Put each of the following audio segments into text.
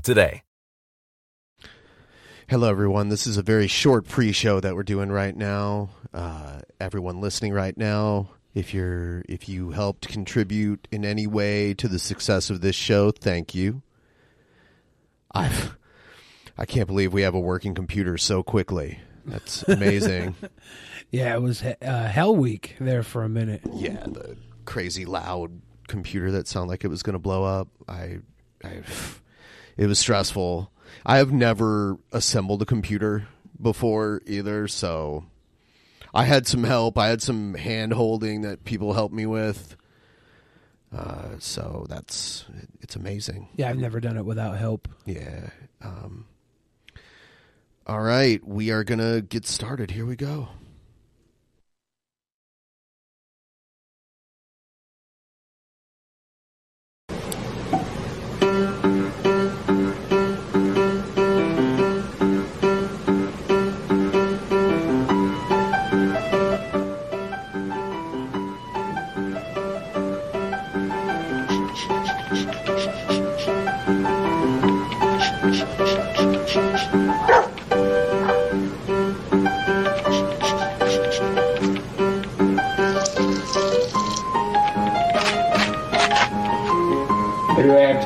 today. Hello, everyone. This is a very short pre-show that we're doing right now. Uh, everyone listening right now, if you're if you helped contribute in any way to the success of this show, thank you. I've I can't believe we have a working computer so quickly. That's amazing. Yeah, it was uh, Hell Week there for a minute. yeah, the crazy loud computer that sounded like it was going to blow up. I, I, it was stressful. I have never assembled a computer before either, so I had some help. I had some hand holding that people helped me with. Uh, so that's it's amazing. Yeah, I've never done it without help. Yeah. Um, all right, we are gonna get started. Here we go.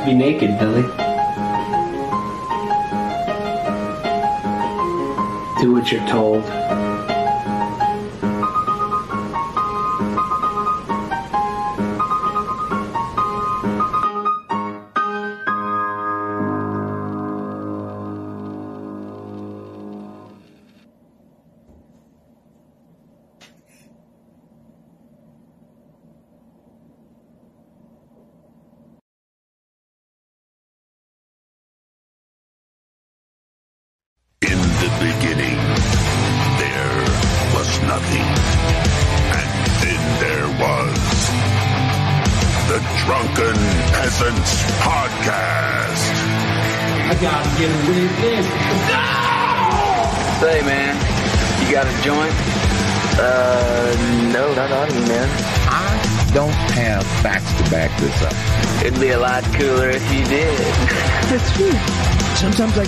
To be naked, Billy? Do what you're told.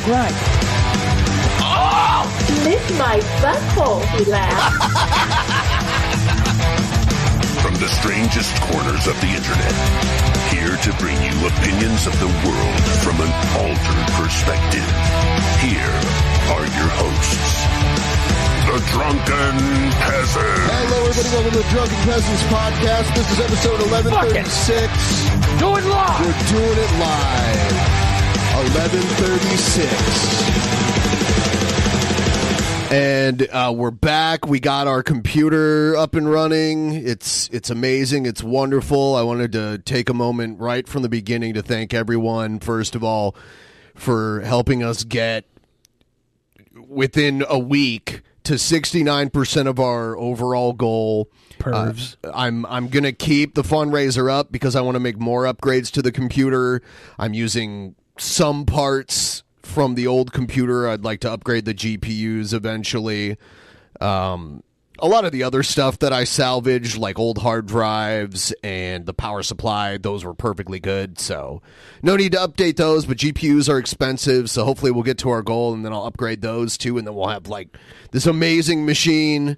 Sometimes I cry. Lick my butthole, he laughed. From the strangest corners of the internet, here to bring you opinions of the world from an altered perspective. Here are your hosts, the Drunken Peasants. Hello, everybody. Welcome to the Drunken Peasants Podcast. This is episode 1136. Do it live! We're doing it live. 1136. And uh, we're back. We got our computer up and running. It's it's amazing. It's wonderful. I wanted to take a moment right from the beginning to thank everyone, first of all, for helping us get within a week to 69% of our overall goal. Pervs. Uh, I'm I'm going to keep the fundraiser up because I want to make more upgrades to the computer. I'm using some parts from the old computer. I'd like to upgrade the GPUs eventually. Um, a lot of the other stuff that I salvaged, like old hard drives and the power supply, those were perfectly good. So, no need to update those, but GPUs are expensive. So, hopefully, we'll get to our goal and then I'll upgrade those too. And then we'll have like this amazing machine,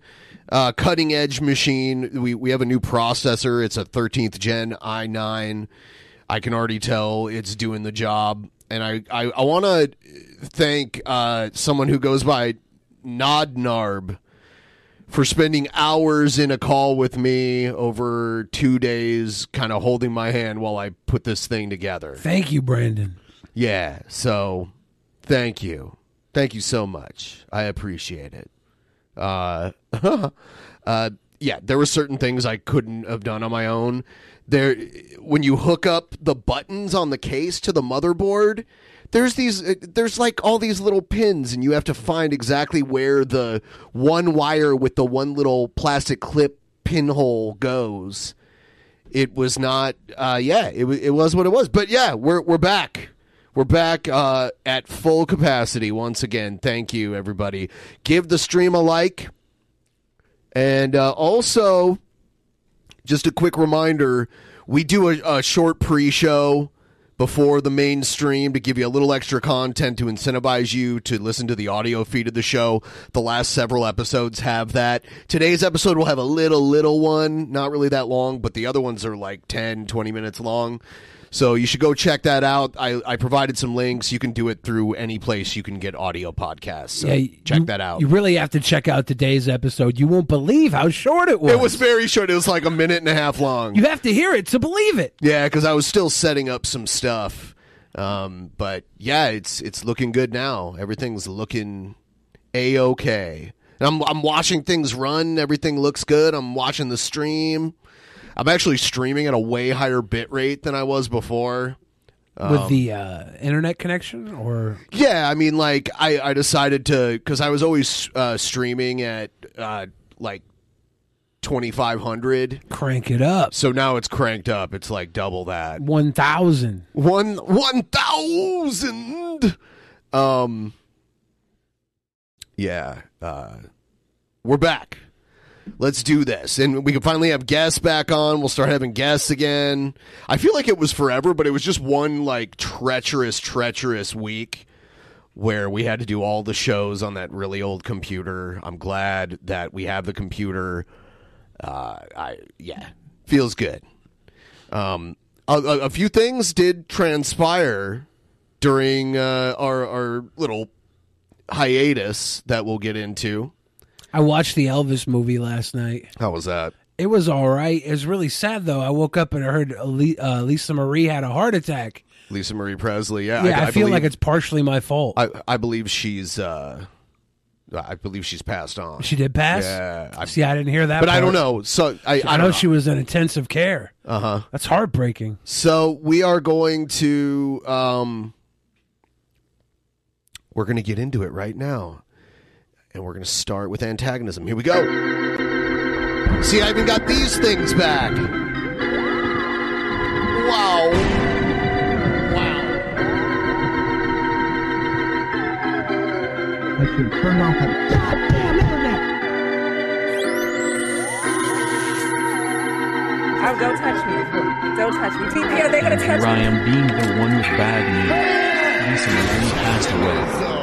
uh, cutting edge machine. We, we have a new processor. It's a 13th gen i9. I can already tell it's doing the job. And I, I, I want to thank uh, someone who goes by Nodnarb for spending hours in a call with me over two days, kind of holding my hand while I put this thing together. Thank you, Brandon. Yeah, so thank you. Thank you so much. I appreciate it. Uh, uh, yeah, there were certain things I couldn't have done on my own. There, when you hook up the buttons on the case to the motherboard, there's these, uh, there's like all these little pins, and you have to find exactly where the one wire with the one little plastic clip pinhole goes. It was not, uh, yeah, it it was what it was. But yeah, we're we're back. We're back uh, at full capacity once again. Thank you, everybody. Give the stream a like. And uh, also, just a quick reminder we do a, a short pre show before the main stream to give you a little extra content to incentivize you to listen to the audio feed of the show. The last several episodes have that. Today's episode will have a little, little one, not really that long, but the other ones are like 10, 20 minutes long. So you should go check that out. I, I provided some links. You can do it through any place you can get audio podcasts. So Yeah, check you- that out. You really have to check out today's episode. You won't believe how short it was. It was very short. It was like a minute and a half long. You have to hear it to believe it. Yeah, because I was still setting up some stuff. Um, but yeah, it's it's looking good now. Everything's looking a okay. I'm I'm watching things run. Everything looks good. I'm watching the stream. I'm actually streaming at a way higher bit rate than I was before. With the uh, internet connection, or Yeah, I mean, like I, I decided to because I was always uh, streaming at uh, like 2500. crank it up. So now it's cranked up. It's like double that. One thousand. One one thousand. Um. Yeah. Uh, we're back. Let's do this, and we can finally have guests back on. We'll start having guests again. I feel like it was forever, but it was just one like treacherous, treacherous week where we had to do all the shows on that really old computer. I'm glad that we have the computer. Uh, I yeah, feels good. Um, a, a, few things did transpire during uh, our our little hiatus that we'll get into. I watched the Elvis movie last night. How was that? It was all right. It was really sad though. I woke up and I heard uh, Lisa Marie had a heart attack. Lisa Marie Presley. Yeah, Yeah, I, feel believe, like it's partially my fault. I, I believe she's. Uh, I believe she's passed on. she did pass. Yeah, I- See, I didn't hear that. but I don't know. So I, I, I know don't she was in intensive care. Uh huh. That's heartbreaking. So we are going to um we're going to get into it right now. And we're going to start with antagonism. Here we go. See, I even got these things back. Wow. Wow. I should turn off the goddamn internet. Oh, don't touch me. Don't touch me. TP, are they going to touch Here I me? am being the one with bad news. Lisa Marie passed away.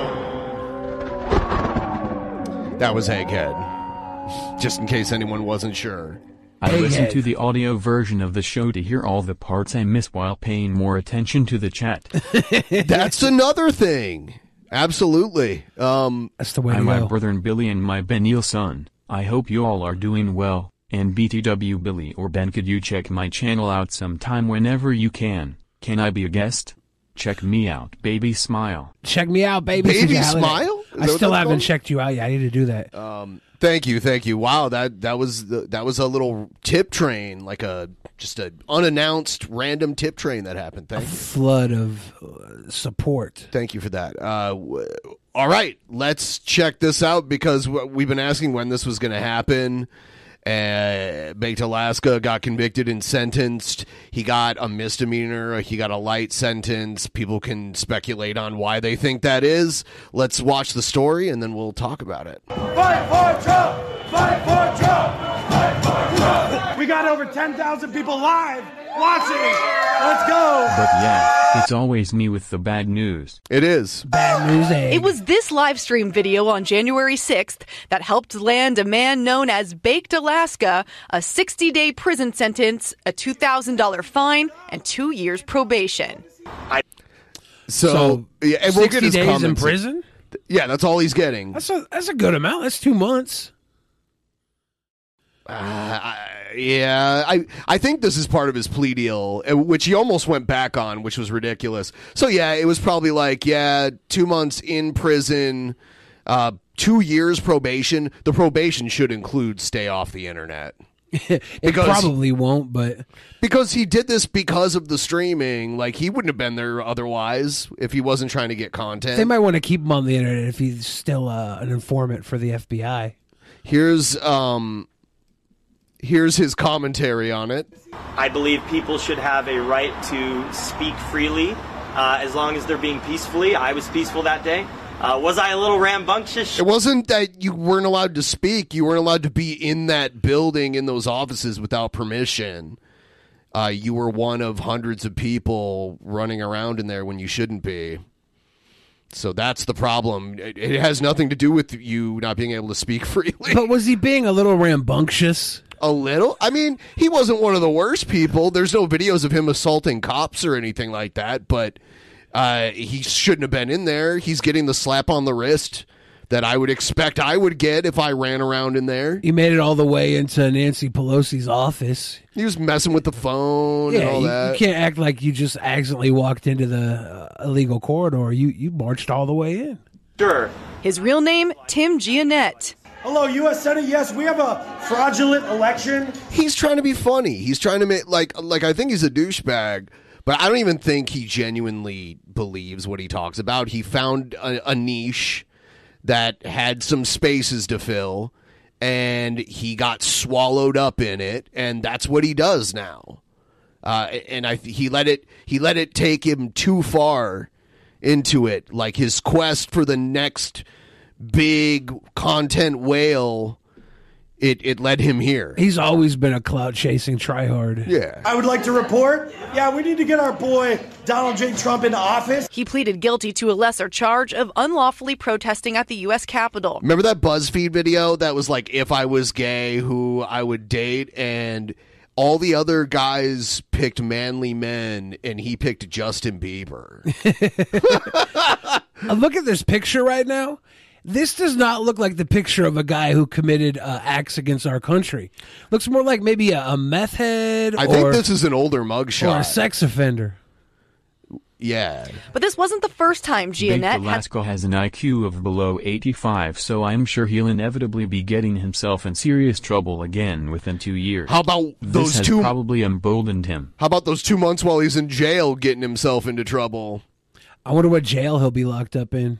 That was Egghead. Just in case anyone wasn't sure. I Hey, listened to the audio version of the show to hear all the parts I miss while paying more attention to the chat. That's another thing. Absolutely. Um That's the way Hi, to my go. brother and Billy and my Benil son. I hope you all are doing well. And BTW Billy or Ben, could you check my channel out sometime whenever you can? Can I be a guest? Check me out, baby smile. Check me out, baby. Baby smile? I still haven't called? checked you out yet. I need to do that. Um, thank you, thank you. Wow, that that was the, that was a little tip train, like a just a unannounced random tip train that happened. Thank you, Flood of uh, support. thank you for that. Uh, w- all right, let's check this out because we've been asking when this was going to happen. Uh, Baked Alaska got convicted and sentenced. He got a misdemeanor. He got a light sentence. People can speculate on why they think that is. Let's watch the story and then we'll talk about it. Fight for Trump! Fight for Trump! Fight for Trump! We got over 10,000 people live watching. Let's go! But yeah, it's always me with the bad news. It is. Bad news. Egg. It was this live stream video on January 6th that helped land a man known as Baked Alaska a 60 day prison sentence, a $2,000 fine, and two years probation. So, So, yeah, and we'll 60 get his days in prison. Yeah, that's all he's getting. That's a that's a good amount. That's two months. Uh, I, yeah, I I think this is part of his plea deal, uh, which he almost went back on, which was ridiculous. So yeah, it was probably like yeah, two months in prison, Uh, two years probation. The probation should include stay off the internet. it Because- probably won't, but Because he did this because of the streaming. Like he wouldn't have been there otherwise if he wasn't trying to get content. they might want to keep him on the internet if he's still uh, an informant for the FBI. Here's um here's his commentary on it. I believe people should have a right to speak freely uh, as long as they're being peacefully. I was peaceful that day. Uh, was I a little rambunctious? It wasn't that you weren't allowed to speak, you weren't allowed to be in that building in those offices without permission. Uh, you were one of hundreds of people running around in there when you shouldn't be. So that's the problem. It, it has nothing to do with you not being able to speak freely. But was he being a little rambunctious? A little? I mean, he wasn't one of the worst people. There's no videos of him assaulting cops or anything like that, but uh, he shouldn't have been in there. He's getting the slap on the wrist that I would expect I would get if I ran around in there. He made it all the way into Nancy Pelosi's office. He was messing with the phone and Yeah, all you, that. you can't act like you just accidentally walked into the uh, illegal corridor. You you marched all the way in. Sure. His real name, Tim Gionet. Hello, U.S. Senate. Yes, we have a fraudulent election. He's trying to be funny. He's trying to make like like I think he's a douchebag, but I don't even think he genuinely believes what he talks about. He found a, a niche that had some spaces to fill, and he got swallowed up in it, and that's what he does now. Uh, and I he let it he let it take him too far into it, like his quest for the next big content whale. It it led him here. He's always been a clout chasing tryhard. Yeah. I would like to report. Yeah, we need to get our boy Donald J. Trump into office. He pleaded guilty to a lesser charge of unlawfully protesting at the U.S. Capitol. Remember that BuzzFeed video that was like if I was gay, who I would date, and all the other guys picked manly men, and he picked Justin Bieber. Uh, look at this picture right now. This does not look like the picture of a guy who committed uh, acts against our country. Looks more like maybe a, a meth head. I think this is an older mugshot. Or a sex offender. Yeah. But this wasn't the first time Big Gionet had Velasco has an IQ of below 85, so I'm sure he'll inevitably be getting himself in serious trouble again within two years. How about this those has two- probably emboldened him. How about those two months while he's in jail getting himself into trouble? I wonder what jail he'll be locked up in.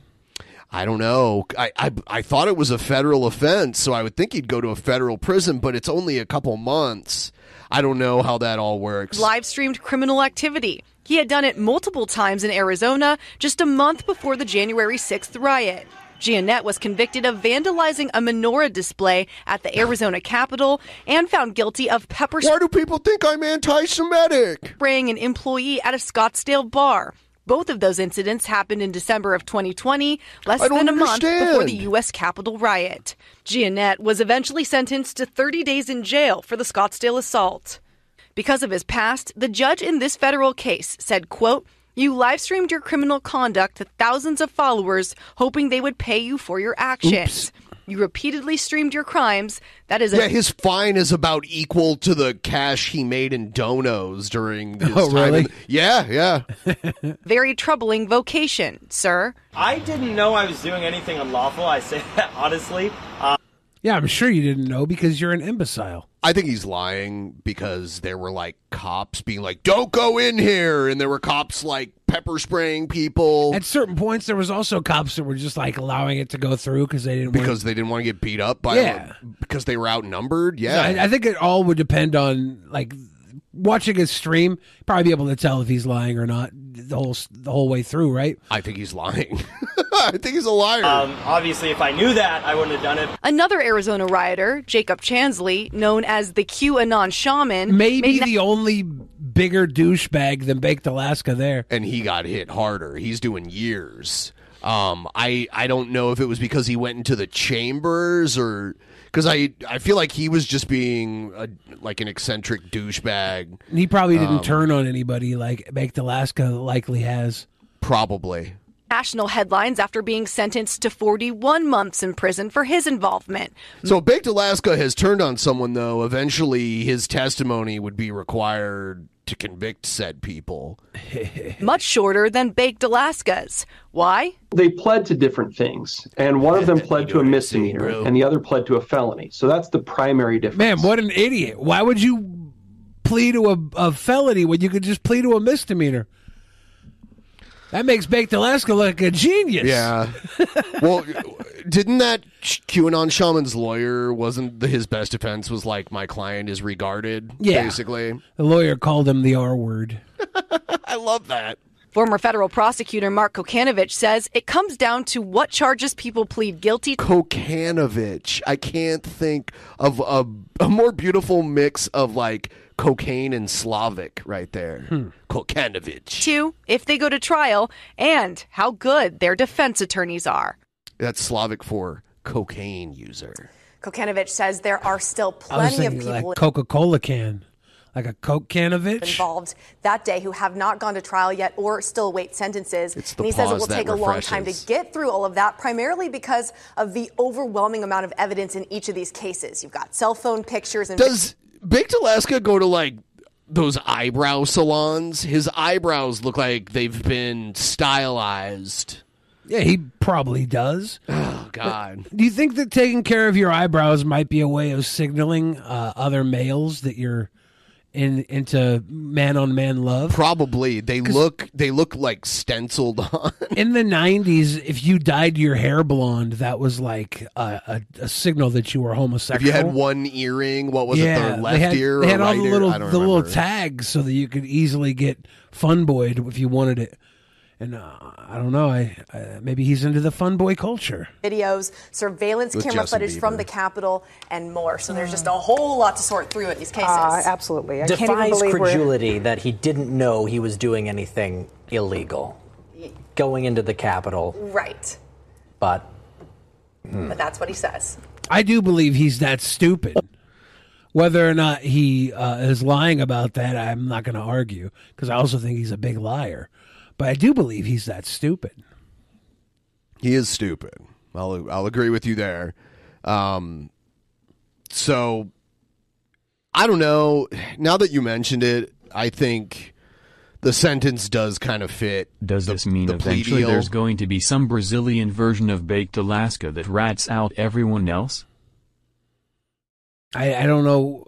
I don't know. I, I I thought it was a federal offense, so I would think he'd go to a federal prison, but it's only a couple months. I don't know how that all works. live streamed criminal activity. He had done it multiple times in Arizona just a month before the January 6th riot. Gionet was convicted of vandalizing a menorah display at the Arizona Capitol and found guilty of pepper Why do people think I'm anti-Semitic? spraying an employee at a Scottsdale bar. Both of those incidents happened in December of 2020, less than a month before the. U.S. Capitol riot. Gionet was eventually sentenced to 30 days in jail for the Scottsdale assault. Because of his past, the judge in this federal case said, quote, you live streamed your criminal conduct to thousands of followers, hoping they would pay you for your actions. You repeatedly streamed your crimes. That is a Yeah, his fine is about equal to the cash he made in donos during his Oh, time. really? in- yeah, yeah. very troubling vocation, sir. I didn't know I was doing anything unlawful. I say that honestly. Uh, Yeah, I'm sure you didn't know because you're an imbecile. I think he's lying because there were like cops being like, "Don't go in here," and there were cops like pepper spraying people At certain points, there was also cops that were just like allowing it to go through because they didn't. because they didn't want to get beat up by Yeah. because they were outnumbered. want, Yeah, I, I think it all would depend on like watching his stream. Probably be able to tell if he's lying or not the whole the whole way through, right? I think he's lying. I think he's a liar. um, obviously, if I knew that, I wouldn't have done it. Another Arizona rioter, Jacob Chansley, known as the QAnon shaman, Maybe made the only bigger douchebag than Baked Alaska there. and he got hit harder. He's doing years. Um, I I don't know if it was because he went into the chambers or because I I feel like he was just being a, like an eccentric douchebag. He probably didn't Um, turn on anybody like Baked Alaska likely has. Probably. national headlines after being sentenced to 41 months in prison for his involvement. So Baked Alaska has turned on someone though. Eventually, his testimony would be required to convict said people. Much shorter than Baked Alaska's. Why? They pled to different things, and one of them pled to a misdemeanor, and the other pled to a felony. So that's the primary difference. Man, what an idiot! Why would you plead to a, a felony when you could just plead to a misdemeanor? That makes Baked Alaska look like a genius. Yeah. well, didn't that QAnon shaman's lawyer wasn't the, his best defense was like my client is regarded Yeah. basically. The lawyer called him the R word. I love that. Former federal prosecutor Mark Kokanovich says it comes down to what charges people plead guilty to. Kokanovich. I can't think of a, a more beautiful mix of like cocaine and Slavic right there. Hmm. Kokanovich. Two, if they go to trial and how good their defense attorneys are. That's Slavic for cocaine user. Kokanovich says there are still I was plenty of people like Coca Cola can, like a Coke can of it. involved that day who have not gone to trial yet or still await sentences. It's the and he says it will that take a long time to get through all of that, primarily because of the overwhelming amount of evidence in each of these cases. You've got cell phone pictures and Does Baked Alaska go to like those eyebrow salons? His eyebrows look like they've been stylized. Yeah, he probably does. Oh God. Do you think that taking care of your eyebrows might be a way of signaling uh, other males that you're in into man on man love? Probably. They look they look like stenciled on. In the '90s, if you dyed your hair blonde, that was like a, a, a signal that you were homosexual. If you had one earring, what was it, the left had, ear They or had all right the little the little tags so that you could easily get fun boyed if you wanted it. And uh, I don't know. I, I maybe he's into the fun boy culture. videos, surveillance With camera Justin footage from the Capitol, and more. So there's just a whole lot to sort through in these cases. Uh, absolutely. I can't even defies believe we're- credulity that he didn't know he was doing anything illegal going into the Capitol. Right. But But that's what he says. I do believe he's that stupid. Whether or not he uh, is lying about that, I'm not going to argue because I also think he's a big liar. But I do believe he's that stupid. He is stupid. I'll I'll agree with you there. Um, so I don't know. Now that you mentioned it, I think the sentence does kind of fit. Does this mean the eventually deal. there's going to be some Brazilian version of Baked Alaska that rats out everyone else? I, I don't know.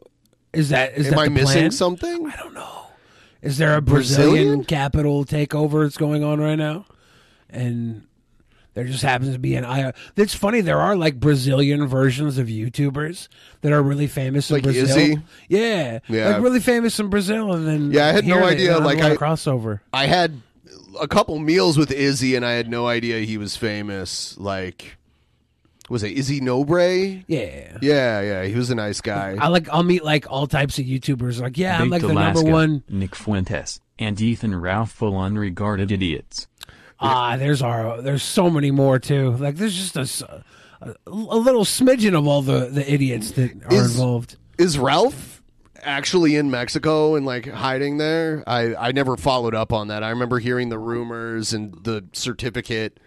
Is that is Am that I the missing plan? something? I don't know. Is there a Brazilian, Brazilian? capital takeover that's going on right now? And there just happens to be an I. It's funny. There are like Brazilian versions of YouTubers that are really famous in Like Brazil. Izzy? Yeah, Yeah. like really famous in Brazil, and then Yeah, I had no idea, like, a I- crossover. I had a couple meals with Izzy, and I had no idea he was famous. Like, was it Izzy Nobre? Yeah. yeah, yeah. He was a nice guy. I like. I'll meet like all types of YouTubers. Like, yeah, I'm like Baked the number one. Nick Fuentes, and Ethan Ralph full unregarded idiots. Ah, there's our. There's so many more too. Like, there's just a, a little smidgen of all the the idiots that are Is- involved. Is Ralph actually in Mexico and like hiding there? I I never followed up on that. I remember hearing the rumors and the certificate,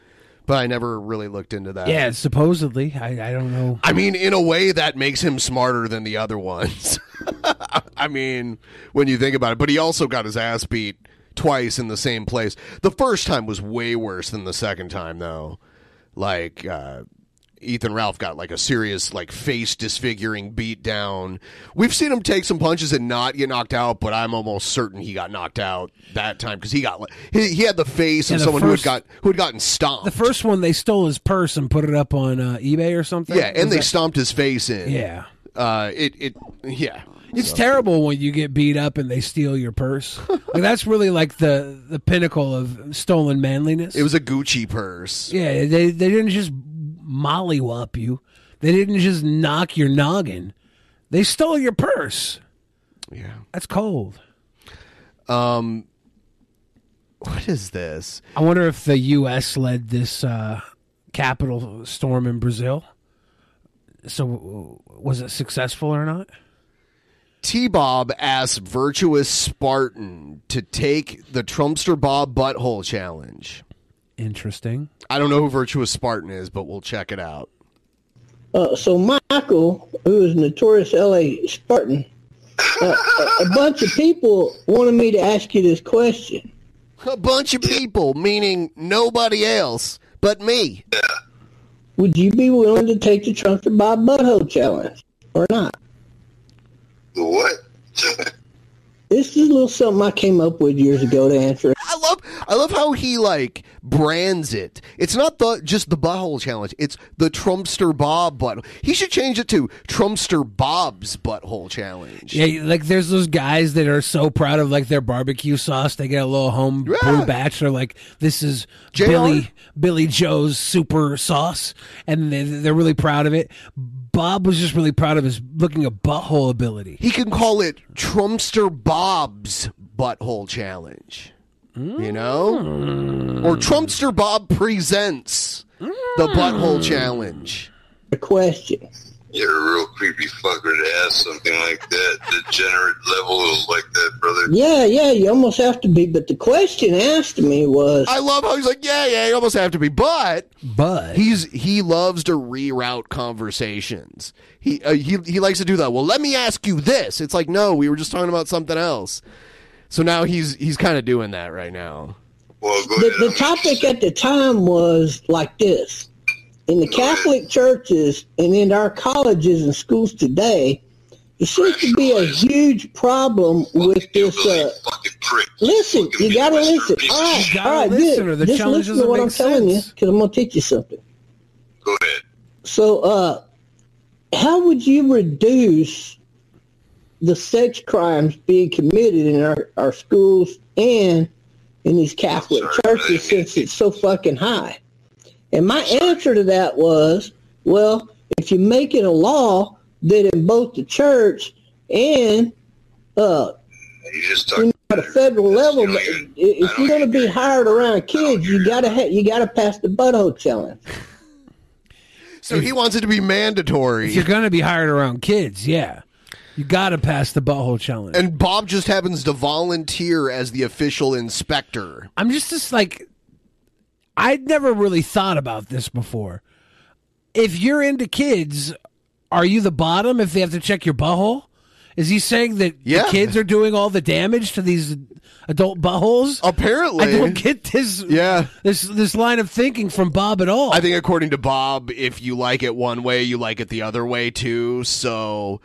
but I never really looked into that. Yeah, supposedly. I, I don't know. I mean, in a way, that makes him smarter than the other ones. I mean, when you think about it, but he also got his ass beat twice in the same place. The first time was way worse than the second time, though. Like, uh, Ethan Ralph got like a serious, like, face disfiguring beat down. We've seen him take some punches and not get knocked out, but I'm almost certain he got knocked out that time because he got he, he had the face Yeah, of the someone first- who had got who had gotten stomped. The first one, they stole his purse and put it up on uh, eBay or something. yeah, and Was they that- stomped his face in. Yeah. Uh, it it yeah. It's terrible when you get beat up and they steal your purse. like that's really like the the pinnacle of stolen manliness. It was a Gucci purse. Yeah, they they didn't just mollywop you. They didn't just knock your noggin. They stole your purse. Yeah. That's cold. Um what is this? I wonder if the US led this uh capital storm in Brazil. So was it successful or not? T Bob asks Virtuous Spartan to take the Trumpster Bob Butthole Challenge. Interesting. I don't know who Virtuous Spartan is, but we'll check it out. Uh, so Michael, who is notorious LA Spartan, a, a bunch of people wanted me to ask you this question. A bunch of people, meaning nobody else but me. Would you be willing to take the Trumpster Bob Butthole challenge or not? What? This is a little something I came up with years ago to answer. I love I love how he like brands it. It's not the just the butthole challenge. It's the Trumpster Bob butt. He should change it to Trumpster Bob's butthole challenge. Yeah, like there's those guys that are so proud of like their barbecue sauce. They get a little home brew batch. They're like, "This is JR? Billy Billy Joe's super sauce," and they, they're really proud of it. Bob was just really proud of his looking a butthole ability. He can call it Trumpster Bob's butthole challenge. You know? Or Trumpster Bob presents the butthole challenge. The question. You're a real creepy fucker to ask something like that. Degenerate level like that, brother. Yeah, yeah, you almost have to be. But the question asked me was, I love how he's like, yeah, yeah, you almost have to be, but but he's he loves to reroute conversations. He uh, he he likes to do that. Well, let me ask you this. It's like, no, we were just talking about something else. So now he's he's kind of doing that right now. the, the topic at the time was like this. In the Catholic churches and in our colleges and schools today, there seems to be a huge problem with this. Uh, listen, you gotta listen. All right, You gotta all right, listen good. or the Just listen to what I'm make telling you, because I'm gonna teach you something. Go ahead. So, uh, how would you reduce the sex crimes being committed in our, our schools and in these Catholic churches since it's so fucking high? And my answer to that was, well, if you make it a law that in both the church and uh, You just you know, at a federal level, i- if you're going to be hired around kids, you gotta ha- you gotta pass the butthole challenge. So he wants it to be mandatory. If you're gonna be hired around kids, yeah, you got to pass the butthole challenge. And Bob just happens to volunteer as the official inspector. I'm just just like I'd never really thought about this before. If you're into kids, are you the bottom if they have to check your butthole? Is he saying that Yeah. the kids are doing all the damage to these adult buttholes? Apparently, I don't get this. Yeah, this this line of thinking from Bob at all. I think according to Bob, if you like it one way, you like it the other way too. So,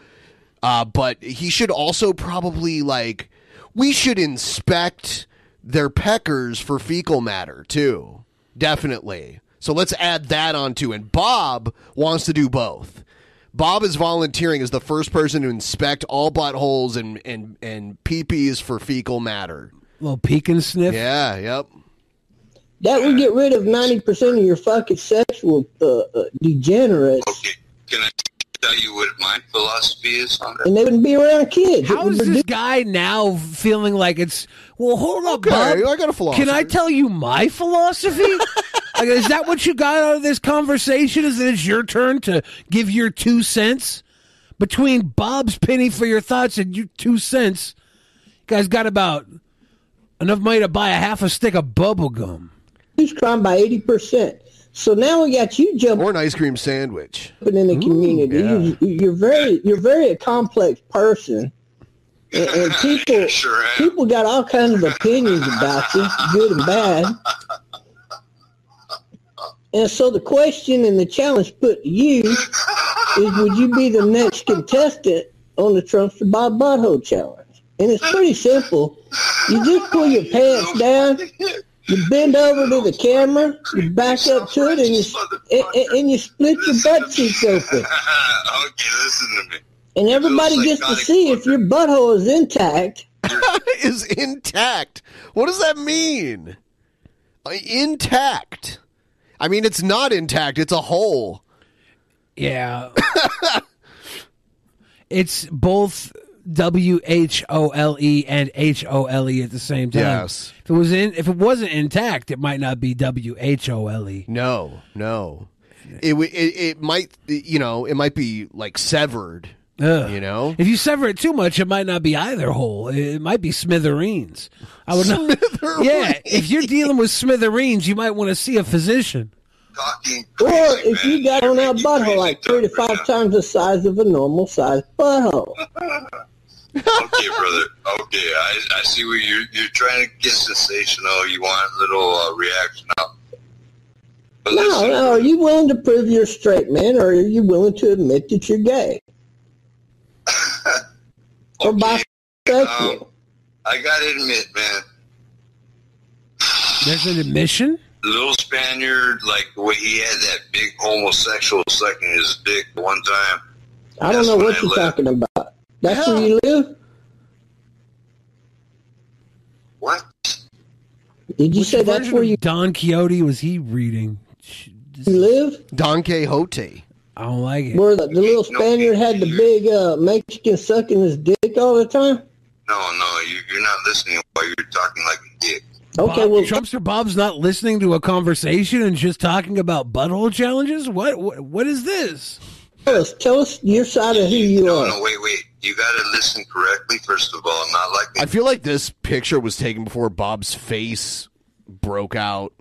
uh, but he should also probably like we should inspect their peckers for fecal matter too. Definitely. So let's add that on too. And Bob wants to do both. Bob is volunteering as the first person to inspect all buttholes and and and peepees for fecal matter. Well, peek and sniff. Yeah. Yep. That would get rid of ninety percent of your fucking sexual uh, uh, degenerates, Can I tell you what my philosophy is on that? and they wouldn't be around kids. It How would this guy now feeling like it's well? Hold up, Okay, Bob. I got a philosophy. Can I tell you my philosophy? like, is that what you got out of this conversation? Is that it's your turn to give your two cents between Bob's penny for your thoughts and your two cents? You guys got about enough money to buy a half a stick of bubble gum. reduce crime by eighty percent. So now we got you jumping Or an ice cream sandwich. in the community. yeah. You, you're very you're very a complex person, and, and people people got all kinds of opinions about you, good and bad. And so the question and the challenge put to you is: Would you be the next contestant on the Trumpster Bob Butthole Challenge? And it's pretty simple. You just pull your pants down, you bend over to the camera, you back up to it, and you and, and- and you split your butt cheeks open. okay, listen to me. And everybody gets to see if your butthole is intact. is intact. What does that mean? Uh, Intact. I mean, it's not intact. It's a hole. Yeah. it's both W H O L E and H O L E at the same time. Yes. If it was in, if it wasn't intact, it might not be W H O L E. No, no. It, w- it it might you know it might be like severed. Ugh. You know, If you sever it too much, it might not be either whole. It might be smithereens. I would not. Yeah, if you're dealing with smithereens, you might want to see a physician. Or if you got on that butthole like three to five times the size of a normal sized butthole. Okay, brother. Okay, I, I see where you're you're trying to get sensational. You want a little uh, reaction out. But No, listen, no. Are you willing to prove you're straight, man, or are you willing to admit that you're gay? or bisexual? um, I gotta admit, man, There's an admission. little Spaniard, like the way he had that big homosexual sucking his dick one time. I don't know what I you're left. talking about. That's where you live? What? Did you Which say that's where of you Don Quixote was he reading? live? Don Quixote. I don't like it. Where the, the little Spaniard had the big uh, Mexican sucking his dick all the time? No, no, you, you're not listening while you're talking like a dick. Okay, Bob, well, Trumpster Bob's not listening to a conversation and just talking about butthole challenges. What? What, what is this? tell us, tell us your side of who you No, are. no, wait, wait. You gotta listen correctly, first of all. Not like I feel like this picture was taken before Bob's face broke out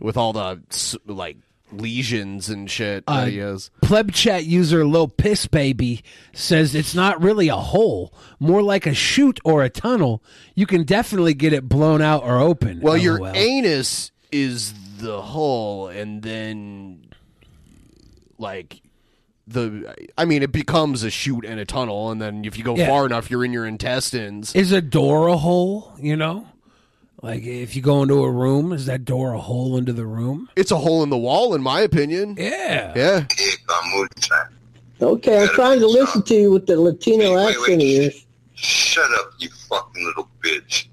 with all the like lesions and shit Uh, that he has. Pleb chat user Lil Piss Baby says it's not really a hole, more like a chute or a tunnel. You can definitely get it blown out or open. Well, your LOL. anus is the hole, and then like the I mean, it becomes a chute and a tunnel, and then if you go Yeah. far enough, you're in your intestines. is a door a hole? You know, like if you go into a room, is that door a hole into the room? It's a hole in the wall, in my opinion. Yeah, yeah. dick on moonshine. Okay, I'm trying to listen to you with the Latino accent of yours. Shut up, you fucking little bitch.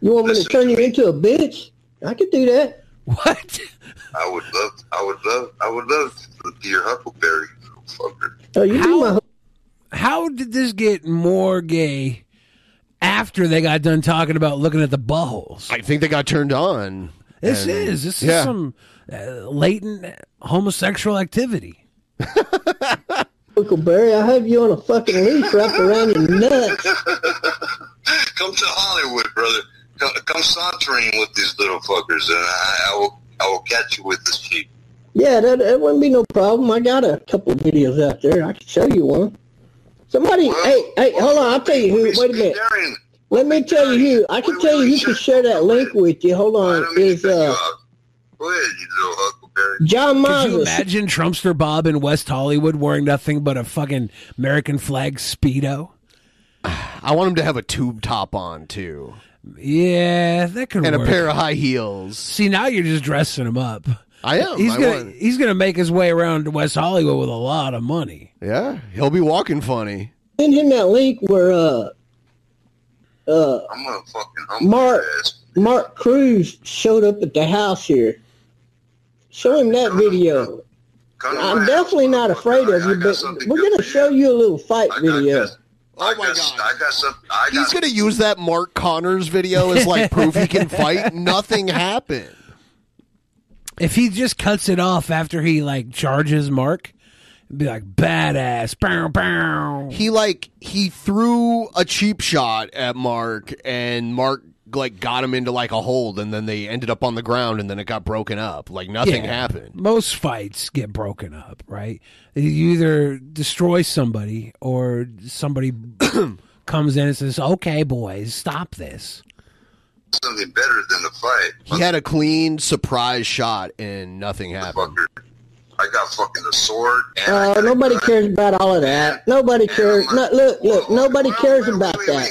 You want me to turn you into a bitch? I could do that. What? I would love, I would love, I would love to be your Huckleberry, little fucker. Oh, you do my How did this get more gay after they got done talking about looking at the buttholes? I think they got turned on. This And- is this yeah. is some uh, latent homosexual activity. Huckleberry. I have you on a fucking leash wrapped around your nuts. Come to Hollywood, brother. Come, come sauntering with these little fuckers, and I, I will, I will catch you with this sheep. Yeah, that, that wouldn't be no problem. I got a couple of videos out there. I can show you one. Somebody, hey, hey, hold on. I'll tell you who. Wait a minute. Let me tell you who. I can tell you who can share that link with you. Hold on. Is uh, Go ahead, you little Huckleberry. John Could you imagine Trumpster Bob in West Hollywood wearing nothing but a fucking American flag speedo? I want him to have a tube top on too, Yeah, that could and work. a pair of high heels. See, now you're just dressing him up. I am. He's I gonna want- he's gonna make his way around West Hollywood with a lot of money. Yeah, he'll be walking funny. Send him that link where uh, uh, I'm gonna fucking Mark ass. Mark Cruz showed up at the house here. Show him that video. I'm definitely not afraid of you, but we're gonna show you a little fight video. Oh my god! I got some. I He's gonna use that Mark Connors video as like proof he can fight. Nothing happened. If he just cuts it off after he like charges Mark, be like badass. Bow, bow. He like he threw a cheap shot at Mark, and Mark like got him into like a hold, and then they ended up on the ground, and then it got broken up. Like nothing Yeah. happened. Most fights get broken up, right? You either destroy somebody or somebody comes in and says, "Okay, boys, stop this." something better than the fight. He had a clean surprise shot, and nothing happened. I got fucking the sword. And Uh, nobody cares about all of that. Nobody cares. No, look, look. Nobody cares about that.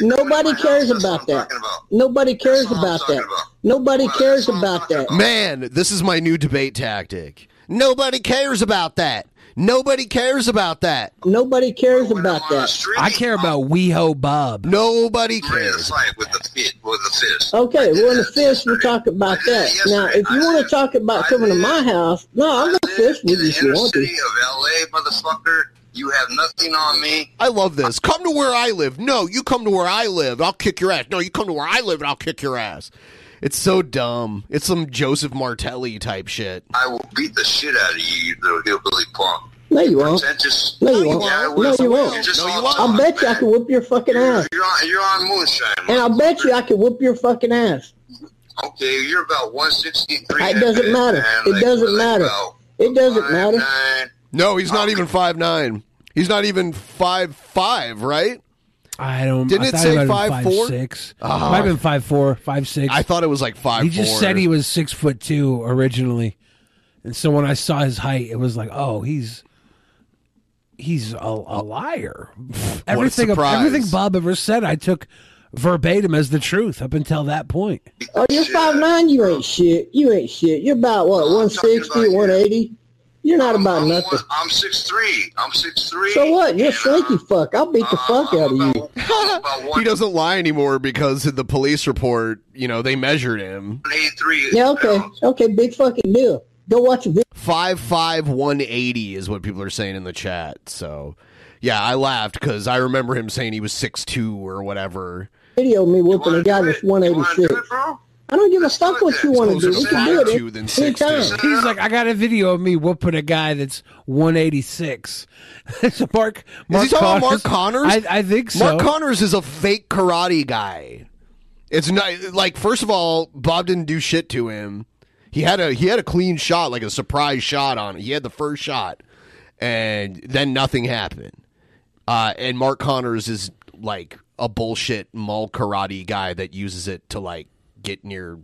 Nobody cares about that. Nobody cares about that. Nobody cares about that. Man, this is my new debate tactic. Nobody cares about that. Nobody cares about that. Nobody cares about that. I care about WeHo Bob. Nobody cares. Fight with the fit, with the fist. Okay, well, in the fist, we'll talk about that. Now, if you want to talk about coming to my house, no, I'm going to fist with you if you want to. city of L.A., motherfucker. You have nothing on me. I love this. Come to where I live. No, you come to where I live. I'll kick your ass. No, you come to where I live and I'll kick your ass. It's so dumb. It's some Joseph Martelli type shit. I will beat the shit out of you, you little hillbilly punk. No, you won't. Pretentious. No, you won't. Yeah, I No, will. you won't. You're just No, all I'll talk, bet you I can whoop your fucking ass. You're on, you're on moonshine. And I'll bet you I can whoop your fucking ass. Okay, you're about 163. It doesn't man, matter. It doesn't matter. It doesn't matter. Nine. No, he's not even five nine. He's not even five five, right? I don't. Know. Didn't I it thought say he might have been five, four? six? Ah. Might have been five four, five six. I thought it was like five. He just four. said he was six foot two originally, and so when I saw his height, it was like, oh, he's he's a, a liar. everything, surprise. everything Bob ever said, I took verbatim as the truth up until that point. Oh, you're five nine. You ain't shit. You ain't shit. You're about what 160, 180. You're not about nothing. I'm six three. I'm six three. So what? You're a slinky fuck. I'll beat the fuck out of you. he doesn't lie anymore because in the police report, you know, they measured him. Eight three. Yeah, okay, okay, big fucking deal. Go watch a video. Five five one eighty is what people are saying in the chat. So, yeah, I laughed because I remember him saying he was six two or whatever. Video of me whooping a guy that's 186. I don't give a fuck what you want to do. We can do it than six He's like, I got a video of me whooping a guy that's 186. so Mark, Mark is he talking about Mark Connors? I, I think so. Mark Connors is a fake karate guy. It's not like first of all, Bob didn't do shit to him. He had a he had a clean shot, like a surprise shot on it. He had the first shot, and then nothing happened. Uh, and Mark Connors is like a bullshit mall karate guy that uses it to like get near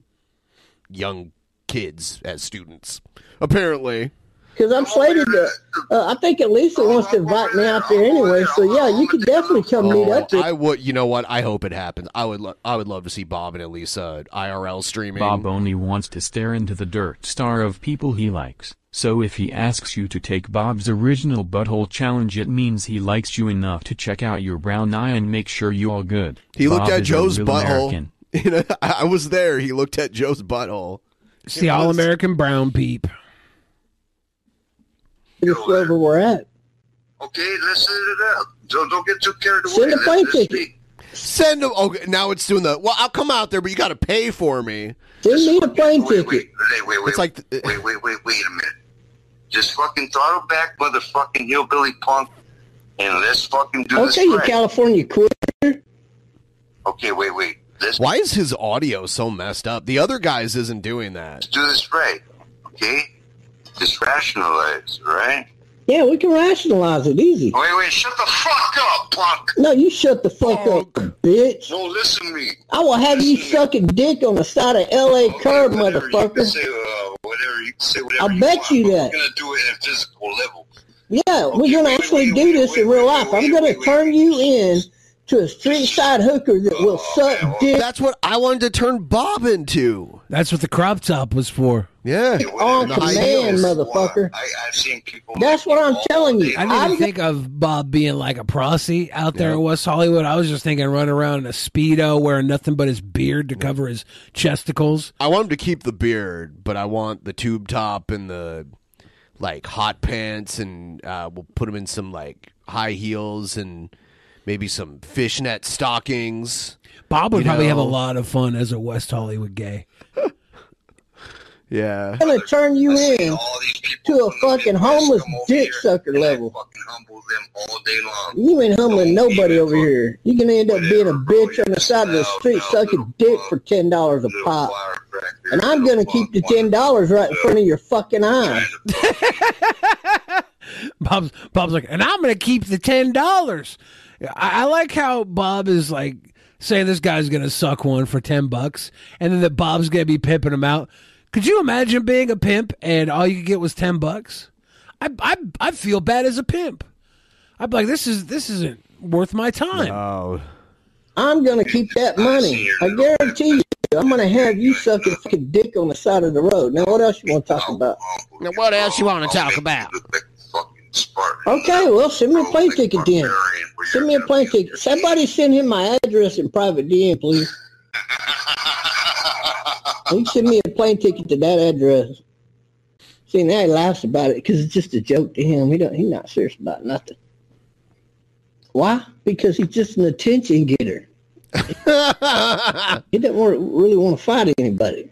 young kids as students. Apparently, Because I'm slated to. Uh, I think at least it wants to invite me out there anyway. So yeah, you could definitely come meet up there. Oh, I would. You know what? I hope it happens. I would. Lo- I would love to see Bob and Elisa IRL streaming. Bob only wants to stare into the dirt star of people he likes. So if he asks you to take Bob's original butthole challenge it means he likes you enough to check out your brown eye and make sure you all good. He looked at Joe's real butthole. American. You know, I I was there. He looked at Joe's butthole. It's the All American Brown Peep. Just wherever we're at. Okay, let's set it up. Don't don't get too carried away. Send a plane ticket. Send him. Okay, now it's doing the. Well, I'll come out there, but you got to pay for me. Send me a plane Wait, ticket. wait, wait, wait, wait. It's like wait, wait, wait, wait a minute. Just fucking throttle back, motherfucking hillbilly punk, and let's fucking do this Okay, you right. California quitter. Okay, wait, wait. Let's Why is his audio so messed up? The other guys isn't doing that. do this right. Okay, just rationalize, right? Yeah, we can rationalize it easy. Wait, wait, shut the fuck up, punk. No, you shut the fuck up, bitch. No, listen to me. I will have you sucking dick on the side of L.A. curb, You motherfucker. can say uh, whatever. You can say whatever. I'll you bet want, you but that. We're gonna do it at a physical level. Yeah, we're gonna actually do this in real life. I'm gonna turn you in to a street side hooker that will suck dick That's what I wanted to turn Bob into. That's what the crop top was for. Yeah, on command, motherfucker. I, I've seen people. That's what I'm telling you. I didn't I'm think of Bob being like a prosy out there in West Hollywood. I was just thinking running around in a speedo, wearing nothing but his beard to cover his chesticles. I want him to keep the beard, but I want the tube top and the like hot pants, and uh, we'll put him in some like high heels and maybe some fishnet stockings. Bob would You probably have a lot of fun as a West Hollywood gay. Yeah. I'm gonna turn you in to a fucking homeless dick sucker level. humble them all day long. You ain't humbling nobody over here. You can end up being a bitch on the side of the street sucking dick for ten dollars a pop. And I'm gonna keep the ten dollars right in front of your fucking eye. Bob's Bob's like, and I'm gonna keep the ten dollars. I, I like how Bob is like saying this guy's gonna suck one for ten bucks, and then that Bob's gonna be pimping him out. Could you imagine being a pimp and all you could get was ten bucks? I I I feel bad as a pimp. I'd be like, this is this isn't worth my time. Oh, I'm gonna keep that money. I guarantee you. I'm gonna have you sucking fucking dick on the side of the road. Now, what else you want to talk about? Now, what else you want to talk about? Okay, well, send me a plane ticket then. Send me a plane ticket. Somebody send him my address in private DM, please. Can send me a plane ticket to that address. See, now he laughs about it because it's just a joke to him. He don't. He's not serious about nothing. Why? Because he's just an attention getter. he doesn't want, really want to fight anybody.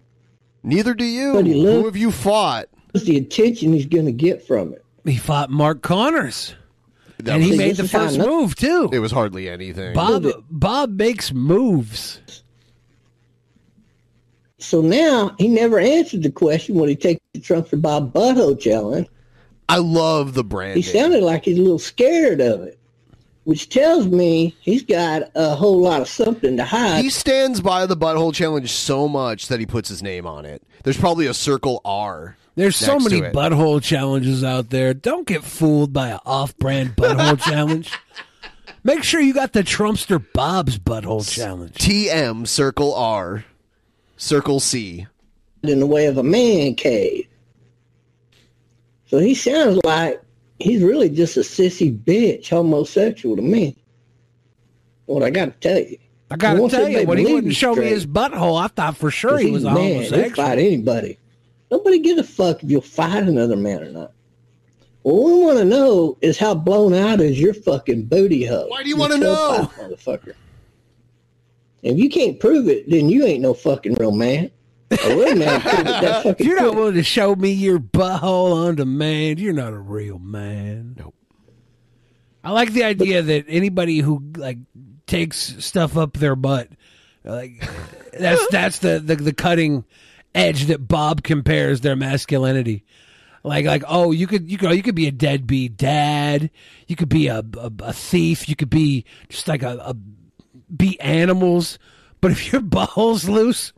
Neither do you. But he Who have you fought? the attention he's going to get from it. He fought Mark Connors, That and he made the first move too. It was hardly anything. Bob Bob makes moves. So now he never answered the question: when he take the Trumpster Bob Butthole challenge? I love the brand. He sounded like he's a little scared of it, which tells me he's got a whole lot of something to hide. He stands by the butthole challenge so much that he puts his name on it. There's probably a circle R. There's so next to many it. butthole challenges out there. Don't get fooled by an off-brand butthole challenge. Make sure you got the Trumpster Bob's butthole challenge. TM circle R, circle C. in the way of a man cave. So he sounds like he's really just a sissy bitch, homosexual to me. What I got to tell you. I gotta tell you, everybody when he believes wouldn't he's show me his butthole, I thought for sure he was a a man, He'll homosexual. fight anybody. Nobody gives a fuck if you'll fight another man or not. What we want to know is how blown out is your fucking booty hole. Why do you You wanna know? Motherfucker. If you can't prove it, then you ain't no fucking real man. A real man. That if you're not quick. willing to show me your butthole on demand, you're not a real man. Nope. I like the idea that anybody who like takes stuff up their butt, like that's that's the, the the cutting edge that Bob compares their masculinity. Like like oh you could you could oh, you could be a deadbeat dad, you could be a a, a thief, you could be just like a, a be animals, but if your butthole's loose,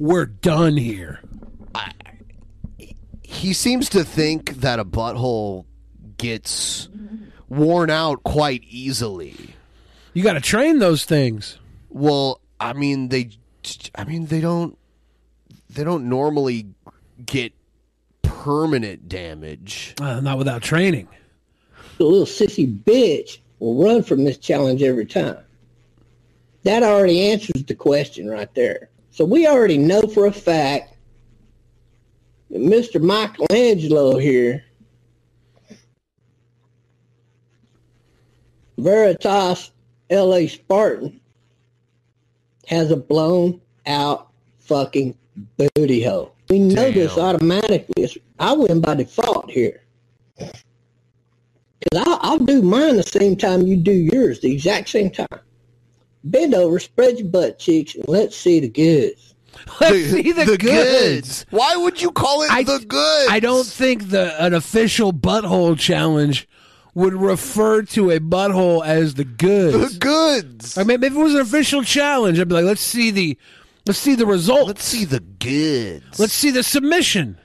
we're done here. He seems to think that a butthole gets worn out quite easily. You got to train those things. Well, I mean they I mean they don't they don't normally get permanent damage. Uh, not without training. the little sissy bitch will run from this challenge every time. That already answers the question right there. So we already know for a fact that Mr. Michelangelo here, Veritas LA Spartan, has a blown out fucking booty hole. We know this automatically. It's, I win by default here. Because I'll, I'll do mine the same time you do yours, the exact same time. Bend over, spread your butt cheeks, and let's see the goods. Let's see the, goods. Why would you call it the goods? I don't think the an official butthole challenge would refer to a butthole as the goods. The goods. I mean, if it was an official challenge, I'd be like, let's see the let's see the results. Let's see the goods. Let's see the submission.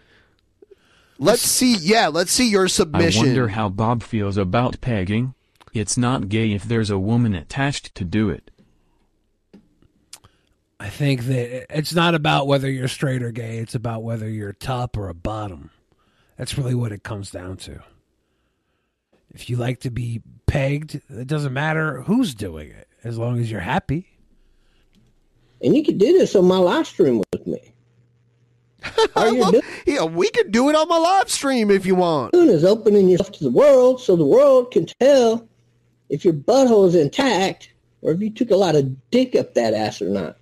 Let's see yeah, let's see your submission. I wonder how Bob feels about pegging. It's not gay if there's a woman attached to do it. I think that it's not about whether you're straight or gay. It's about whether you're top or a bottom. That's really what it comes down to. If you like to be pegged, it doesn't matter who's doing it, as long as you're happy. And you can do this on my live stream with me. All you're doing yeah, we could do it on my live stream if you want. is opening yourself to the world so the world can tell if your butthole is intact or if you took a lot of dick up that ass or not.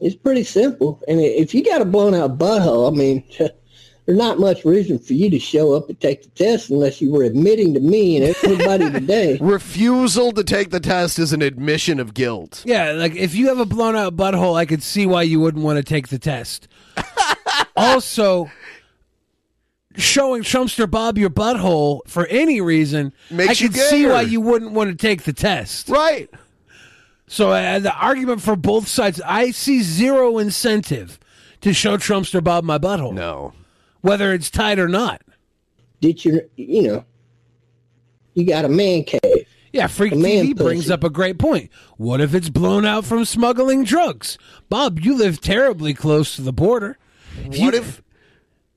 It's pretty simple. And if you got a blown out butthole, I mean, there's not much reason for you to show up and take the test unless you were admitting to me and everybody today. Refusal to take the test is an admission of guilt. Yeah, like if you have a blown out butthole, I could see why you wouldn't want to take the test. also, showing Trumpster Bob your butthole for any reason, Makes I you could see why you wouldn't want to take the test. Right. So uh, the argument for both sides, I see zero incentive to show Trumpster Bob my butthole. No. Whether it's tight or not. Did you, you know, you got a man cave. Yeah, Freak A man TV brings pussy. up a great point. What if it's blown out from smuggling drugs? Bob, you live terribly close to the border. What if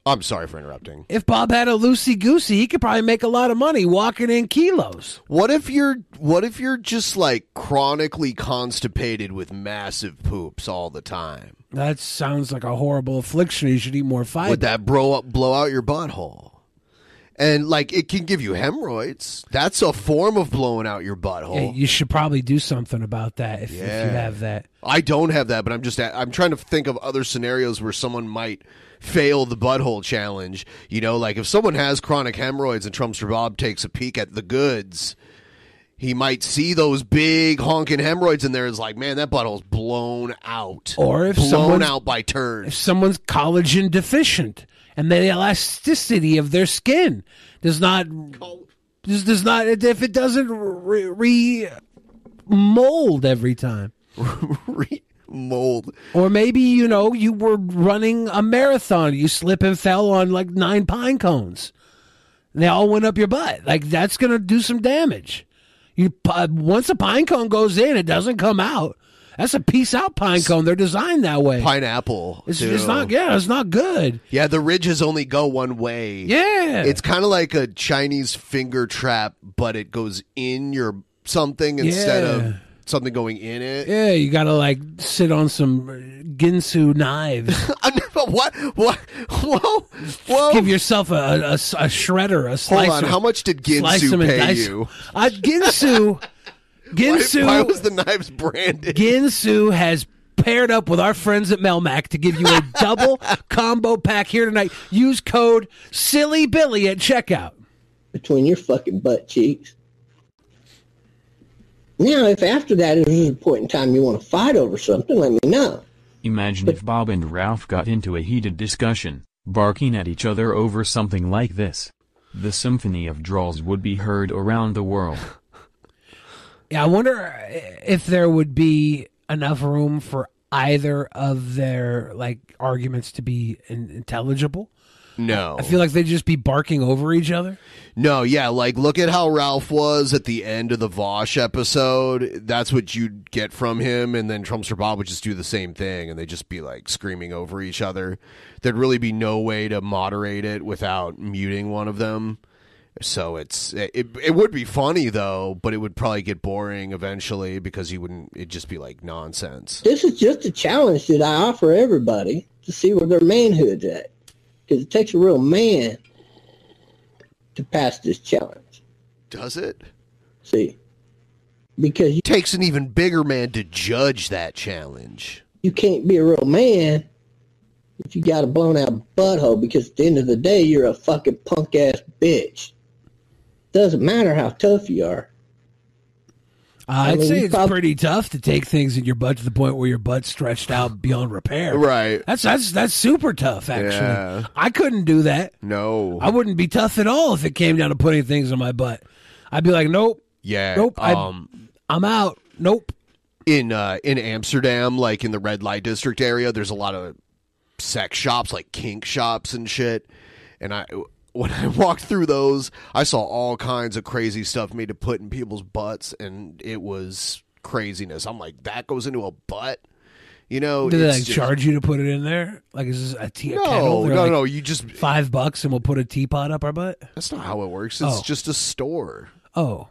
I'm sorry for interrupting. If Bob had a loosey goosey, he could probably make a lot of money walking in kilos. What if you're what if you're just like chronically constipated with massive poops all the time? That sounds like a horrible affliction. You should eat more fiber. Would that blow up blow out your butthole? And like it can give you hemorrhoids. That's a form of blowing out your Yeah, butthole. you should probably do something about that if, if you have that. I don't have that, but I'm just I'm trying to think of other scenarios where someone might fail the butthole challenge. You know, like if someone has chronic hemorrhoids and Trumpster Bob takes a peek at the goods, he might see those big honking hemorrhoids in there. Is like, man, that butthole's blown out, Or if blown out by turds. If someone's collagen deficient and the elasticity of their skin does not does, does not if it doesn't re, re mold every time. mold. Or maybe, you know, you were running a marathon, you slip and fell on like nine pine cones. They all went up your butt. Like that's going to do some damage. You pu- once a pine cone goes in, it doesn't come out. That's a piece out pine cone. They're designed that way. Pineapple. It's, it's not. Yeah, it's not good. Yeah, the ridges only go one way. Yeah. It's kind of like a Chinese finger trap, but it goes in your something instead Yeah. of something going in it. Yeah, you got to like sit on some Ginsu knives. what? What? Whoa! Whoa! Give yourself a, a, a shredder, a slicer. on, how much did Ginsu slice them and pay dice- you? Uh, Ginsu. Ginsu. Why, why was the knives branded? Ginsu has paired up with our friends at Melmac to give you a double combo pack here tonight. Use code Silly Billy at checkout. between your fucking butt cheeks. Now, if after that is a point in time you want to fight over something, let me know. Imagine if Bob and Ralph got into a heated discussion, barking at each other over something like this. The symphony of drawls would be heard around the world. Yeah, I wonder if there would be enough room for either of their like arguments to be in- intelligible. No. I feel like they'd just be barking over each other. No, yeah, like look at how Ralph was at the end of the Vaush episode. That's what you'd get from him, and then Trumpster Bob would just do the same thing, and they'd just be like screaming over each other. There'd really be no way to moderate it without muting one of them. So it's it, it would be funny though, but it would probably get boring eventually because you wouldn't. It'd just be like nonsense. This is just a challenge that I offer everybody to see where their manhood's at. Because it takes a real man to pass this challenge. Does it? See, because you, takes an even bigger man to judge that challenge. you can't be a real man if you got a blown out butthole because at the end of the day, you're a fucking punk ass bitch. Doesn't matter how tough you are. I I'd mean, say it's prob- pretty tough to take things in your butt to the point where your butt's stretched out beyond repair. Right. That's that's that's super tough. Actually, Yeah. I couldn't do that. No. I wouldn't be tough at all if it came down to putting things in my butt. I'd be like, nope, Yeah. nope. I, Um, I'm out. Nope. in uh, in Amsterdam, like in the red light district area, there's a lot of sex shops, like kink shops and shit. And I, when I walked through those, I saw all kinds of crazy stuff made to put in people's butts, and it was craziness. I'm like, that goes into a butt, you know? Do they like just- charge you to put it in there? Like is this a tea a No, kettle? They're no, like, no, you just- five bucks and we'll put a teapot up our butt. That's not how it works. It's Oh. just a store. Oh,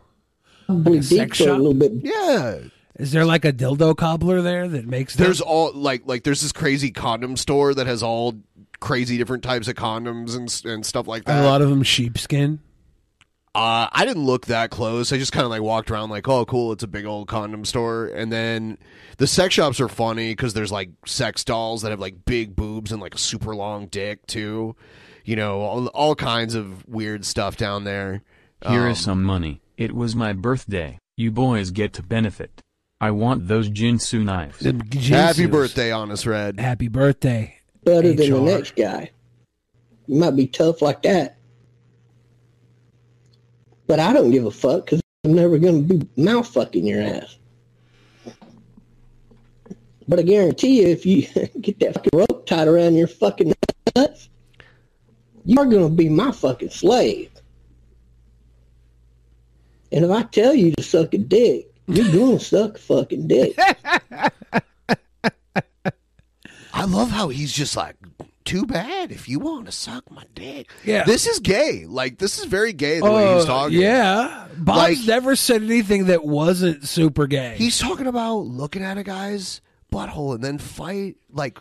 Probably a sex deep for a little bit. Yeah. Is there like a dildo cobbler there that makes? them? There's all like like there's this crazy condom store that has all crazy different types of condoms and and stuff like that. a lot of them sheepskin. Uh, I didn't look that close. I just kind of like walked around like, oh, cool, it's a big old condom store. And then the sex shops are funny because there's like sex dolls that have like big boobs and like a super long dick too. You know, all, all kinds of weird stuff down there. Here is Um, some money. It was my birthday. You boys get to benefit. I want those Ginsu knives. Happy birthday, Honest Red. Happy birthday. Better than the next guy. You might be tough like that. But I don't give a fuck because I'm never going to be mouth fucking your ass. But I guarantee you, if you get that fucking rope tied around your fucking nuts, you're going to be my fucking slave. And if I tell you to suck a dick, you're going to suck a fucking dick. I love how he's just like, too bad if you want to suck my dick. Yeah. This is gay. Like, this is very gay the way he's Oh, talking. Yeah, Bob's Like- never said anything that wasn't super gay. He's talking about looking at a guy's butthole and then fight like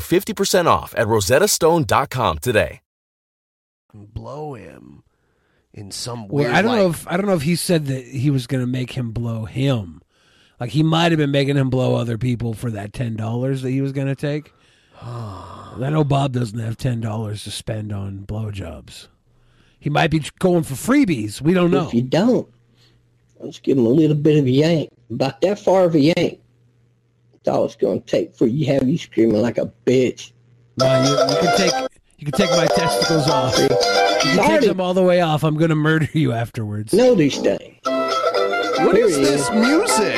50% off at rosettastone.com today. blow him in some weird Well, I don't know if I don't know if he said that he was going to make him blow him. Like he might have been making him blow other people for that ten dollars that he was going to take. I know Bob doesn't have ten dollars to spend on blowjobs. He might be going for freebies. We don't know. If you don't, let's give him a little bit of a yank. About that far of a yank. That's all it's going to take for you have you screaming like a bitch. No, you, you can take you can take my testicles off. You can take them all the way off. I'm going to murder you afterwards. Know these things. What is this music?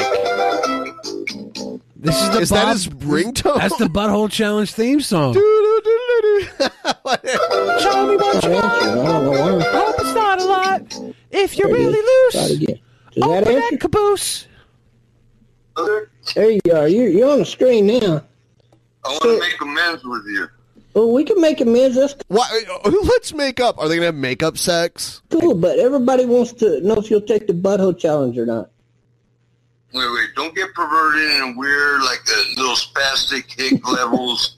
This is the Is that Bob- his ringtone? That's the Butthole Challenge theme song. Show me what you want. Hope it's not a lot. If you're really is. Try it loose, again. That open that caboose. There you are. You're, you're on the screen now. I want to make amends with you. Well, we can make amends. That's Why, let's make up. Are they gonna have makeup sex? cool, but everybody wants to know if you'll take the butthole challenge or not. Wait, wait, don't get perverted and weird like the little spastic hick levels.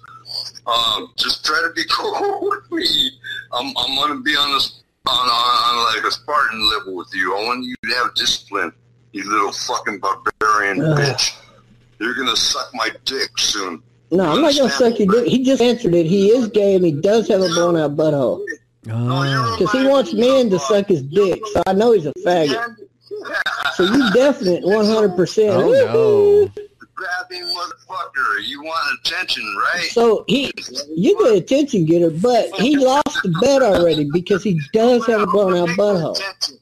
Um, just try to be cool with me. I'm, I'm gonna be on this on, on, on like a Spartan level with you. I want you to have discipline, you little fucking barbarian Ugh. bitch. You're gonna suck my dick soon. No, I'm not gonna suck your dick. He just answered it. He is gay and he does have a blown out butthole. Oh, because uh, he wants men to suck his dick, so I know he's a faggot. So you definite 100%. Oh no! Grabbing motherfucker, you want attention, right? So he, you the attention getter, but he lost the bet already because he does have a blown out butthole.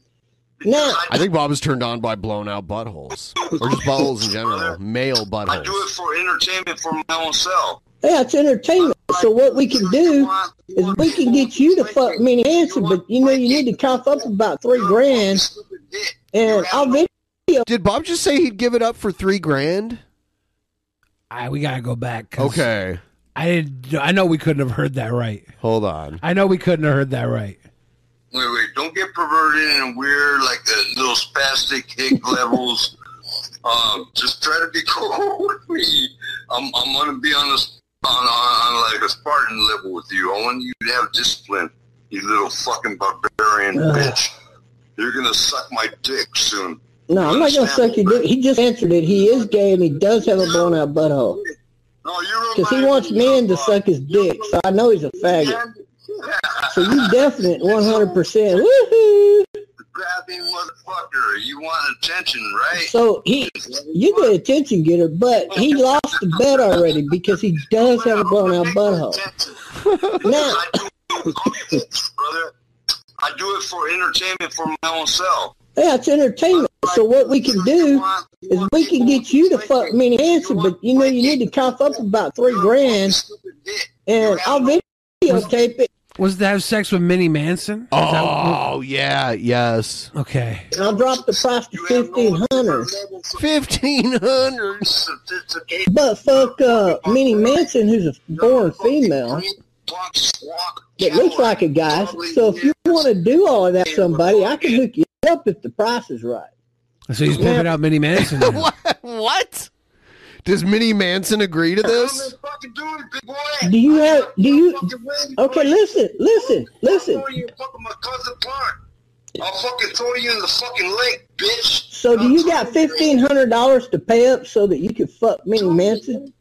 Now, I think Bob is turned on by blown out buttholes, or just buttholes in general, male buttholes. I do it for entertainment for my own self. yeah, it's entertainment. So what we can do is we can get you to fuck Minnie Hanson, but you know you need to cough up about three grand, and I'll video. Did Bob just say he'd give it up for three grand? I, we gotta go back. Okay, I didn't. I know we couldn't have heard that right. hold on. I know we couldn't have heard that right. Wait, wait, don't get perverted and weird like the little spastic hick levels. Um, just try to be cool with me. I'm, I'm gonna be on this on, on, like a Spartan level with you. I want you to have discipline, you little fucking barbarian Ugh. bitch. You're gonna suck my dick soon. No, I'm not gonna suck your dick. He just answered it. He is gay and he does have a blown out butthole. No, Because he wants men to suck his dick, so I know he's a faggot. So you definite 100%. Woohoo! Grabbing motherfucker, you want attention, right? So he, you the attention getter, but he lost the bet already because he does have a blown out butthole. Now, brother. I do it for entertainment for my own self. yeah, it's entertainment. So what we can do is we can get you to fuck Minnie Hanson, but you know you need to cough up about three grand, and I'll videotape it. Was to have sex with Minnie Manson? Is that- Oh yeah, yes. okay. I'll drop the price to fifteen hundred. Fifteen hundred. But fuck uh, Minnie Manson, who's a born female, that looks like a guy. So if you want to do all of that, somebody, I can hook you up if the price is right. So he's pimping out Minnie Manson. now. what? What? Does Minnie Manson agree to this? Do you have? Do you? Okay, listen, listen, listen. I'll fucking throw you in the fucking lake, bitch. So do you got fifteen hundred dollars to pay up so that you can fuck Minnie Manson?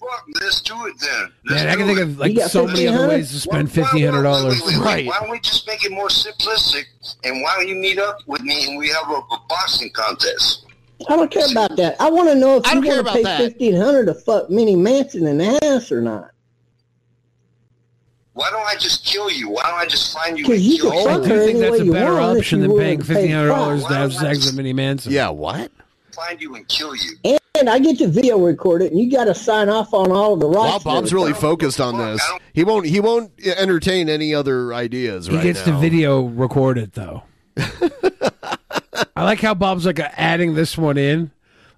Fuck, let's do it then. Man, I can think of like You got so many other ways to spend fifteen hundred dollars. Wait, wait, Why don't we just make it more simplistic? And why don't you meet up with me and we have a, a boxing contest? I don't care about that. I want to know if I you don't want to pay that. fifteen hundred to fuck Minnie Manson in the ass or not. Why don't I just kill you? Why don't I just find you 'Cause and you kill can you? fuck I do think that's a you better want option than paying fifteen hundred dollars to have sex with Minnie Manson. Yeah, what? Find you and kill you. And And I get to video record it, and you got to sign off on all of the rights. Wow, and Bob's really focused on this. He won't. He won't entertain any other ideas He right gets now. to video record it though. I like how Bob's like adding this one in.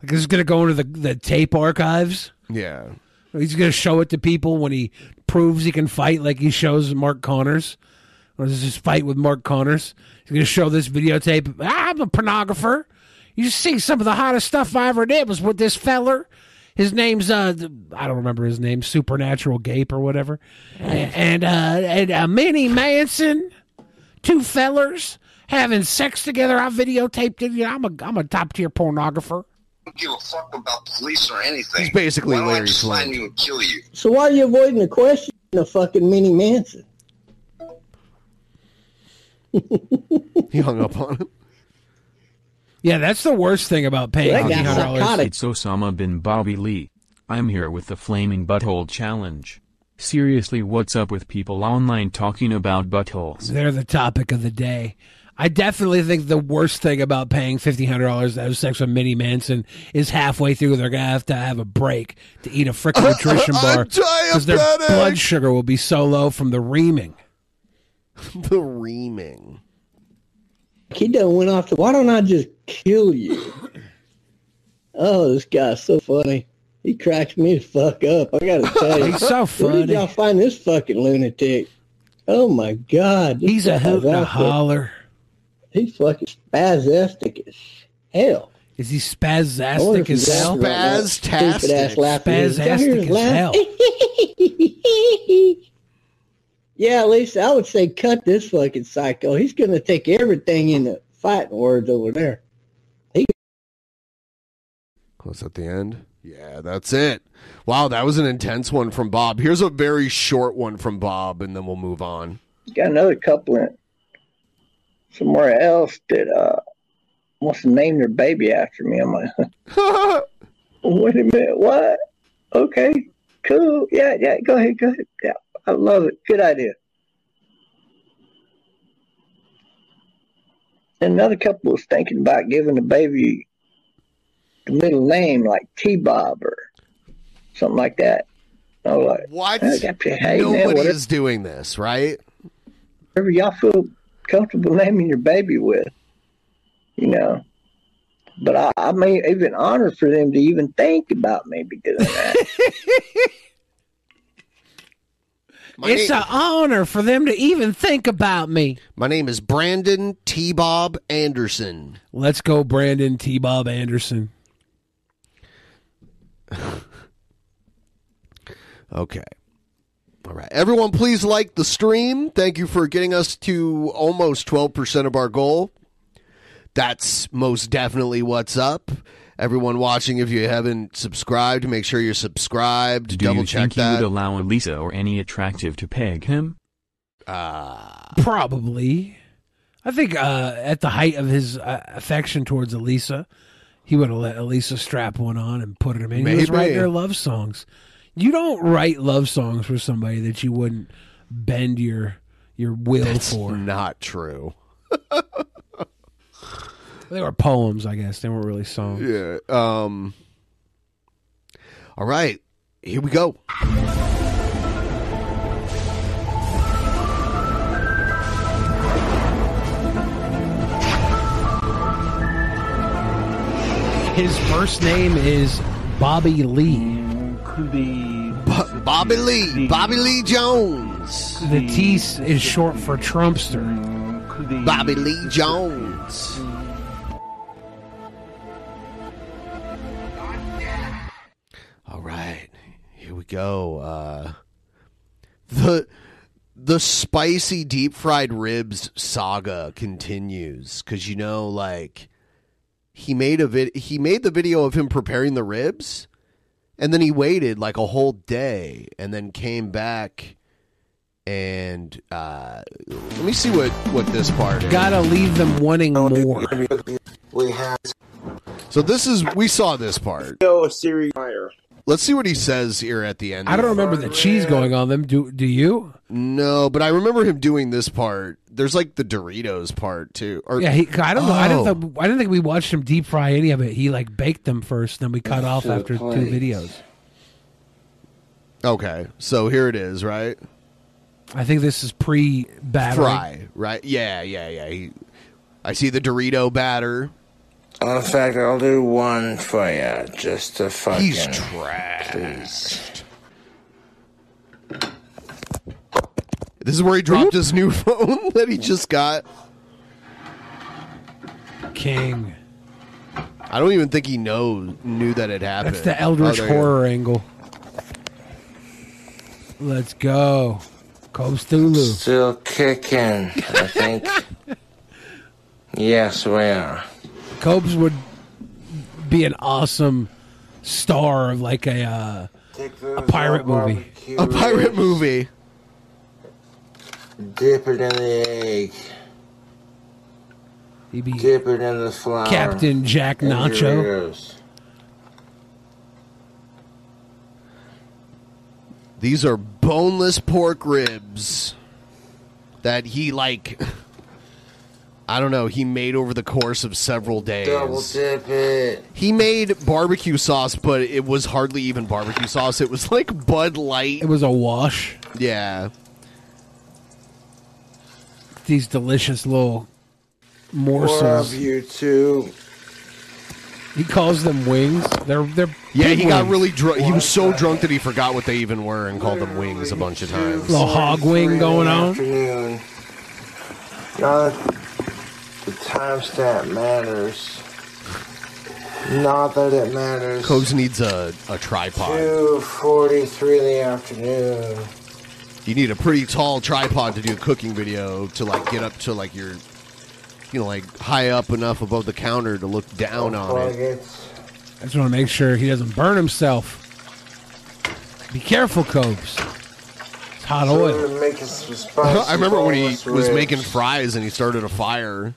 Like this is gonna go into the the tape archives. Yeah. He's gonna show it to people when he proves he can fight, like he shows Mark Connors. Or this is his fight with Mark Connors? He's gonna show this videotape. "Ah, I'm a pornographer. You see, some of the hottest stuff I ever did was with this feller. His name's uh, I don't remember his name, Supernatural Gape or whatever, and uh, and uh, Minnie Manson, two fellers having sex together. I videotaped it. You know, I'm a I'm a top tier pornographer. I don't give a fuck about police or anything. He's basically Why don't I Larry just Flynt. find you and kill you? So why are you avoiding the question of fucking Minnie Manson? He hung up on him. Yeah, that's the worst thing about paying That fifteen guy's hundred dollars. It's Osama bin Bobby Lee. I'm here with the Flaming Butthole Challenge. Seriously, what's up with people online talking about buttholes? They're the topic of the day. I definitely think the worst thing about paying fifteen hundred dollars to have sex with Minnie Manson is halfway through they're gonna have to have a break to eat a frickin' nutrition bar I'm their blood sugar will be so low from the reaming. the reaming. He done went off to. Why don't I just kill you? Oh, this guy's so funny. He cracks me the fuck up. I gotta tell you, He's so funny. Where did y'all find this fucking lunatic? Oh my god, He's a guy's hoot and a out there. Holler. He's fucking spastic as hell. Is he I spastic as hell? laughing right now. Stupid ass laughing. Did y'all hear his Spastic as hell. yeah, Lisa, I would say cut this fucking psycho. He's gonna take everything in the fighting words over there. Close at the end? Yeah, that's it. Wow, that was an intense one from Bob. Here's a very short one from Bob, and then we'll move on. got another couple in somewhere else that uh wants to name their baby after me. I'm like, wait a minute, what? Okay, cool. Yeah, yeah, go ahead, go ahead. Yeah, I love it. Good idea. And another couple was thinking about giving the baby the middle name like T Bob or something like that. I was like, What? I got hey, man, Nobody whatever- is doing this, right? whatever y'all feel comfortable naming your baby with, you know. But I, I may even honor for them to even think about maybe doing that. it's an honor for them to even think about me. My name is Brandon T. Bob Anderson. Let's go, Brandon T. Bob Anderson. Okay. All right. Everyone, please like the stream. Thank you for getting us to almost 12% of our goal. That's most definitely what's up. Everyone watching, if you haven't subscribed, make sure you're subscribed. Do Double you check think he that. would allow Elisa or any attractive to peg him? Uh, Probably. I think uh, at the height of his uh, affection towards Elisa, he would have let Elisa strap one on and put him in. He was writing her love songs. You don't write love songs for somebody that you wouldn't bend your your will That's for. not true. They were poems, I guess. They weren't really songs. Yeah. Um. All right. Here we go. His first name is Bobby Lee. Bo- Bobby Lee. Bobby Lee Jones. The T is short for Trumpster. Bobby Lee Jones. All right, here we go. Uh, the the spicy deep fried ribs saga continues because you know, like he made a vid- he made the video of him preparing the ribs, and then he waited like a whole day, and then came back. And uh, let me see what what this part is. Gotta leave them wanting more. We had So this is we saw this part. a series fire. Let's see what he says here at the end. I don't remember the cheese going on them. Do do you? No, but I remember him doing this part. There's like the Doritos part too. Or Yeah, he, I don't know. I didn't. Oh. Th- I didn't think we watched him deep fry any of it. He like baked them first, then we cut off Should've after two videos. Okay, so here it is, right? I think this is pre battering. Fry, right? Yeah, yeah, yeah. He, I see the Dorito batter. In fact, I'll do one for you, just to fucking. He's trashed. This is where he dropped his new phone that he just got. King. I don't even think he knows knew that it happened. That's the Eldritch Oh, there you go. horror angle. Let's go, Cobes Thulu. Still kicking, I think. yes, we are. Cobes would be an awesome star of like a uh, a pirate movie. A pirate movie. Dip it in the egg. He'd be Dip it in the flour. Captain Jack and Nacho. These are boneless pork ribs that he like. I don't know. He made over the course of several days. Double dip it. He made barbecue sauce, but it was hardly even barbecue sauce. It was like Bud Light. It was a wash. Yeah. These delicious little What morsels. up, you two? He calls them wings. They're they're Yeah, big he got wings. really drunk. He was so drunk that he forgot what they even were and called them wings a bunch of times. little hog wing going on. Afternoon. Not that the timestamp matters. Not that it matters. Cobes needs a, a tripod. Two forty-three in the afternoon. You need a pretty tall tripod to do a cooking video to like get up to like your, you know, like high up enough above the counter to look down on Plug it. it. I just want to make sure he doesn't burn himself. Be careful, Cobes. It's hot So oil. we're making some spicy I remember when he boneless was ribs. making fries and he started a fire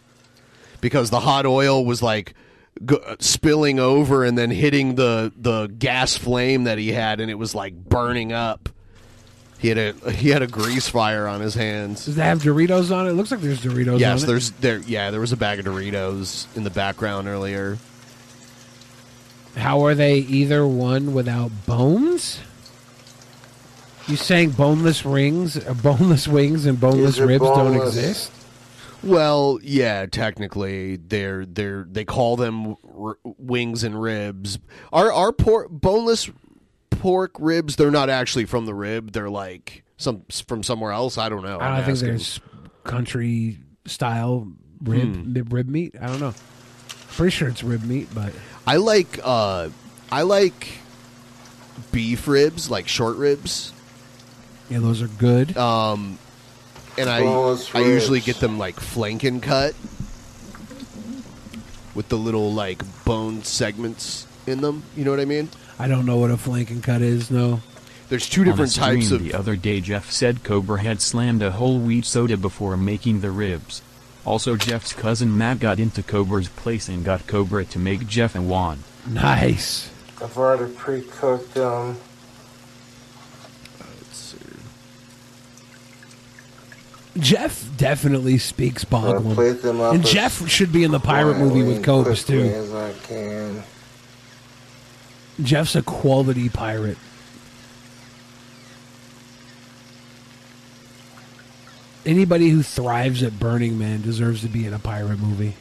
because the hot oil was like g- spilling over and then hitting the the gas flame that he had and it was like burning up. He had a he had a grease fire on his hands. Does that have Doritos on it? It looks like there's Doritos yes, on it. there's there yeah, there was a bag of Doritos in the background earlier. How are they either one without bones? You saying boneless rings, uh, boneless wings, and boneless These are ribs don't exist? Well, yeah, technically they're they're they call them r- wings and ribs. Our our pork boneless pork ribs, they're not actually from the rib. They're like some from somewhere else. I don't know. I I'm don't think asking. there's country style rib Hmm. rib- rib meat. I don't know. Pretty sure it's rib meat, but I like uh I like beef ribs, like short ribs. yeah, those are good. Um and I I usually get them like flanken cut with the little like bone segments in them. You know what I mean? I don't know what a flanking cut is. No, There's two On a different types stream of The other day, Jeff said Cobra had slammed a whole wheat soda before making the ribs. Also, Jeff's cousin Matt got into Cobra's place and got Cobra to make Jeff and Juan. nice. I've already pre-cooked them. Jeff definitely speaks I'll Boglin, plate and Jeff should be in the pirate movie with and Cobes too. As I can. Jeff's a quality pirate. Anybody who thrives at Burning Man deserves to be in a pirate movie.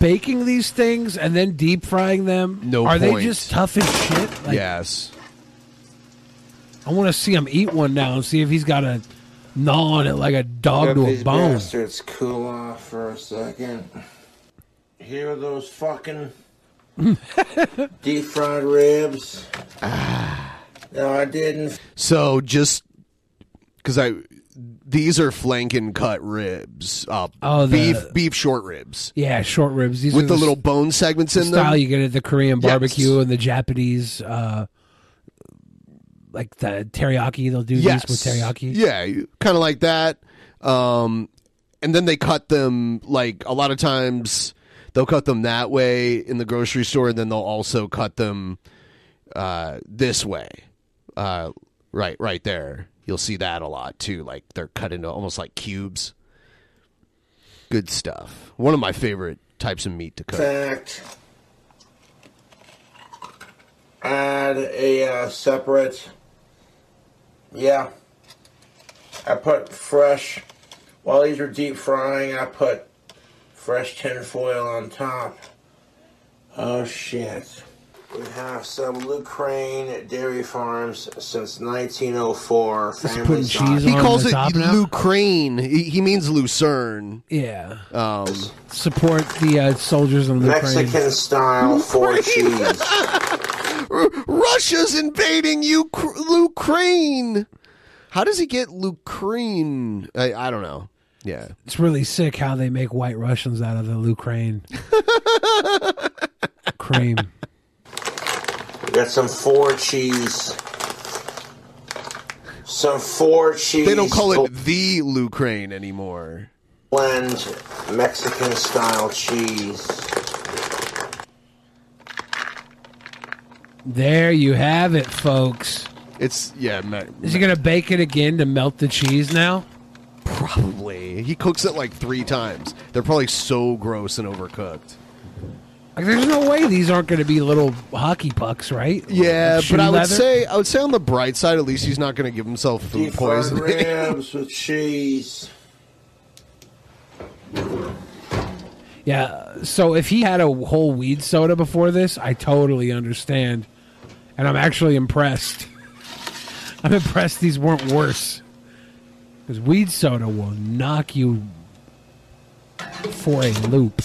Baking these things and then deep frying them. No Are they just tough as shit? Like, yes. I want to see him eat one now and see if he's got a gnaw on it like a dog Let to a these bone. bastards cool off for a second. Here are those fucking deep fried ribs. no, I didn't. So just because I these are flanken cut ribs, uh, Oh, the- beef beef short ribs Yeah, short ribs. These with are the s- little bone segments the in style them. you get at the Korean Yes. barbecue and the Japanese, uh, like the teriyaki. They'll do yes, these with teriyaki. Yeah, kind of like that. Um, and then they cut them like a lot of times they'll cut them that way in the grocery store, and then they'll also cut them uh, this way. Uh, right, right there. You'll see that a lot too. Like they're cut into almost like cubes. Good stuff. One of my favorite types of meat to cook. Fact. Add a uh, separate. Yeah. I put fresh. While these are deep frying, I put fresh tin foil on top. Oh shit. We have some Luke Crane Dairy Farms since 1904. Family putting sausage. cheese He on calls the it top now? Lucrane. He, he means Lucerne. Yeah. Um, Support the uh, soldiers in Ukraine. Mexican style four cheese. R- Russia's invading Ukraine. How does he get Lucrane? I, I don't know. Yeah. It's really sick how they make white Russians out of the Ukraine. Cream. We got some four cheese. Some four cheese. They don't call it the Lucrane anymore. blend Mexican style cheese. There you have it, folks. It's yeah. Me- Is he gonna bake it again to melt the cheese now? Probably. He cooks it like three times. They're probably so gross and overcooked. Like, there's no way these aren't going to be little hockey pucks, right? Yeah, Shoe but I would leather? say I would say on the bright side, at least he's not going to give himself food Deep fried poisoning. ribs with cheese. Yeah. So if he had a whole weed soda before this, I totally understand, and I'm actually impressed. I'm impressed these weren't worse, because weed soda will knock you for a loop.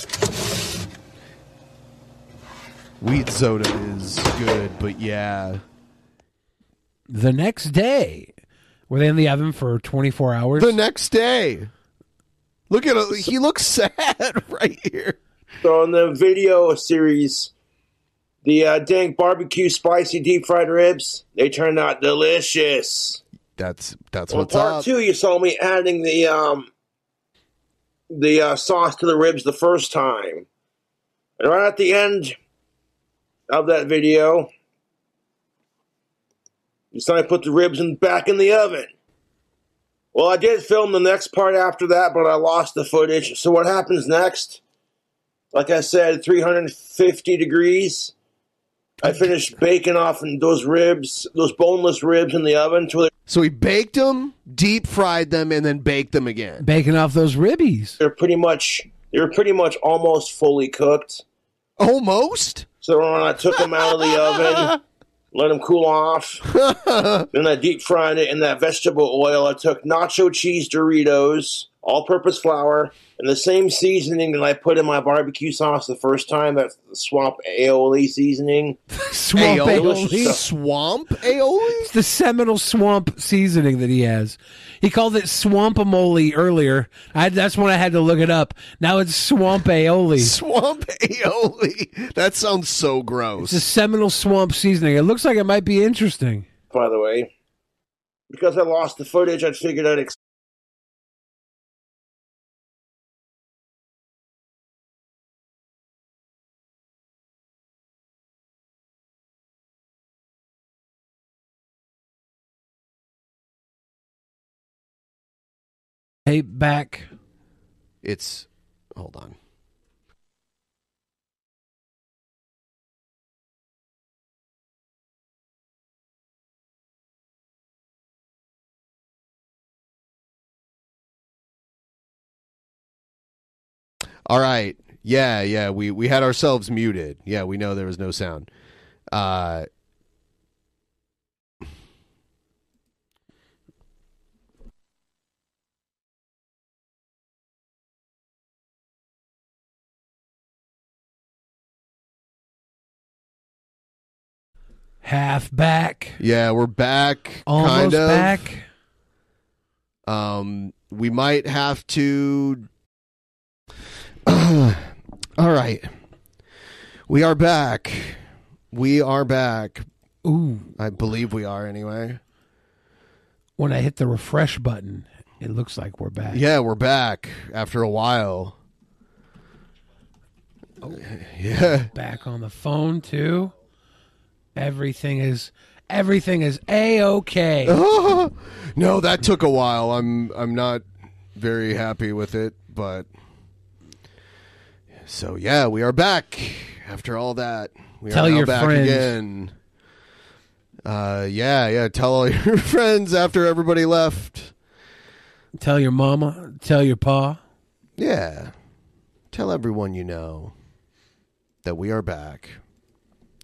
Weed soda is good, but yeah. The next day, were they in the oven for 24 hours? The next day. Look at it. He looks sad right here. So in the video series, the uh, dank barbecue spicy deep fried ribs, they turned out delicious. That's that's what's part up. two, you saw me adding the um the uh, sauce to the ribs the first time, and right at the end of that video, you saw I put the ribs in back in the oven. Well, I did film the next part after that, but I lost the footage. So what happens next? Like I said, 350 degrees. I finished baking off and those ribs, those boneless ribs in the oven till So he baked them, deep fried them, and then baked them again. Baking off those ribbies. they're pretty much they're pretty much almost fully cooked. Almost. So when I took them out of the oven, let them cool off, then I deep fried it in that vegetable oil. I took nacho cheese Doritos, all-purpose flour, and the same seasoning that I put in my barbecue sauce the first time. That's the swamp aioli seasoning. Swamp Aioli? aioli. Swamp aioli? It's the seminal Swamp seasoning that he has. He called it Swampamole earlier. I, that's when I had to look it up. Now it's Swamp aioli. Swamp aioli. That sounds so gross. It's a seminal Swamp seasoning. It looks like it might be interesting. By the way, because I lost the footage, I figured I'd. Back. It's hold on. All right. Yeah, yeah. We we had ourselves muted. Yeah, we know there was no sound. Uh Half back. Yeah, we're back. Almost kind of. back. Um, we might have to. All right, we are back. We are back. Ooh, I believe we are anyway. When I hit the refresh button, it looks like we're back. Yeah, we're back after a while. Oh, Yeah. Back on the phone too. Everything is everything is a okay. no, that took a while. I'm I'm not very happy with it, but so yeah, we are back after all that. We Tell are now your back friends. again. Uh, yeah, yeah. Tell all your friends after everybody left. Tell your mama. Tell your pa. Yeah. Tell everyone you know that we are back.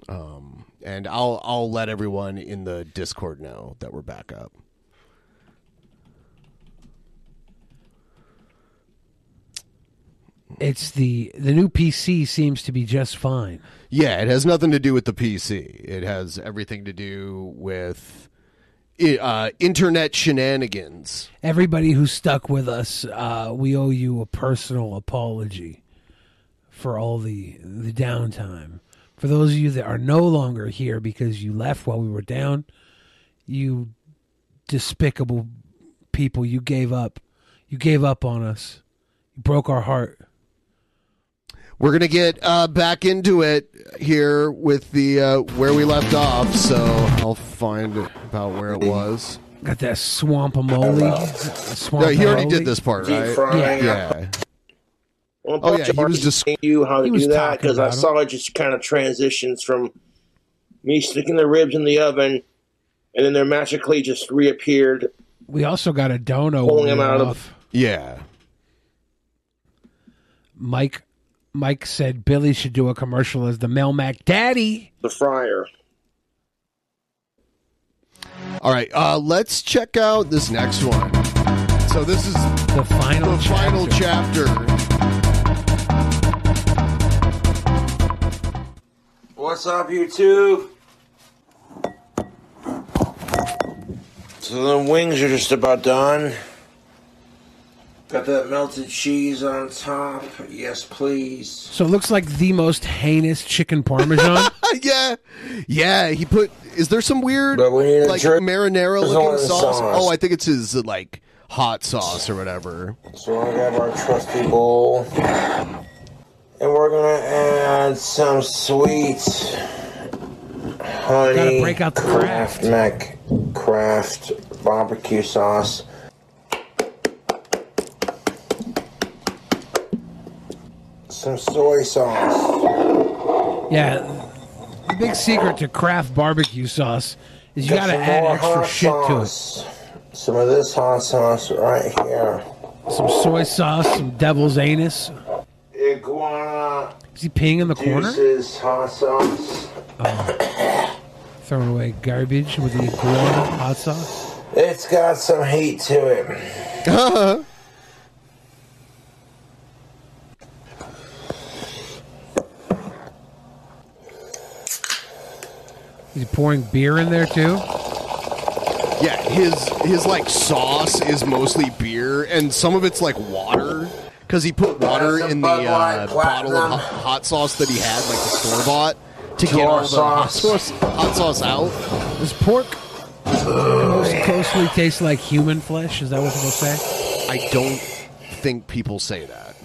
Um, and I'll I'll let everyone in the Discord know that we're back up. It's the the new PC seems to be just fine. Yeah, it has nothing to do with the PC. It has everything to do with uh, internet shenanigans. Everybody who stuck with us, uh, we owe you a personal apology for all the the downtime. For those of you that are no longer here because you left while we were down, you despicable people, you gave up. You gave up on us. You broke our heart. We're gonna get uh, back into it here with the uh, where we left off. So I'll find about where it was. Got that swampamole. No, he already did this part, right? frying. Yeah. Well, Oh, yeah, he was just you how to do that because I saw it just kind of transitions from me sticking the ribs in the oven, and then they magically just reappeared. We also got a dono Pulling when we him out of- Yeah. Mike Mike said Billy should do a commercial as the Melmac Daddy. The fryer. All right, uh, let's check out this next one. So this is the final the final chapter. What's up, YouTube? So the wings are just about done. Got that melted cheese on top. Yes, please. So it looks like the most heinous chicken parmesan. yeah, yeah. He put. Is there some weird But we need a like drip. marinara There's looking the sauce? sauce. Oh, I think it's his like hot sauce or whatever. So we're have our trusty bowl. And we're gonna add some sweet honey. Gotta break out the Kraft Mac Kraft barbecue sauce. Some soy sauce. yeah. The big secret to Kraft barbecue sauce is you Got got to add extra shit sauce. To it. Some of this hot sauce right here. Some soy sauce, some devil's anus. Iguana Is he peeing in the corner? juices hot sauce. Oh. Throwing away garbage with the iguana hot sauce. It's got some heat to it. Uh-huh. He's pouring beer in there too. Yeah, his his like sauce is mostly beer, and some of it's like water because he put water in the uh, bottle of hot, hot sauce that he had, like the store bought, to get all the hot sauce. sauce hot sauce out. Does pork most closely taste like human flesh? Is that what people say? I don't think people say that.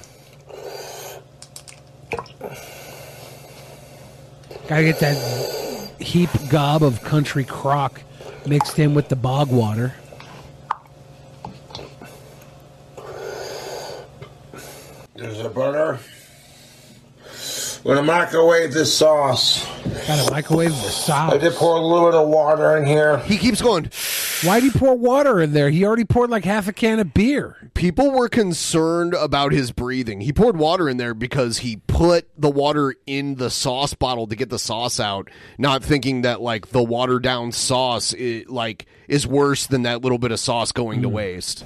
Gotta get that heap gob of country crock mixed in with the bog water. There's a burner. We're gonna microwave this sauce. Gotta microwave the sauce. I did pour a little bit of water in here. He keeps going. Why'd he pour water in there? He already poured like half a can of beer. People were concerned about his breathing. He poured water in there because he put the water in the sauce bottle to get the sauce out, not thinking that like the watered down sauce i like is worse than that little bit of sauce going to hmm. waste.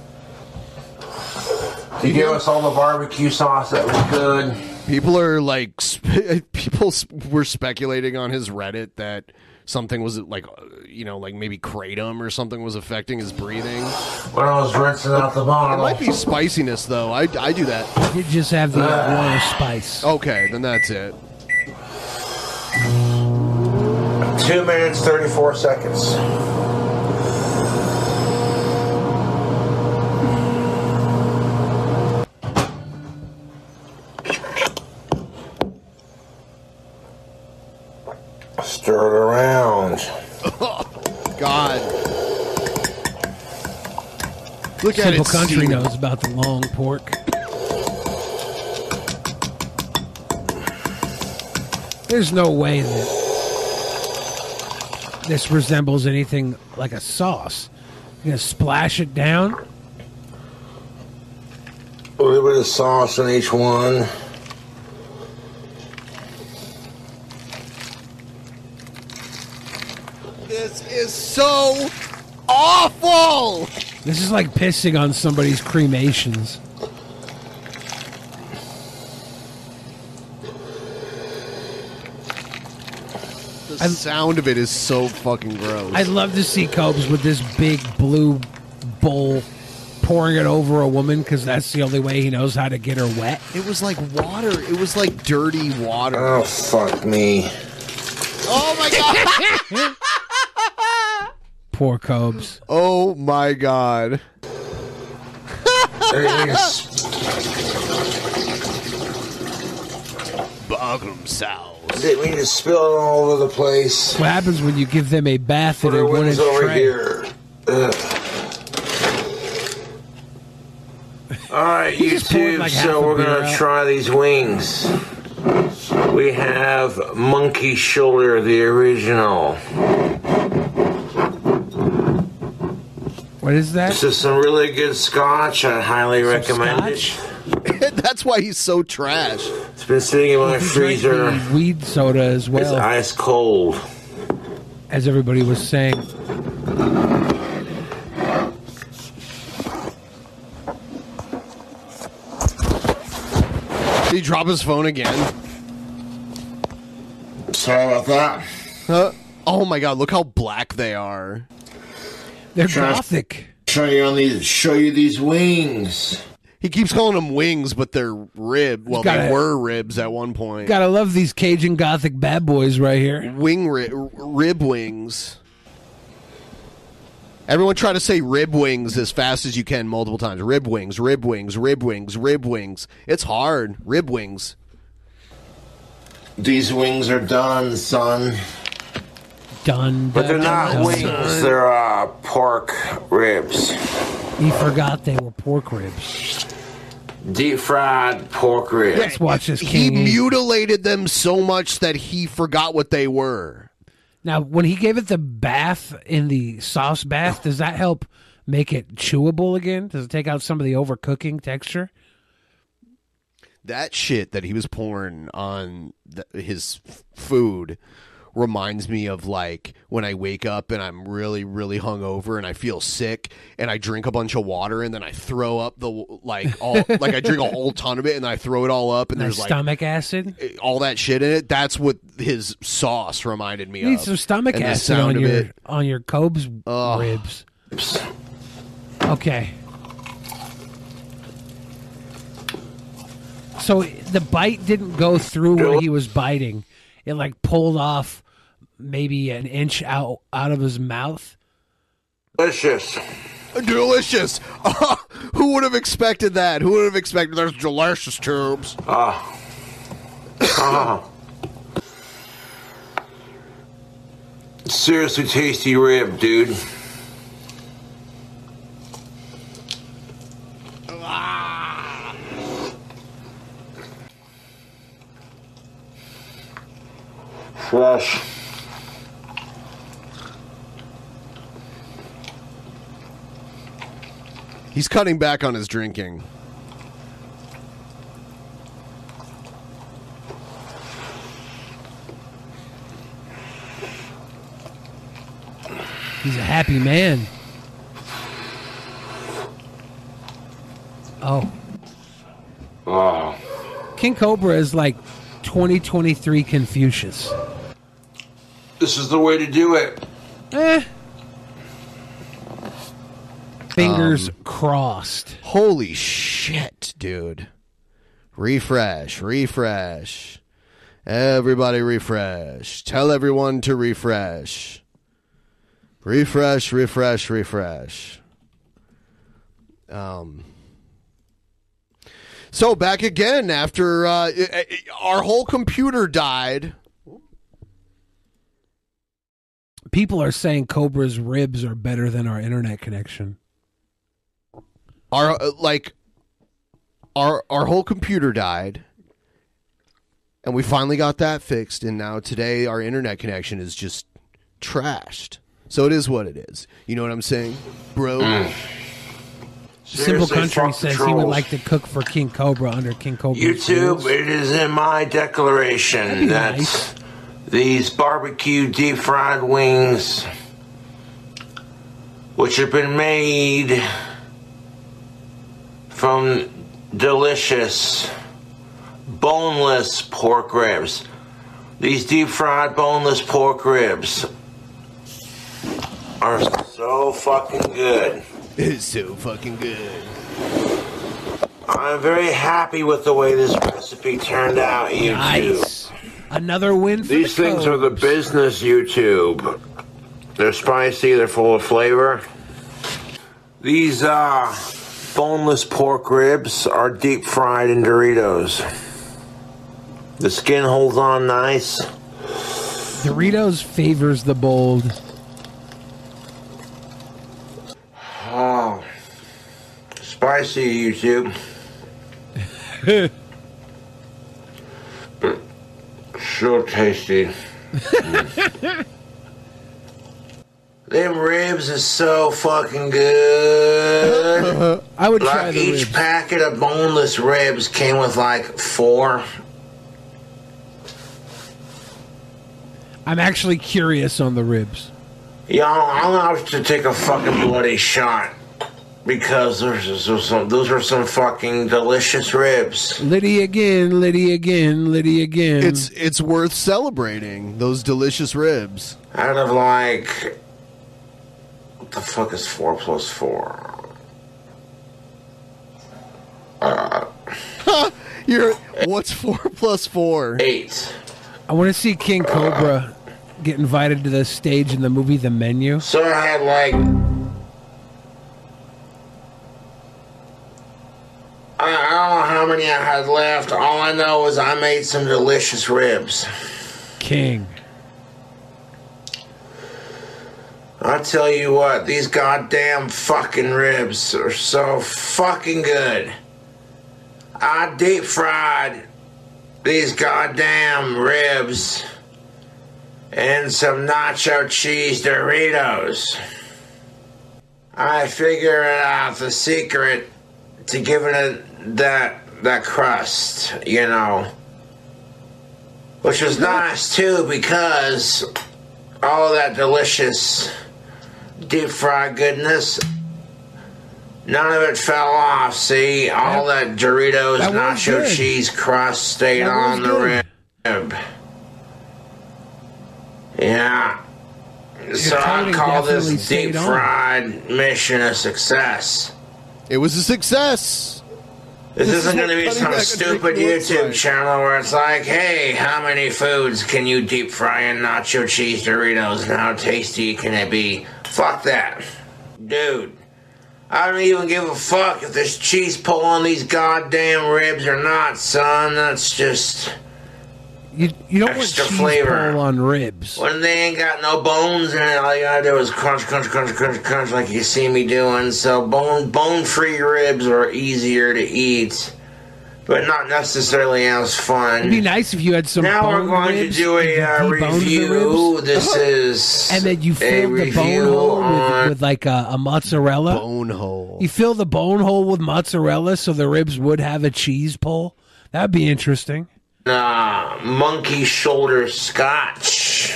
To gave us all the barbecue sauce that was good. People are like sp- people were speculating on his Reddit that something was like uh, you know like maybe kratom or something was affecting his breathing. When I was rinsing out the bottle, It might be spiciness though. I, I do that. You just have the iguana spice. Okay, then that's it. Two minutes, 34 seconds. stir it around. God. Look Simple at it. country knows about the long pork. There's no way that this resembles anything like a sauce. You gonna splash it down. A little bit of sauce on each one. Is so awful. This is like pissing on somebody's cremations. The sound of it is so fucking gross. I'd love to see Cobes with this big blue bowl pouring it over a woman because that's the only way he knows how to get her wet. It was like water. It was like dirty water. Oh fuck me! Oh my god. Poor Cobes. Oh my god. Bogum sauce. Didn't mean to spill it all over the place. What happens when you give them a bath in Put a our wooden wings over tray? here. Ugh. All right, He YouTube. like so we're gonna out. try these wings. We have monkey shoulder, the original. What is that? This is some really good scotch. I highly recommend it. That's why he's so trash. It's been sitting in my You freezer. weed soda as well. It's well, ice cold. as everybody was saying. Did he drop his phone again? Sorry about that. Huh? Oh my god, look how black they are. They're Try- gothic. Show you on these. Show you these wings. He keeps calling them wings, but they're rib. Well, they Gotta- were ribs at one point. Gotta love these Cajun gothic bad boys right here. Wing ri- rib wings. Everyone try to say rib wings as fast as you can multiple times. Rib wings, rib wings, rib wings, rib wings. It's hard. Rib wings. These wings are done, son. Done. But they're not done, wings. They're uh, pork ribs. He forgot they were pork ribs. Deep fried pork ribs. Let's watch this He King. mutilated them so much that he forgot what they were. Now, when he gave it the bath in the sauce bath, does that help make it chewable again? Does it take out some of the overcooking texture? That shit that he was pouring on th- his f- food reminds me of like when I wake up and I'm really really hungover and I feel sick and I drink a bunch of water and then I throw up the like all like I drink a whole ton of it and then I throw it all up and Nice there's like stomach acid. Eh, all that shit in it. That's what his sauce reminded me You need of. some stomach And acid on your it. on your Cobes Ugh. ribs. Okay. So the bite didn't go through where he was biting. It like pulled off maybe an inch out out of his mouth. Delicious. Delicious. Who would have expected that? Who would have expected there's delicious tubes? Ah. Ah. Seriously tasty rib, dude. Fresh. He's cutting back on his drinking. He's a happy man. Oh. Oh. King Cobra is like 2023 Confucius. This is the way to do it. Eh. Fingers Um, crossed. Holy shit, dude. Refresh, refresh. Everybody refresh. Tell everyone to refresh. Refresh, refresh, refresh. Um So back again after uh, i- i- our whole computer died. People are saying Cobra's ribs are better than our internet connection. our uh, like our our whole computer died and we finally got that fixed and now today our internet connection is just trashed so it is what it is you know what i'm saying bro Simple Country says he would like to cook for King Cobra under King Cobra. YouTube, it is in my declaration That'd that nice. These barbecue deep fried wings, which have been made from delicious boneless pork ribs, these deep fried boneless pork ribs are so fucking good. it's so fucking good I'm very happy with the way this recipe turned out, you Nice. Another win for These the things are the business YouTube. They're spicy, they're full of flavor. These uh boneless pork ribs are deep fried in Doritos. The skin holds on nice. Doritos favors the bold. Oh. Spicy YouTube. so tasty. Them ribs is so fucking good. I would like try the each ribs. packet of boneless ribs came with like four. I'm actually curious on the ribs. Y'all, I'll have to take a fucking bloody shot because there's, there's some, those are some fucking delicious ribs. Liddy again, Liddy again, Liddy again. it's it's worth celebrating those delicious ribs Out of like, what the fuck is four plus four? Uh, you're what's four plus four eight I want to see King Cobra get invited to the stage in the movie The Menu. So I had like. I, I don't know how many I had left. All I know is I made some delicious ribs. King. I tell you what, these goddamn fucking ribs are so fucking good. I deep fried these goddamn ribs and some nacho cheese Doritos. I figured out the secret to giving it that that crust, you know. Which was nice too because all that delicious deep fried goodness none of it fell off. See, all that, Doritos that nacho good. cheese crust stayed That on the good. rib. Yeah. So I call this stayed deep on. fried mission a success. it was a success This, This is isn't what going to be some stupid YouTube like. channel where it's like, hey, how many foods can you deep fry in nacho cheese Doritos and how tasty can it be? Fuck that. Dude, I don't even give a fuck if there's cheese pull on these goddamn ribs or not, son. That's just. You you don't Extra want cheese flavor. pull on ribs. When they ain't got no bones in it, all you gotta do is crunch, crunch, crunch, crunch, crunch, like you see me doing. So bone bone free ribs are easier to eat, but not necessarily as fun. It'd be nice if you had some. now we're going ribs to do a you uh, review. ribs. This is and then you fill the bone hole with, with like a, a mozzarella. bone hole You fill the bone hole with mozzarella so the ribs would have a cheese pull. That'd be interesting. Uh, monkey shoulder scotch.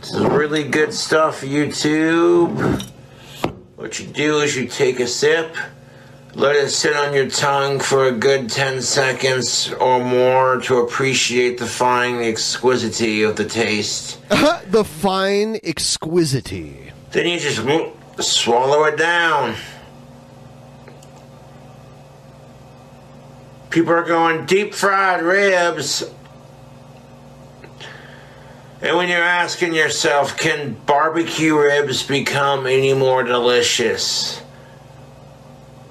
This is really good stuff, YouTube. What you do is you take a sip, let it sit on your tongue for a good 10 seconds or more to appreciate the fine exquisity of the taste. the fine exquisity Then you just swallow it down. People are going deep fried ribs. And when you're asking yourself, can barbecue ribs become any more delicious?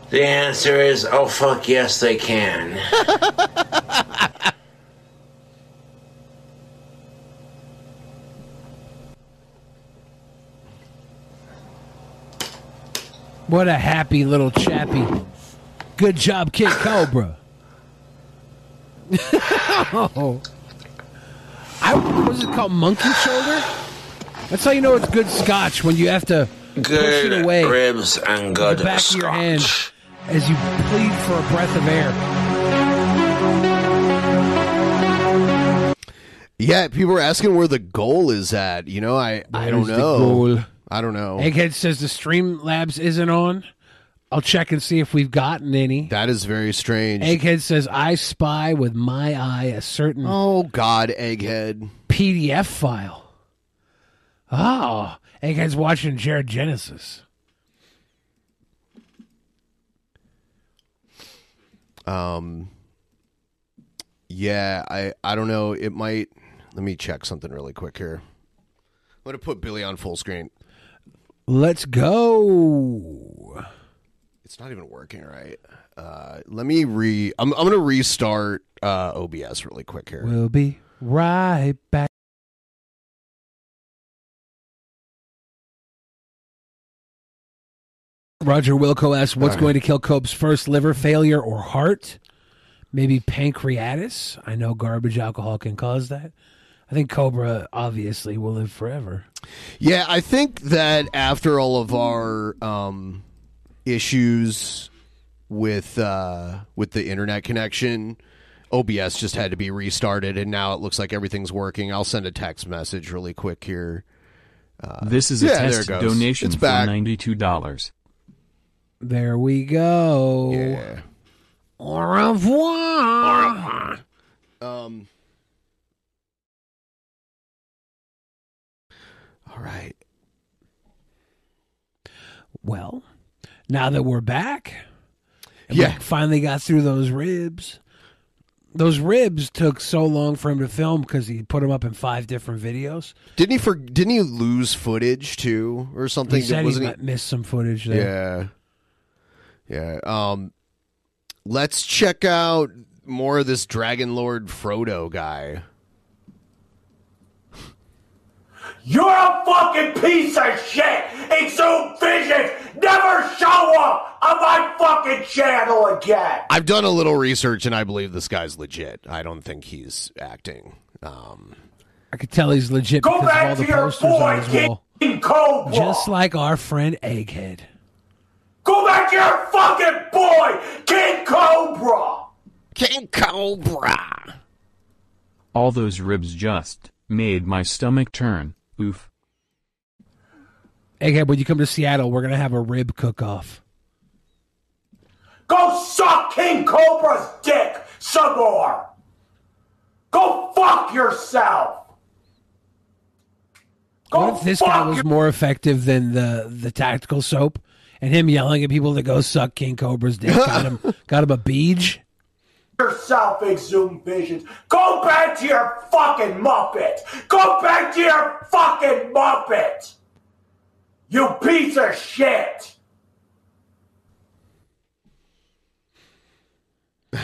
The answer is, oh fuck yes, they can. What a happy little chappy. Good job, Kid Cobra. oh. I, what is it called? Monkey shoulder? That's how you know it's good scotch when you have to push it away ribs and with good the back of your hand scotch. as you plead for a breath of air. Yeah, people are asking where the goal is at. You know, I I don't Where's the know. goal? I don't know. Egghead says the Streamlabs isn't on. I'll check and see if we've gotten any. That is very strange. Egghead says I spy with my eye a certain Oh God, Egghead. PDF file. Oh, Egghead's watching Jared Genesis. Um. Yeah, I I don't know. It might. Let me check something really quick here. I'm gonna put Billy on full screen. Let's go. It's not even working right. Uh, let me re. I'm I'm gonna restart uh, OBS really quick here. We'll be right back. Roger Wilco asks, "What's All right. going to kill Cope's first? Liver failure or heart? Maybe pancreatitis. I know garbage alcohol can cause that. I think Cobra obviously will live forever. Yeah, I think that after all of our um, issues with uh, with the internet connection, OBS just had to be restarted, and now it looks like everything's working. I'll send a text message really quick here. Uh, This is a yeah, there test donation It's for back. ninety-two dollars. There we go. Yeah. Au revoir. Um. All right. Well, now that we're back, Yeah. we finally got through those ribs. Those ribs took so long for him to film because he put them up in five different videos. Didn't he for? Didn't he lose footage too, or something? He said he Wasn't might miss some footage there. Yeah. Yeah. Um let's check out more of this Dragon Lord Frodo guy. You're a fucking piece of shit! Exhumed visions never show up on my fucking channel again! I've done a little research and I believe this guy's legit. I don't think he's acting. Um I could tell he's legit Go because of back all the your posters on boy, his King wall. Cobra! Just like our friend Egghead. Go back to your fucking boy, King Cobra! King Cobra! All those ribs just made my stomach turn. Oof. Egghead, when you come to Seattle, we're gonna have a rib cook-off. Go suck King Cobra's dick some more! Go fuck yourself! What if this guy was more effective than the the tactical soap, and him yelling at people to go suck King Cobra's dick got him got him a beach? Yourself, Exhumed Visions. Go back to your fucking Muppet. Go back to your fucking Muppet. You piece of shit.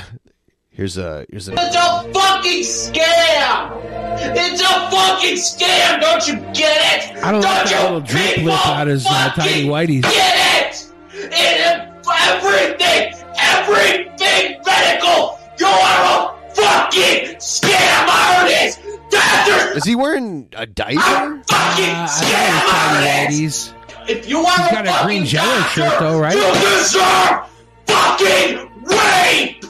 here's a here's a It's a fucking scam. It's a fucking scam. Don't you get it? I don't like that little drip lip out his uh, tiny whiteies. Get it? It is everything. Everything medical. You are a fucking scam artist. Doctor Is he wearing a diaper? fucking Uh, scam artist. If you want He's got a green jello shirt though, right? You deserve fucking rape!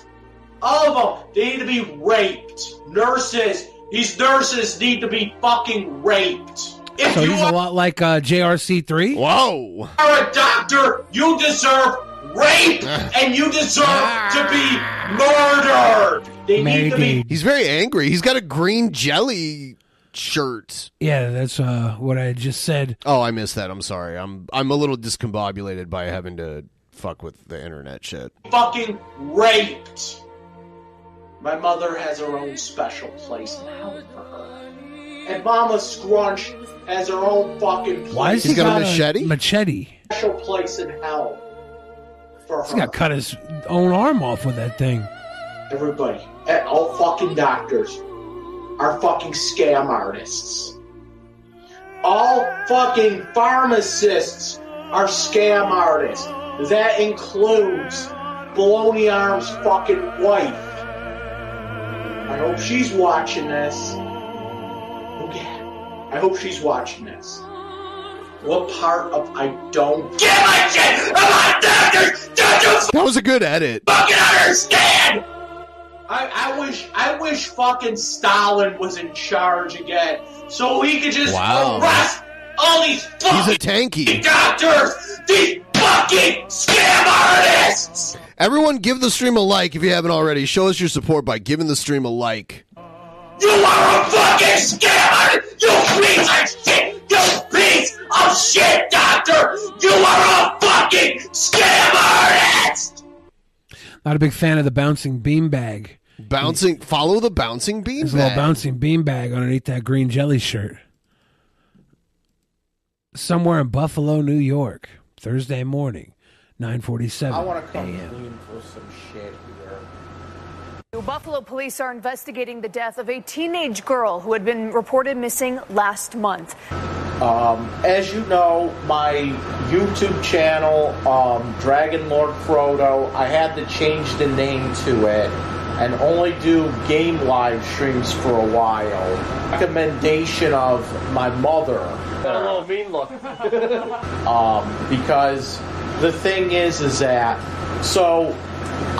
All of them, they need to be raped. Nurses, these nurses need to be fucking raped. If So you he's a lot like uh, JRC3. Whoa! You're a doctor, you deserve rape and you deserve to be murdered. They need to be He's very angry. He's got a green jelly shirt. Yeah, that's uh, what I just said. Oh, I missed that. I'm sorry. I'm I'm a little discombobulated by having to fuck with the internet shit. fucking raped. My mother has her own special place in hell for her. And Mama Scrunch has her own fucking place. Why has he got, a machete? machete. special place in hell for He's to cut his own arm off with that thing. Everybody, eh, all fucking doctors are fucking scam artists. All fucking pharmacists are scam artists. That includes Baloney Arm's fucking wife. I hope she's watching this. Yeah. I hope she's watching this. What part of I don't give a shit about doctors? You That was a good edit. fucking understand? I, I wish I wish fucking Stalin was in charge again, so he could just Wow. arrest all these He's fucking a tanky. doctors, these fucking scam artists. Everyone, give the stream a like if you haven't already. Show us your support by giving the stream a like. You are a fucking scammer! You piece of shit! You piece of shit, doctor! You are a fucking scam artist! Not a big fan of the bouncing beanbag. Bouncing, follow the bouncing bean There's a little bag. bouncing beanbag underneath that green jelly shirt. Somewhere in Buffalo, New York, Thursday morning, nine forty-seven. I want to come clean for some shit here. Buffalo police are investigating the death of a teenage girl who had been reported missing last month. Um, as you know, my YouTube channel, um, Dragon Lord Frodo, I had to change the name to it and only do game live streams for a while. Recommendation of my mother. Got a little mean look. um, because the thing is, is that so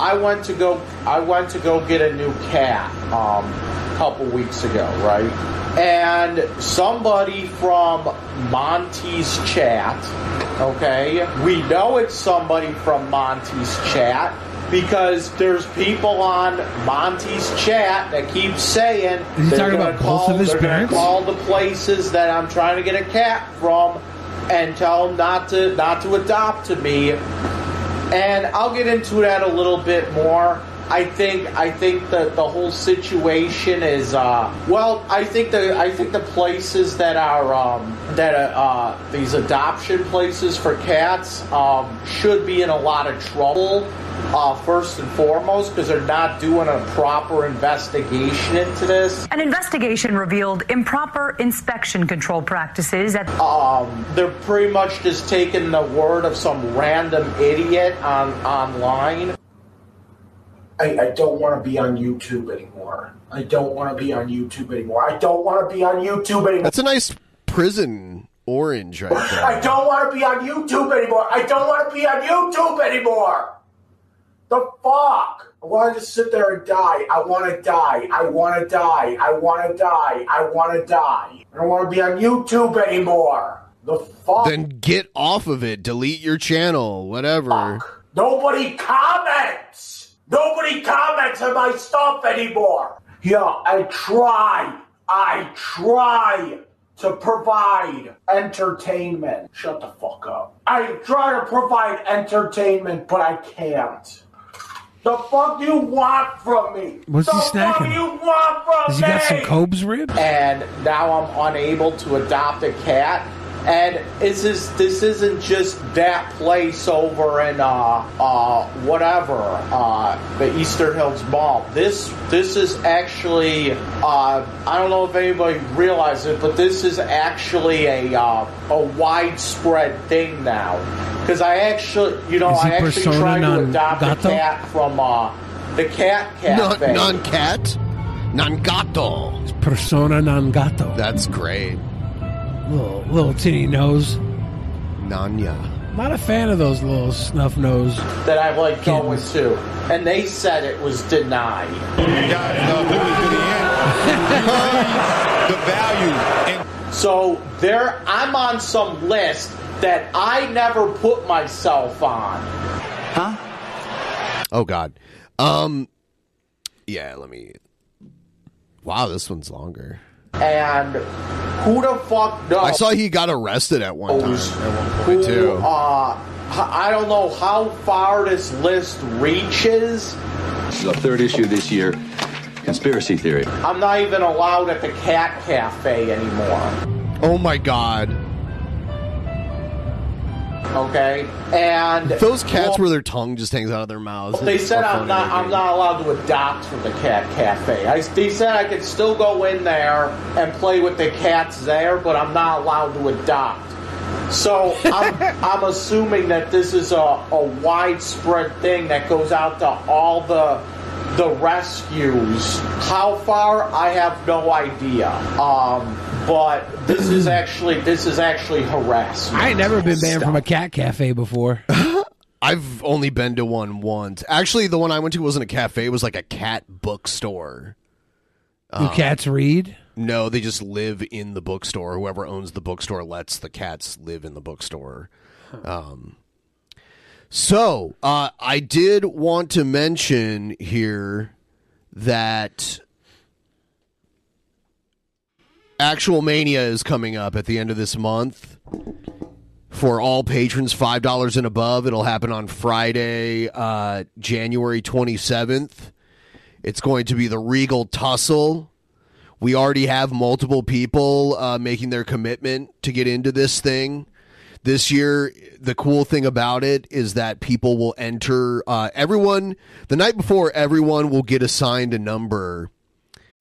I went to go, I went to go get a new cat um, a couple weeks ago, right? And somebody from Monty's chat, okay, we know it's somebody from Monty's chat because there's people on Monty's chat that keep saying Is he they're talking gonna about both of his they're gonna parents? call the places that I'm trying to get a cat from and tell them not to not to adopt to me. And I'll get into that a little bit more. I think I think that the whole situation is uh, well. I think the I think the places that are um, that uh, these adoption places for cats um, should be in a lot of trouble. Uh, first and foremost, because they're not doing a proper investigation into this. An investigation revealed improper inspection control practices at Um, they're pretty much just taking the word of some random idiot on online. I, I don't want to be on YouTube anymore. I don't want to be on YouTube anymore. I don't want to be on YouTube anymore. That's a nice prison orange right there. I don't want to be on YouTube anymore. I don't want to be on YouTube anymore. The fuck? I want to just sit there and die. I want to die. I want to die. I want to die. I want to die. I don't want to be on YouTube anymore. The fuck? Then get off of it. Delete your channel. Whatever. Nobody comments. Nobody comments on my stuff anymore. Yeah, I try. I try to provide entertainment. Shut the fuck up. I try to provide entertainment, but I can't. The fuck do you want from me? What's the he fuck snacking? do you want from Has he got some Cobes ribs? and now I'm unable to adopt a cat. And this is this isn't just that place over in uh uh whatever uh the Eastern Hills Mall. This this is actually uh I don't know if anybody realizes it, but this is actually a uh, a widespread thing now. Because I actually you know I actually persona tried to adopt gato? a cat from uh the cat cafe. Non cat, non gato. Persona non gato. That's great. Little little tinny nose. Nanya. Not a fan of those little snuff nose. that I've like going to, and they said it was denied. the value and so there, I'm on some list that I never put myself on. Huh? Oh God. Um. Yeah. Let me. Wow, this one's longer. And who the fuck knows? I saw he got arrested at one time. At one who, too. uh, h- I don't know how far this list reaches. The third issue this year, conspiracy theory. I'm not even allowed at the cat cafe anymore. Oh my God. Okay, and Those cats well, where their tongue just hangs out of their mouths. They said I'm not. I'm not allowed to adopt from the cat cafe. I, they said I could still go in there and play with the cats there, but I'm not allowed to adopt. So I'm, I'm assuming that this is a, a widespread thing that goes out to all the the rescues. How far I have no idea. Um, but this is actually this is actually harassment. I ain't never been banned from a cat cafe before. I've only been to one once. Actually, the one I went to wasn't a cafe; it was like a cat bookstore. Do cats read? No, they just live in the bookstore. Whoever owns the bookstore lets the cats live in the bookstore. Um, so, uh, I did want to mention here that Actual Mania is coming up at the end of this month. For all patrons, $5 and above. It'll happen on Friday, uh, January 27th. It's going to be the Regal Tussle. We already have multiple people uh, making their commitment to get into this thing. This year, the cool thing about it is that people will enter. Uh, everyone, the night before, everyone will get assigned a number.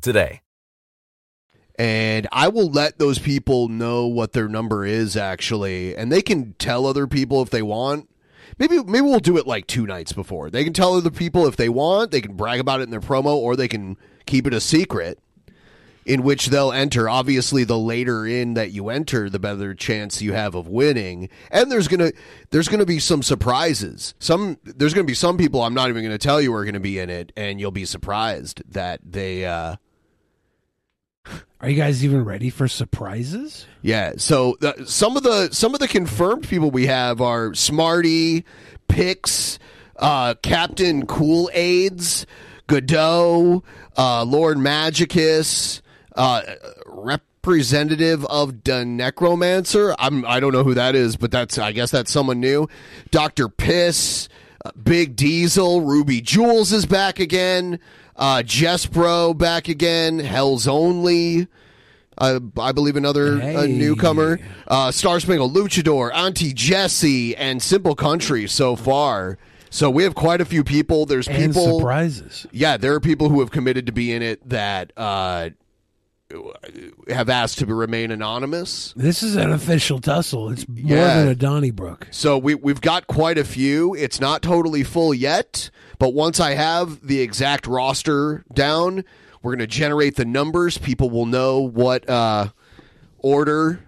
today. and I will let those people know what their number is actually, and they can tell other people if they want. Maybe maybe we'll do it like two nights before. They can tell other people if they want. They can brag about it in their promo, or they can keep it a secret. In which they'll enter. Obviously, the later in that you enter, the better chance you have of winning. And there's gonna there's gonna be some surprises. Some there's gonna be some people I'm not even gonna tell you are gonna be in it, and you'll be surprised that they. uh Are you guys even ready for surprises? Yeah. So some of the some of the confirmed people we have are Smarty, Pix, uh, Captain Cool Aids, Godot, uh, Lord Magicus, uh, representative of the Necromancer. I'm I don't know who that is, but that's I guess that's someone new. Doctor Piss, uh, Big Diesel, Ruby Jules is back again. Uh, Jespro back again. Hell's Only. Uh, I believe another uh, Hey. newcomer, uh, Star Spangled Luchador, Auntie Jesse, and Simple Country so far. So we have quite a few people. There's And people surprises. Yeah, there are people who have committed to be in it that uh, have asked to remain anonymous. This is an official tussle. It's more Yeah. than a Donnybrook. So we we've got quite a few. It's not totally full yet, but once I have the exact roster down, we're going to generate the numbers. People will know what uh, order.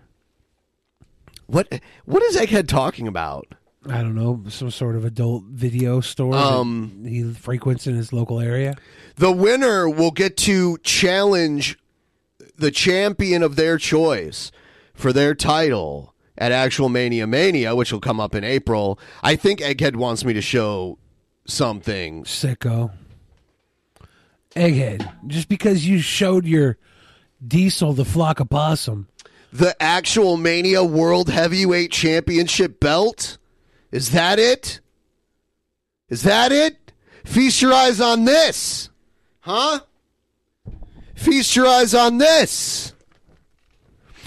What what is Egghead talking about? I don't know, some sort of adult video store Um, he frequents in his local area. The winner will get to challenge the champion of their choice for their title at Actual Mania Mania, which will come up in April. I think Egghead wants me to show something. Sicko. Egghead, just because you showed your diesel the flock of possum. The Actual Mania World Heavyweight Championship belt? Is that it? Is that it? Feast your eyes on this. Huh? Feast your eyes on this.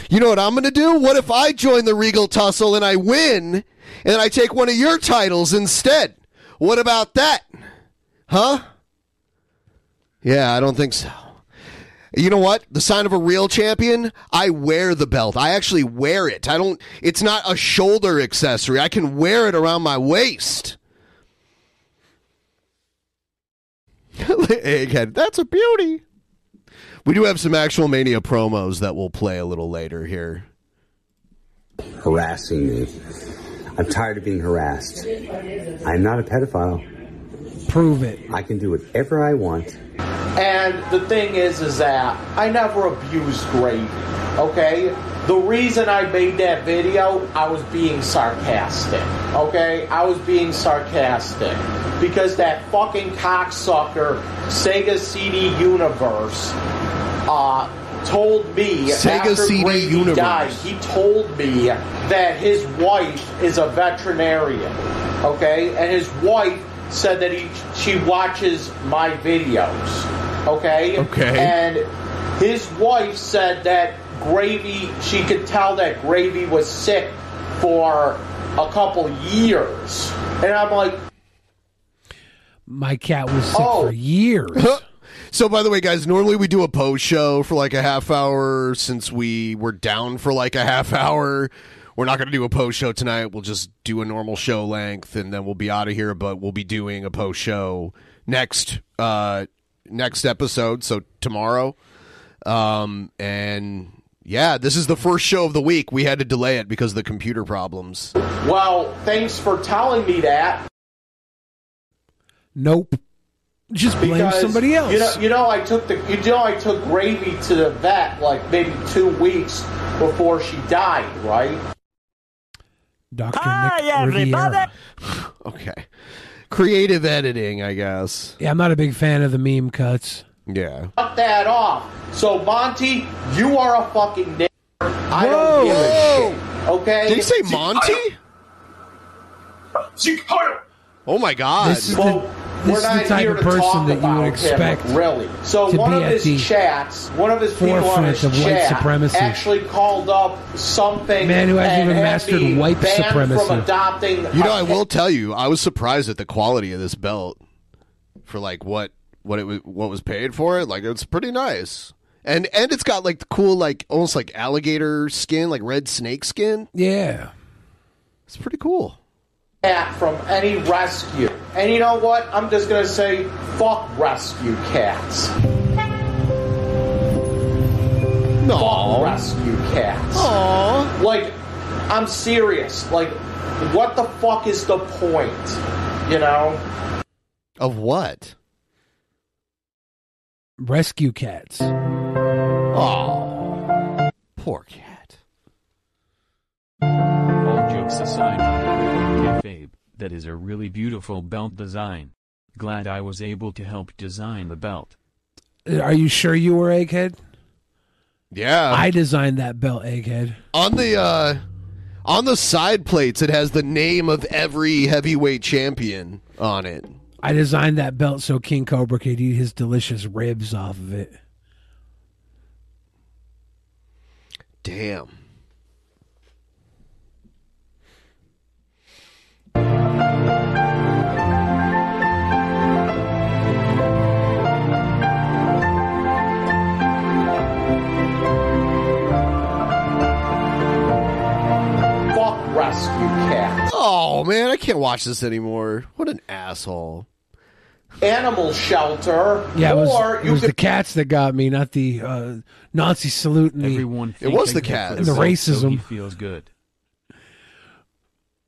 You know what I'm going to do? What if I join the Regal Tussle and I win and I take one of your titles instead? What about that? Huh? Yeah, I don't think so. You know what? The sign of a real champion, I wear the belt. I actually wear it. I don't it's not a shoulder accessory. I can wear it around my waist. Egghead, that's a beauty. We do have some actual Mania promos that we'll play a little later here. harassing me. I'm tired of being harassed. I'm not a pedophile. Prove it. I can do whatever I want. And the thing is, is that I never abused gravy. Okay, the reason I made that video, I was being sarcastic. Okay, I was being sarcastic because that fucking cocksucker Sega CD Universe uh, told me Sega after CD Gravy Universe. died, he told me that his wife is a veterinarian. Okay, and his wife said that he she watches my videos. Okay. Okay. And his wife said that Gravy, she could tell that Gravy was sick for a couple years, and I'm like, My cat was sick Oh. for years. So, by the way, guys, normally we do a post show for like a half hour. Since we were down for like a half hour, we're not going to do a post show tonight. We'll just do a normal show length, and then we'll be out of here. But we'll be doing a post show next uh next episode. So tomorrow, um, and yeah, this is the first show of the week. We had to delay it because of the computer problems. well, thanks for telling me that. Nope. Just blame Because, somebody else. You know, you know, I took the, you know, I took Gravy to the vet like maybe two weeks before she died, right? Dr. Hi, Nick Riviera. Okay, creative editing, I guess. Yeah, I'm not a big fan of the meme cuts. Yeah. Cut that off. So Monty, you are a fucking dick. I Whoa, don't give a shit. Okay. Did he say Monty? Oh my God! This is Well, the, we're this is not the type here of person that you about would him, expect. really. So to one be of at his the chats, one of his people on his of white chat supremacy. actually called up something. Man who hasn't even mastered white banned supremacy. From adopting, You know, I will tell you, I was surprised at the quality of this belt for like what what it was what was paid for it. Like it's pretty nice, and and it's got like the cool like almost like alligator skin, like red snake skin. Yeah, it's pretty cool. Cat from any rescue. And you know what? I'm just gonna say, fuck rescue cats. Fuck rescue cats. Aww. Like, I'm serious. Like, what the fuck is the point? You know? Of what? Rescue cats. Oh, poor cat. All jokes aside, kayfabe, that is a really beautiful belt design. Glad I was able to help design the belt. Are you sure you were Egghead? Yeah, I designed that belt, Egghead. on the uh on the side plates, it has the name of every heavyweight champion on it. I designed that belt so King Cobra could eat his delicious ribs off of it. Damn. Oh man, I can't watch this anymore. What an asshole. Animal shelter. Yeah, it was, or it you was could the cats that got me, not the uh, Nazi salute. me. Everyone It was the cats. And the belt so racism. he feels good.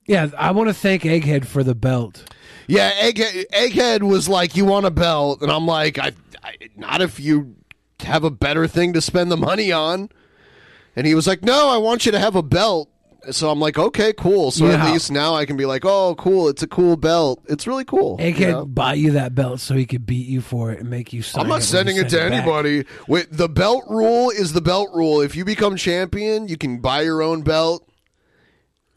Yeah, I want to thank Egghead for the belt. Yeah, Egghead, Egghead was like, "You want a belt?" And I'm like, I, I, "Not if you have a better thing to spend the money on." And he was like, "No, I want you to have a belt." So I'm like, "Okay, cool." So know at least now I can be like, "Oh, cool! It's a cool belt. It's really cool." Egghead you know? bought you that belt so he could beat you for it and make you I'm not you sending it to back. anybody. Wait, the belt rule is the belt rule. If you become champion, you can buy your own belt.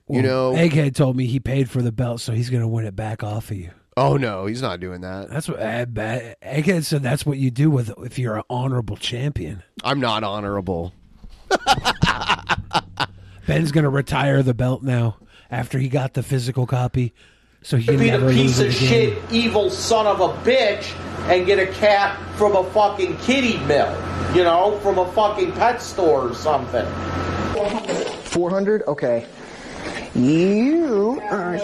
You know, Egghead told me he paid for the belt, so he's going to win it back off of you. Oh no, he's not doing that. That's what Egghead said. That's what you do with if you're an honorable champion. I'm not honorable. Ben's going to retire the belt now after he got the physical copy, so he can be never the piece lose of again. shit, evil son of a bitch, and get a cat from a fucking kitty mill, you know, from a fucking pet store or something. 400? Okay. You are.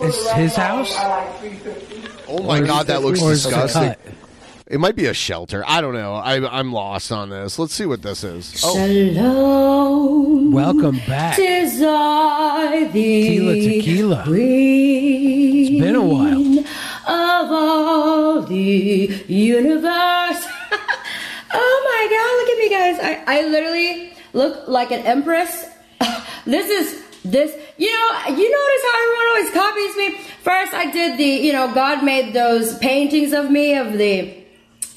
Is uh, his house? Oh my god, that looks or is it disgusting. Cut? It might be a shelter. I don't know. I, I'm lost on this. Let's see what this is. Oh, Shalom. Welcome back. Tis I, the Tila Tequila. Queen It's been a while. of all the universe. oh my god, look at me, guys. I, I literally look like an empress. this is this, you know, you notice how everyone always copies me. First, I did the, you know, God made those paintings of me of the.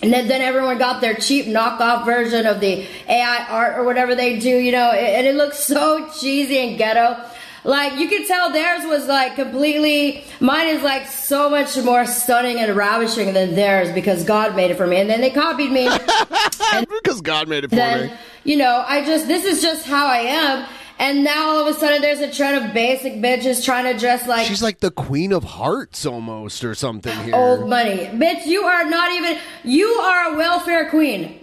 And then, then everyone got their cheap knockoff version of the AI art or whatever they do, you know, and it looks so cheesy and ghetto. Like you can tell theirs was like completely mine is like so much more stunning and ravishing than theirs because God made it for me. And then they copied me. because God made it for then, me. you know, I just this is just how I am. And now all of a sudden there's a trend of basic bitches trying to dress like She's like the queen of hearts almost or something here. old money. Bitch, you are not even you are a welfare queen.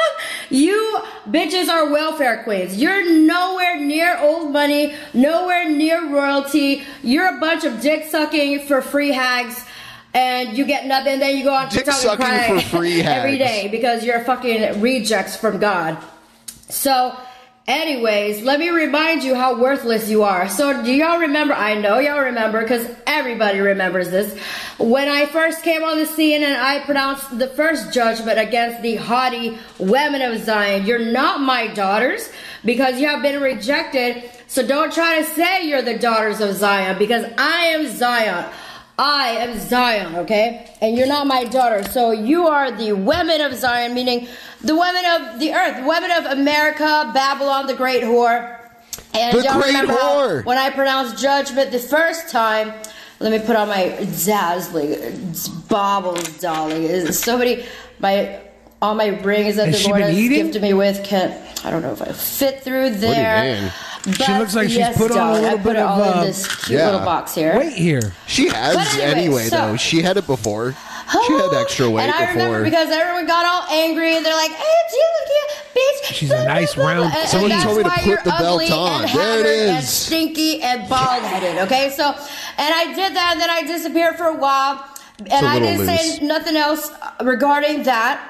you bitches are welfare queens. You're nowhere near old money, nowhere near royalty. You're a bunch of dick sucking for free hags. And you get nothing, then you go on Dick TikTok and sucking cry for free every day because you're fucking rejects from God. So, anyways, let me remind you how worthless you are. So, do y'all remember? I know y'all remember because everybody remembers this. When I first came on the scene and I pronounced the first judgment against the haughty women of Zion, you're not my daughters because you have been rejected. So, don't try to say you're the daughters of Zion because I am Zion. I am Zion, okay? And you're not my daughter. So you are the women of Zion, meaning the women of the earth, women of America, Babylon, the great whore. And The y'all great remember how whore. when I pronounced judgment the first time, let me put on my dazzling baubles, darling. Is somebody my all my rings that Has the she Lord been has eating? gifted me with can I don't know if I fit through there. mean? But She looks like she's yes, put on a darling, little I put bit it all of, uh, in this cute little box here. Wait here. She has But anyway, anyway, so- though. She had it before. She had extra weight and I remember before. because everyone got all angry and they're like, "Hey, do you look here, bitch?" She's a nice round. And, Someone that's told me to why put you're the belt ugly on. And There it haggard And is. stinky and bald headed. Okay, so and I did that, and then I disappeared for a while, and a I little didn't say loose. nothing else regarding that.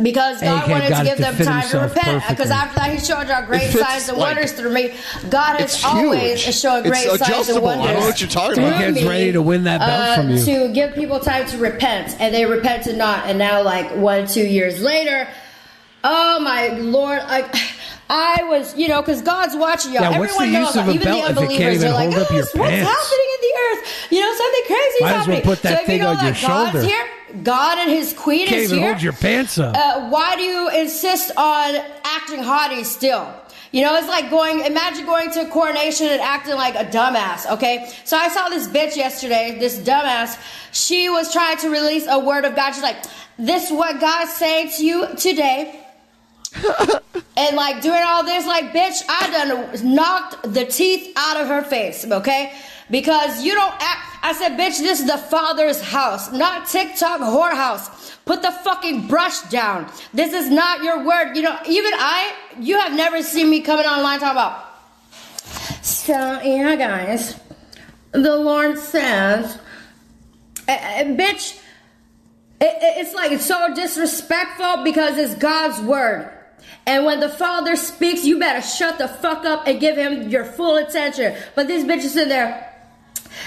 Because God AK wanted got to give to them time to repent. Because perfectly. after that, He showed y'all great fits, signs and like- wonders through me. God has always huge. shown It's great signs and adjustable. I wonders. don't know what you're talking through about. Gets me, ready to win that belt uh, from you. To give people time to repent, and they repented not, and now like one, two years later, oh my lord, like. I was, you know, because God's watching y'all. Yeah, what's Everyone the knows of that. a Even belt the if it can't unbelievers even are like, oh, what's pants?" happening in the earth? You know, something crazy is Might as well happening. put that so if thing you know on your God's shoulder. here, God and His Queen Can't is even here. hold your pants up. Uh, why do you insist on acting haughty still? You know, it's like going, imagine going to a coronation and acting like a dumbass, okay? So I saw this bitch yesterday, this dumbass. She was trying to release a word of God. She's like, this is what God's saying to you today. and like doing all this, like, bitch, I done knocked the teeth out of her face, okay? Because you don't act. I said, bitch, this is the father's house, not TikTok whorehouse. Put the fucking brush down. This is not your word. You know, even I, you have never seen me coming online talking about. So, yeah, guys, the Lord says, eh, eh, bitch, it- it- it's like it's so disrespectful because it's God's word. And when the Father speaks, you better shut the fuck up and give him your full attention. But these bitches sit there.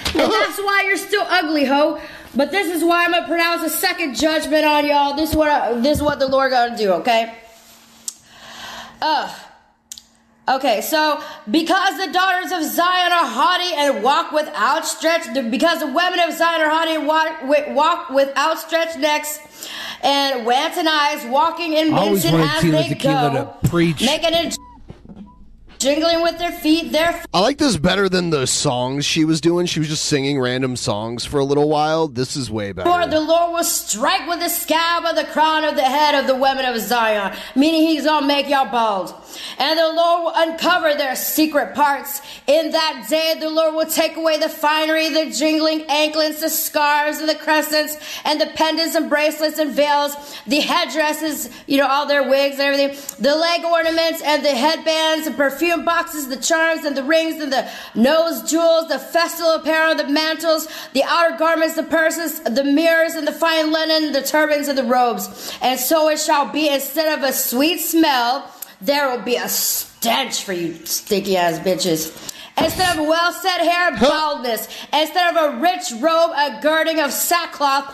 And that's why you're still ugly, ho. But this is why I'm gonna pronounce a second judgment on y'all. This is what I, this is what the Lord gonna do, okay? Ugh. Okay, so because the daughters of Zion are haughty and walk with outstretched, because the women of Zion are haughty and walk with, walk with outstretched necks and wanton eyes, walking in I always mincing wanted as they go, making it jingling with their feet, their I like this better than the songs she was doing. She was just singing random songs for a little while. This is way better. For the Lord will strike with the scab of the crown of the head of the women of Zion, meaning he's gonna make y'all bald. And the Lord will uncover their secret parts. In that day, the Lord will take away the finery, the jingling anklets, the scarves and the crescents, and the pendants and bracelets and veils, the headdresses, you know, all their wigs and everything, the leg ornaments and the headbands, and perfume boxes, the charms and the rings and the nose jewels, the festal apparel, the mantles, the outer garments, the purses, the mirrors and the fine linen, the turbans and the robes. And so it shall be instead of a sweet smell, there will be a stench for you stinky ass bitches. Instead of well set hair, baldness. Instead of a rich robe, a girding of sackcloth.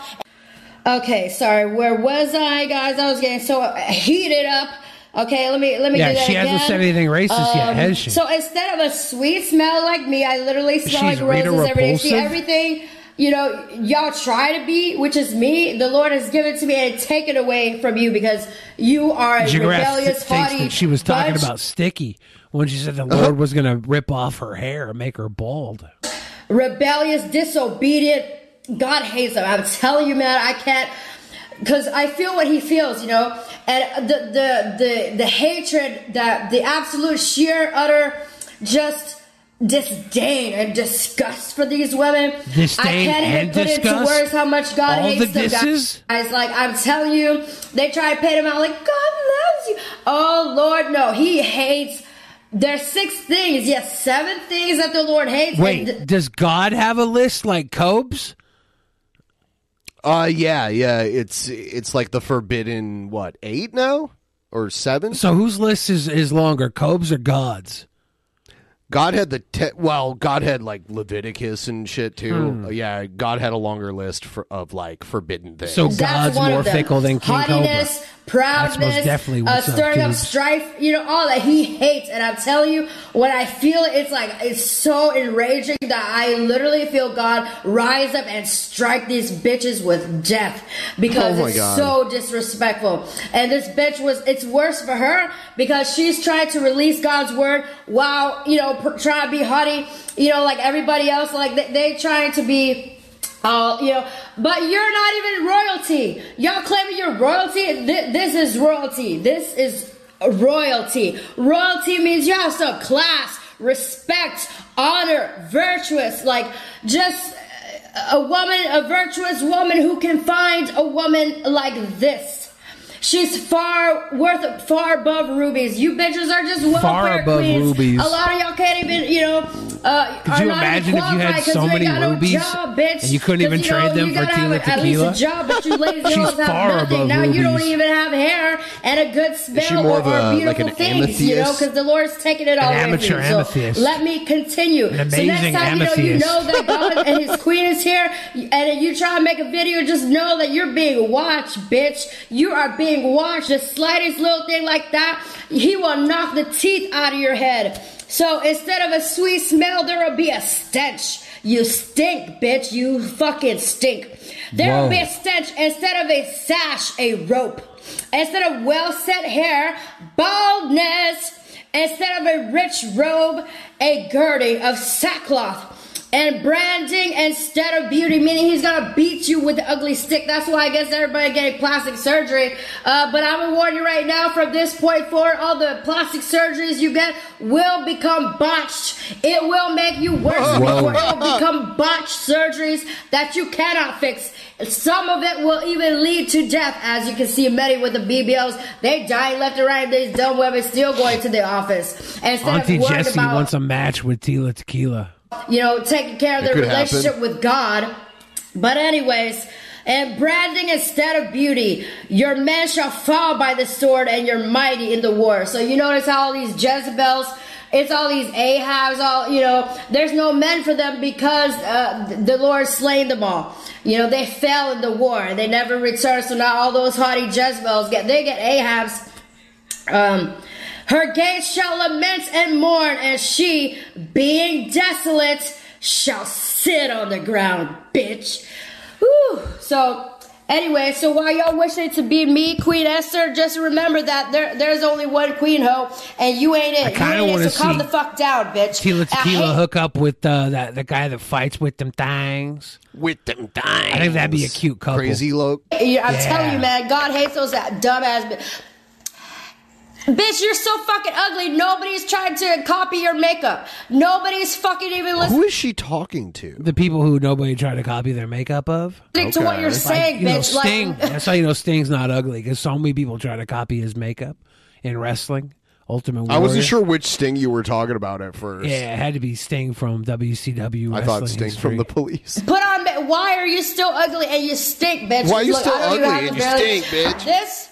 Okay, sorry, where was I, guys? I was getting so heated up. Okay, let me let me Yeah, do that she hasn't said anything racist yet, Um, has she? So instead of a sweet smell like me, I literally smell She's like roses Rita every day. See everything. You know, y'all try to be, which is me. The Lord has given to me and taken away from you because you are a Jigrath rebellious, thinks haughty. that she was talking bunch. about Sticky when she said the Lord was going to rip off her hair and make her bald. rebellious, disobedient. God hates them. I'm telling you, man, I can't because I feel what he feels, you know, and the the the the hatred, that the absolute sheer, utter, just disdain and disgust for these women. Disdain I can't even and put into disgust? words how much God All hates the them. disses? Guys, like I'm telling you, they try to paint him out like God loves you. Oh Lord, no, He hates. There's six things, yes, seven things that the Lord hates. and Wait, does God have a list like Cobes? Uh, yeah, yeah. It's it's like the forbidden what eight now or seven? So whose list is, is longer, Cobes or God's? God had the te- well, God had like Leviticus and shit too. Hmm. Uh, yeah, God had a longer list for, of like forbidden things. So That's God's more of fickle than King Haughtiness, Cobra. proudness, That's most definitely uh, what's up, up strife, you know, all that he hates. And I'm telling you, when I feel it, it's like, it's so enraging that I literally feel God rise up and strike these bitches with death because Oh my it's God. so disrespectful. And this bitch was, it's worse for her because she's trying to release God's word while, you know, pr- trying to be haughty, you know, like everybody else, like they, they trying to be, uh, you know, but you're not even royalty. Y'all claiming you're royalty. Th- this is royalty. This is royalty. Royalty means you have some class, respect, honor, virtuous, like just a woman, a virtuous woman who can find a woman like this. She's far worth, far above rubies. You bitches are just welfare Far above queens. rubies. A lot of y'all can't even, you know, uh, Could are you not imagine if you had so many got no rubies job, bitch. and you couldn't even you know, trade them you for gotta have at least Tequila? a job, but you lazy She's have far nothing. above Now you don't even have hair and a good smell or, a- like beautiful an things, you know, because the Lord's taking it all An away from you. So amethyst. let me continue. An so next amazing time you know you amethyst. know that God and His Queen here, and you try to make a video, just know that you're being watched, bitch. You are being watched. The slightest little thing like that, He will knock the teeth out of your head. So instead of a sweet smell, there will be a stench. You stink, bitch. You fucking stink. There will be a stench instead of a sash, a rope. Instead of well set hair, baldness. Instead of a rich robe, a girding of sackcloth. And branding instead of beauty, meaning he's gonna beat you with the ugly stick. That's why I guess everybody getting plastic surgery. Uh, but I'm gonna warn you right now, from this point forward, all the plastic surgeries you get will become botched. It will make you worse Whoa. before it will become botched surgeries that you cannot fix. Some of it will even lead to death, as you can see many with the BBLs. They dying left and right. These dumb women still going to the office. Instead Auntie Jessie about wants a match with Tila Tequila. You know, taking care of It their could happen. relationship with God. But anyways, and branding instead of beauty, your men shall fall by the sword, and you're mighty in the war. So you notice how all these Jezebels, it's all these Ahabs, all you know. There's no men for them because uh, the Lord slain them all. You know, they fell in the war and they never returned. So now all those haughty Jezebels get they get Ahabs. Um, her gates shall lament and mourn, and she, being desolate, shall sit on the ground, bitch. Whew. So, anyway, so while y'all wishing to be me, Queen Esther, just remember that there, there's only one Queen Ho, and you ain't it. I kinda wanna it, so calm the fuck down, bitch. Tila I Tequila hate- hook up with uh, that the guy that fights with them things. With them things. I think that'd be a cute couple. Crazy look. Yeah, I'm Yeah. telling you, man, God hates those that dumbass. bi- Bitch, you're so fucking ugly. Nobody's trying to copy your makeup. Nobody's fucking even listening Who is she talking to? The people who nobody tried to copy their makeup of. Stick to what you're saying, you know, bitch. Like- Sting. That's how you know Sting's not ugly because so many people try to copy his makeup in wrestling. Ultimate Warrior. I wasn't sure which Sting you were talking about at first. Yeah, it had to be Sting from WCW. I thought wrestling Sting history. from the police. Put on. ma- Why are you still ugly and you stink, bitch? Why are you Look, still I don't even ugly have and to you barely- stink, bitch? This,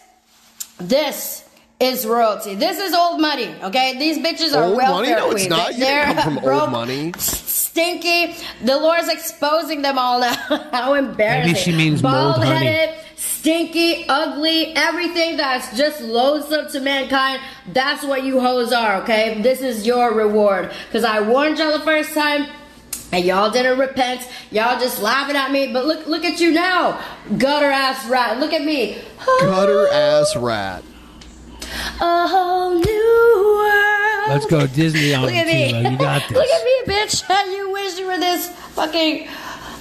this is royalty. This is old money. Okay, these bitches are Old welfare money? No, it's queens. not. You They're didn't come from broke, old money. Stinky. The Lord's exposing them all now. How embarrassing. Maybe she means. Bald-headed, stinky, ugly, everything that's just loathsome to mankind. That's what you hoes are, okay? This is your reward. Because I warned y'all the first time. And y'all didn't repent. Y'all just laughing at me. But look, look at you now, gutter ass rat. Look at me. Gutter ass rat. A whole new world. Let's go Disney on Look at me. You got this. Look at me, bitch. You wish you were this fucking.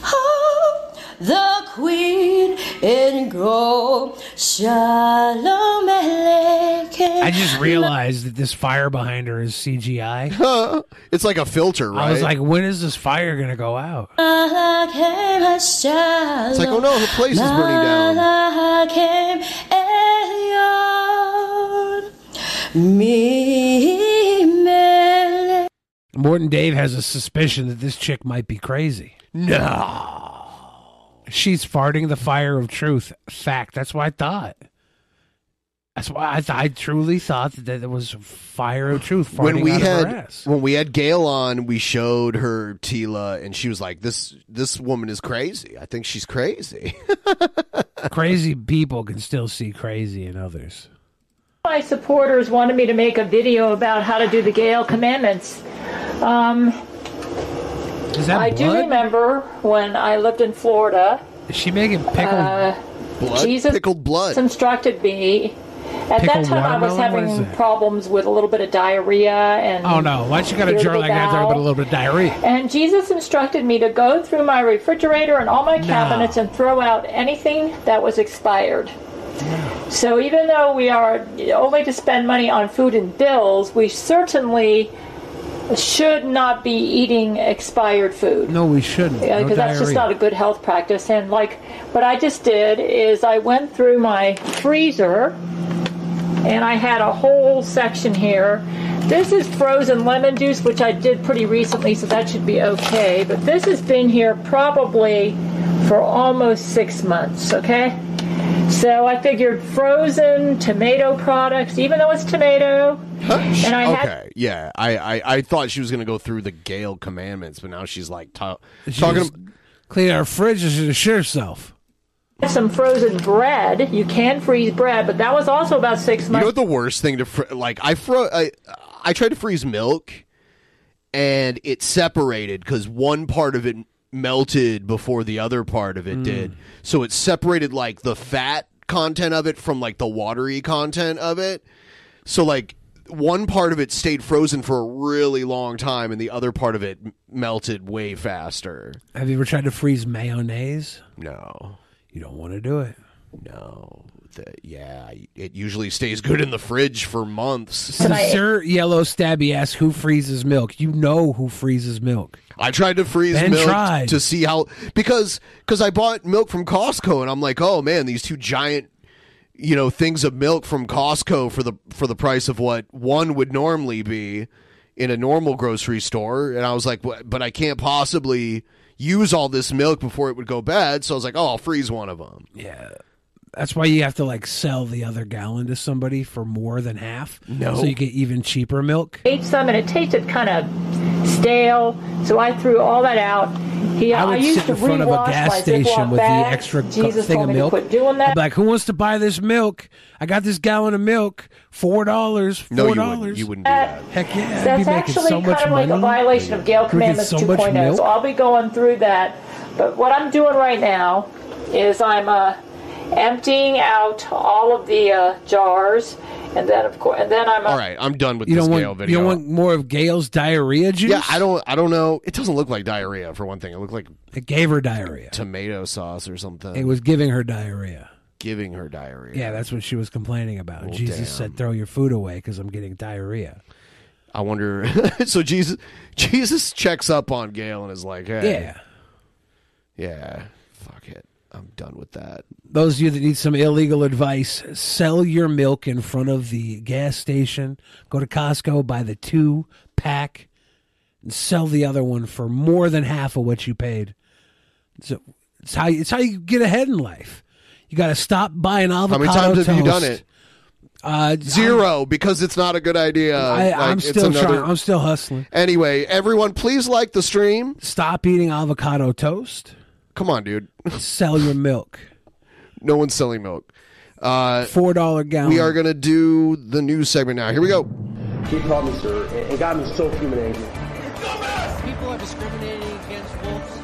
Oh, the queen in gold. Shalom Aleichem. I just realized that this fire behind her is CGI. it's like a filter, right? I was like, when is this fire gonna go out? It's It's like, oh no, her place is burning down. Morton Dave has a suspicion that this chick might be crazy. No. She's farting the fire of truth. Fact. That's what I thought. That's why I, th- I truly thought that it was fire of truth farting when we out of her had when we had Gail on, we showed her Tila, and she was like, "This this woman is crazy. I think she's crazy." crazy people can still see crazy in others. My supporters wanted me to make a video about how to do the Gale Commandments. Um, Is that I do remember when I lived in Florida. Is she making pickled uh, blood? Jesus Pickled blood. instructed me. At Pickled that time, I was watermelon? What is having problems with a little bit of diarrhea and. Oh no! Why don't you got a jar irritable like that talking bowel. about a little bit of diarrhea? And Jesus instructed me to go through my refrigerator and all my cabinets and throw out anything that was expired. So even though we are only to spend money on food and bills, we certainly should not be eating expired food. No, we shouldn't. Yeah, No because that's just not a good health practice. And like, what I just did is I went through my freezer, and I had a whole section here. This is frozen lemon juice, which I did pretty recently, so that should be okay. But this has been here probably for almost six months. Okay. So I figured frozen tomato products, even though it's tomato, and I had okay, yeah, I, I I thought she was gonna go through the Gail commandments, but now she's like ta- She talking. just clean our fridge to assure herself. some frozen bread. You can freeze bread, but that was also about six months. You know months. the worst thing to fr- like? I fro I I tried to freeze milk, and it separated because one part of it melted before the other part of it Mm. did. So it separated like the fat content of it from like the watery content of it. So like one part of it stayed frozen for a really long time, and the other part of it m- melted way faster. Have you ever tried to freeze mayonnaise? No. You don't want to do it. No. The, yeah, it usually stays good in the fridge for months. Sir Yellow Stabby asks who freezes milk. You know who freezes milk. I tried to freeze Ben milk tried. to see how because because I bought milk from Costco and I'm like, oh man, these two giant you know things of milk from Costco for the for the price of what one would normally be in a normal grocery store, and I was like, but I can't possibly use all this milk before it would go bad, so I was like, oh, I'll freeze one of them. Yeah. That's why you have to like sell the other gallon to somebody for more than half. No. So you get even cheaper milk. ate some and it tasted kind of stale, so I threw all that out. He, I I, would used sit to in front of a rewash gas station Ziploc with the extra Jesus thing told of me milk. to quit doing that. I'd be like, who wants to buy this milk? I got this gallon of milk, four dollars. No, Four you wouldn't. dollars. You wouldn't do that. Heck yeah, I'd That's be actually so kind much of like money. a violation of Gale We Commandments so 2.0. milk. So I'll be going through that. But what I'm doing right now is I'm uh, emptying out all of the uh, jars, and then of course, and then I'm All right, I'm done with You this don't Gail want video. you don't want more of Gail's diarrhea juice? yeah, I don't. I don't know. It doesn't look like diarrhea for one thing. It looked like It gave her diarrhea. tomato sauce or something. It was giving her diarrhea. giving her diarrhea. Yeah, that's what she was complaining about. Well, Jesus damn. said, "Throw your food away because I'm getting diarrhea." I wonder. so Jesus, Jesus checks up on Gail and is like, "Hey, Yeah. yeah, fuck it, I'm done with that." Those of you that need some illegal advice, sell your milk in front of the gas station. Go to Costco, buy the two pack, and sell the other one for more than half of what you paid. So it's how it's how you get ahead in life. You got to stop buying avocado. How many times have you toast. done it? Uh, Zero, because it's not a good idea. I, Like, I'm it's still another- trying. I'm still hustling. Anyway, everyone, please like the stream. Stop eating avocado toast. Come on, dude. Sell your milk. No one's selling milk. Uh, Four dollar gallon. we are going to do the news segment now. Here we go. He called me sir. It, it got me so human angry. People are discriminating against wolves.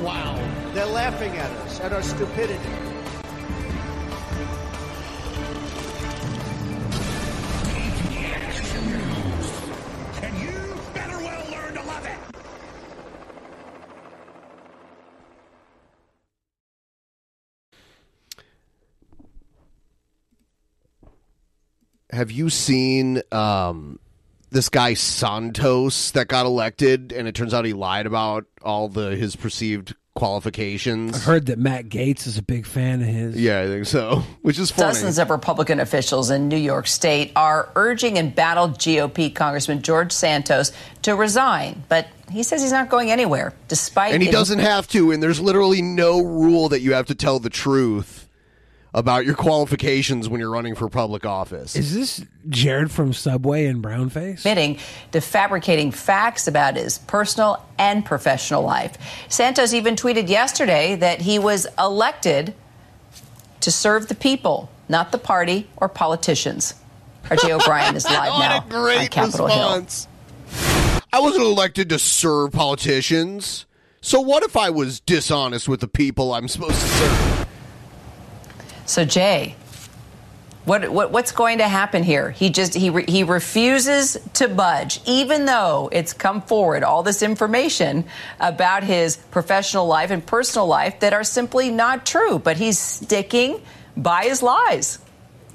Wow. They're laughing at us, at our stupidity. Have you seen um, this guy Santos that got elected, and it turns out he lied about all the his perceived qualifications? I heard that Matt Gaetz is a big fan of his. Yeah, I think so. Which is funny. Dozens of Republican officials in New York State are urging embattled GOP Congressman George Santos to resign, but he says he's not going anywhere, despite and he it- doesn't have to, and there's literally no rule that you have to tell the truth about your qualifications when you're running for public office. Is this Jared from Subway and Brownface? admitting to fabricating facts about his personal and professional life. Santos even tweeted yesterday that he was elected to serve the people, not the party or politicians. RJ O'Brien is live What now a great on Capitol Hill. response. I wasn't elected to serve politicians. So what if I was dishonest with the people I'm supposed to serve? So Jay, what, what what's going to happen here? He just he re, he refuses to budge, even though it's come forward all this information about his professional life and personal life that are simply not true. But he's sticking by his lies.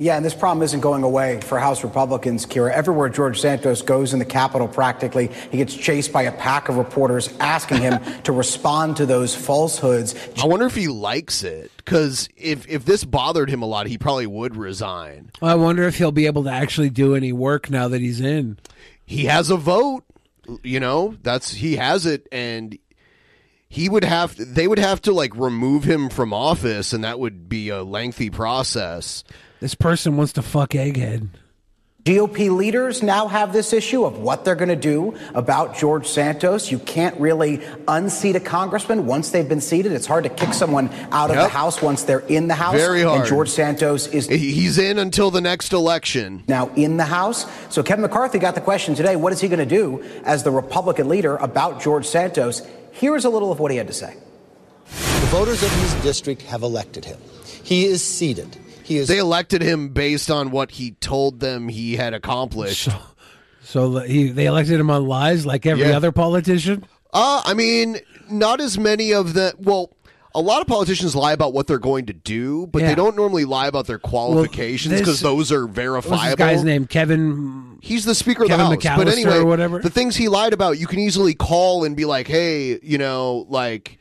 Yeah, and this problem isn't going away for House Republicans, Kyra. Everywhere George Santos goes in the Capitol, practically, he gets chased by a pack of reporters asking him to respond to those falsehoods. I wonder if he likes it because if if this bothered him a lot, he probably would resign. I wonder if he'll be able to actually do any work now that he's in. He has a vote, you know. That's he has it, and he would have. They would have to like remove him from office, and that would be a lengthy process. This person wants to fuck Egghead. GOP leaders now have this issue of what they're going to do about George Santos. You can't really unseat a congressman once they've been seated. It's hard to kick someone out of the House once they're in the House. Very hard. And George Santos is. He's in until the next election. Now in the House. So Kevin McCarthy got the question today what is he going to do as the Republican leader about George Santos? Here is a little of what he had to say. The voters of his district have elected him. He is seated. He is. They elected him based on what he told them he had accomplished. So he, they elected him on lies like every Yeah. other politician? Uh, I mean, not as many of the. Well, a lot of politicians lie about what they're going to do, but Yeah. they don't normally lie about their qualifications this- because those are What's verifiable. this guy's name? Kevin. He's the Speaker Kevin of the House. But anyway, or whatever? the things he lied about, you can easily call and be like, "Hey, you know, like."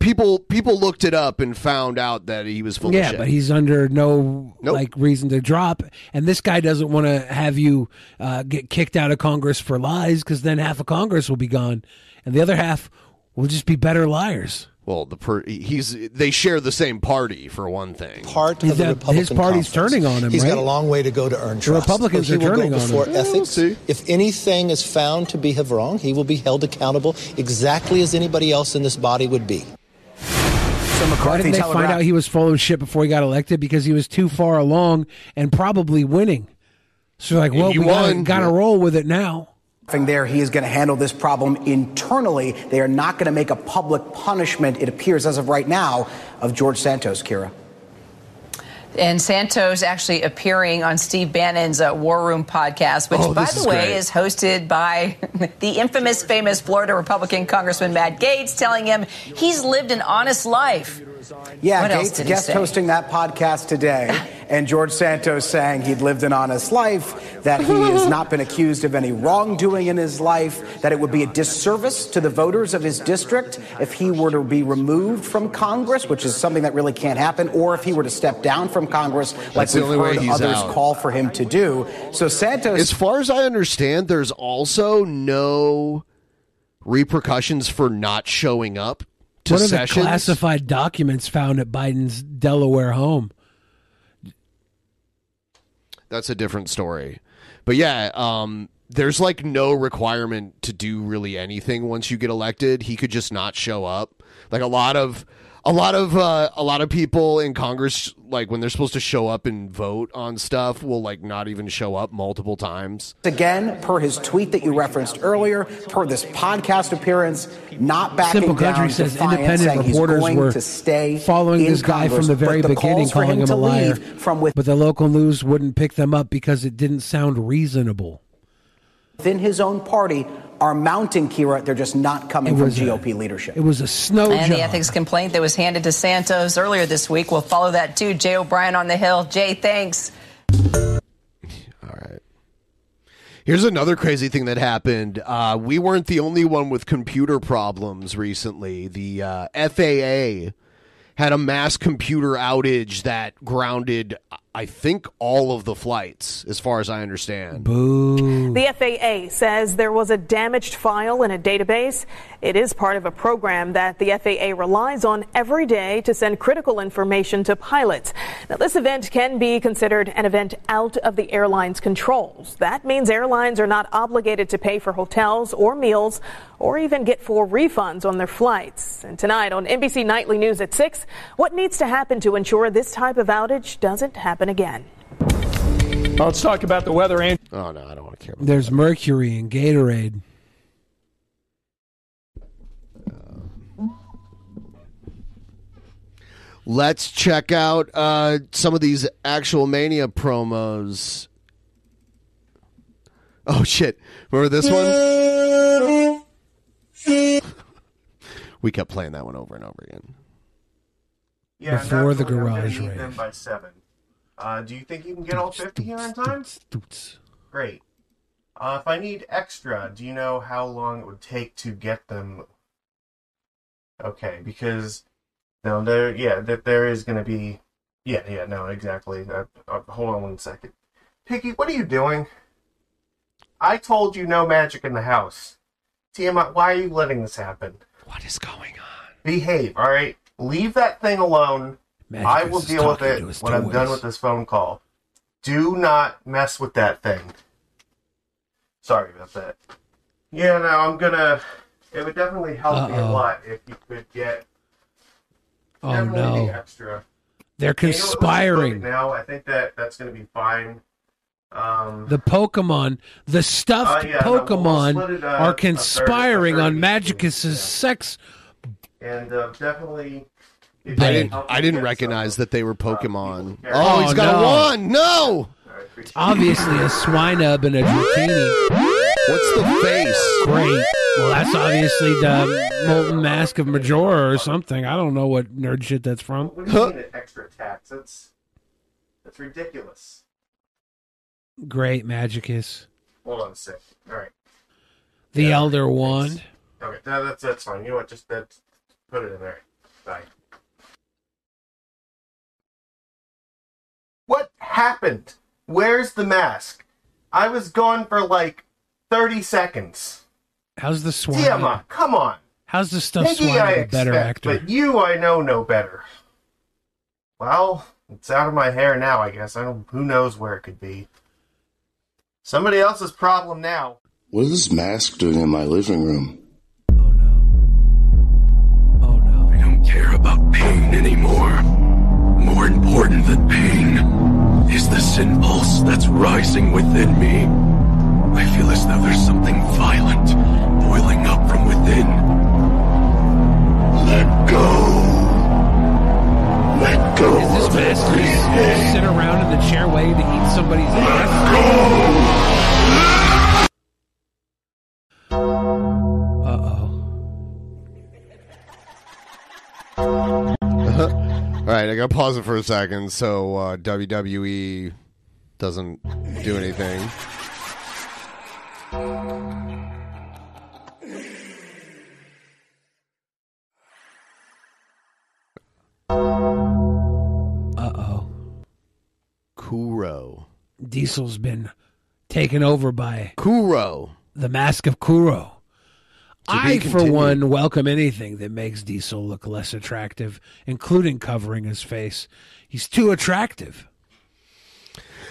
People people looked it up and found out that he was full of yeah, shit. but he's under no like reason to drop, and this guy doesn't want to have you uh, get kicked out of Congress for lies because then half of Congress will be gone, and the other half will just be better liars. Well, the per- he's they share the same party for one thing. part of the Republican his party's conference. turning on him, He's got a long way to go to earn trust. The. Republicans he are will turning go on him. before Yeah, we'll ethics. If anything is found to be have wrong, he will be held accountable exactly as anybody else in this body would be. So Why didn't they find out he was full of shit before he got elected? Because he was too far along and probably winning. So like, well, He we gotta, won. gotta roll with it now. There, he is going to handle this problem internally. They are not going to make a public punishment, it appears as of right now, of George Santos, Kyra. And Santos actually appearing on Steve Bannon's uh, War Room podcast, which, Oh, by the way, great. is hosted by the infamous, famous Florida Republican Congressman Matt Gaetz, telling him he's lived an honest life. Yeah, What Gaetz guest hosting that podcast today, and George Santos saying he'd lived an honest life, that he has not been accused of any wrongdoing in his life, that it would be a disservice to the voters of his district if he were to be removed from Congress, which is something that really can't happen, or if he were to step down from Congress, like That's the we've only way heard he's others out. call for him to do. So Santos. As far as I understand, there's also no repercussions for not showing up to what are sessions. the classified documents found at Biden's Delaware home? That's a different story. But yeah, um, there's like no requirement to do really anything once you get elected. He could just not show up. Like a lot of A lot of uh, a lot of people in Congress, like when they're supposed to show up and vote on stuff, will like not even show up multiple times. Again, per his tweet that you referenced earlier, per this podcast appearance, not backing Simple down, Country says independent reporters going were to stay following in this guy Congress, from the very the beginning, calling him, to a liar. From with but the local news wouldn't pick them up because it didn't sound reasonable. Within his own party are mounting Kyra. They're just not coming from was a- GOP leadership. It was a snow and job. the ethics complaint that was handed to Santos earlier this week. We'll follow that too. Jay O'Brien on the Hill. Jay, thanks. All right. Here's another crazy thing that happened. Uh, we weren't the only one with computer problems recently. The uh, FAA had a mass computer outage that grounded, I think, all of the flights, as far as I understand. Boo. The FAA says there was a damaged file in a database. It is part of a program that the FAA relies on every day to send critical information to pilots. Now, this event can be considered an event out of the airline's controls. That means airlines are not obligated to pay for hotels or meals or even get full refunds on their flights. And tonight on NBC Nightly News at 6, what needs to happen to ensure this type of outage doesn't happen again? Let's talk about the weather. And oh no, I don't want to care. There's mercury in Gatorade. Let's check out uh, some of these actual Mania promos. Oh shit! Remember this one? we kept playing that one over and over again. Yeah, Before the naturally, I'm gonna garage need rave. them by seven. Uh, do you think you can get all fifty here in time? Great. Uh, if I need extra, do you know how long it would take to get them? Okay, because no, there, yeah, that there is going to be, yeah, yeah, no, exactly. Uh, uh, hold on one second, Piggy, what are you doing? I told you no magic in the house. Tiamat, why are you letting this happen? What is going on? Behave, all right. Leave that thing alone. Magicus I will deal with it when I'm done with this phone call. Do not mess with that thing. Sorry about that. Yeah, no, I'm gonna. It would definitely help me a lot if you could get Oh definitely the no. extra. They're You know what, let's just book it conspiring. Now I think that that's gonna be fine. Um, The Pokemon, the stuffed Uh, yeah, no, we'll- we'll Pokemon it, uh, are conspiring a on third Magicus's sex. and uh, definitely. I didn't. I didn't recognize that they were Pokemon. care. Oh, he's Oh, got no. a wand. No. It's obviously a Swinub and a Dratini. What's the face? Great. Well, that's obviously the molten mask of Majora or something. I don't know what nerd shit that's from. What do you mean an extra tax? That's that's ridiculous. Great Magicus. Hold on a sec. All right. The Elder Wand. Okay, no, that's that's fine. You know what? Just that, put it in there. Bye. What happened? Where's the mask? I was gone for like thirty seconds. How's the Swinub? Tiamat, come on. How's the stuffed Piggy, I Swinub a better expect, actor? but you, I know, know better. Well, it's out of my hair now. I guess I don't. Who knows where it could be? Somebody else's problem now. What is this mask doing in my living room? Oh, no. Oh no. I don't care about pain anymore. More important than pain is the sin pulse that's rising within me. I feel as though there's something violent boiling up from within. Let go. Let go. Is this mask just sit around in the chair waiting to eat somebody's ass? Go. Uh-oh. All right, I got to pause it for a second so uh, WWE doesn't do anything. Diesel's been taken over by Kuro. The Mask of Kuro. I, for one, welcome anything that makes Diesel look less attractive, including covering his face. He's too attractive.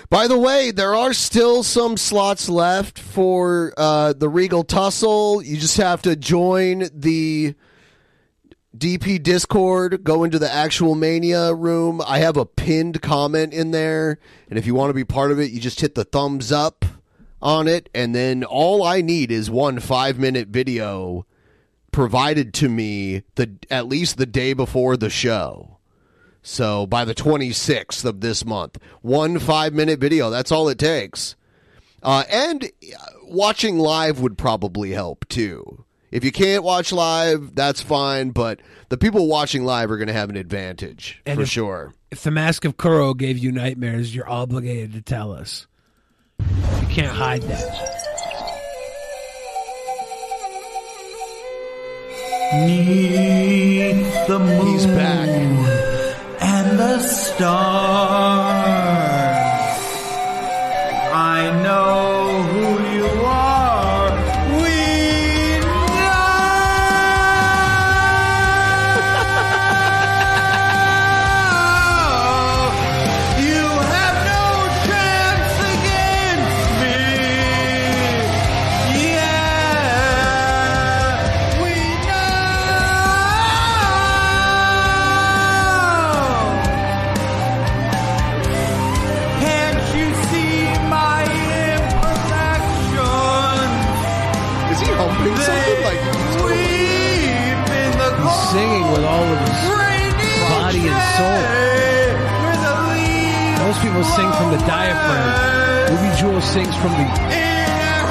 By the way, there are still some slots left for uh, the Regal Tussle. You just have to join the DP Discord, go into the actual Mania room. I have a pinned comment in there. And if you want to be part of it, you just hit the thumbs up on it. And then all I need is one five minute video provided to me the at least the day before the show. So by the 26th of this month, one five minute video. That's all it takes. Uh, and uh, watching live would probably help too. If you can't watch live, that's fine, but the people watching live are going to have an advantage And for if- sure. If the Mask of Kuro gave you nightmares, you're obligated to tell us. You can't hide that. Neath the moon He's back. and the stars. I know People sing from the diaphragm. Ruby Jewel sings from the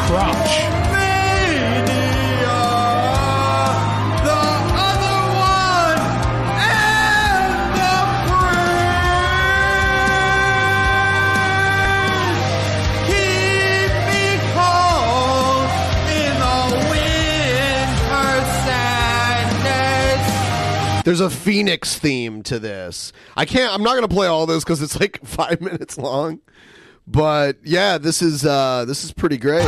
crotch. There's a Phoenix theme to this. I can't. I'm not to play all this because it's like five minutes long. But yeah, this is uh this is pretty great.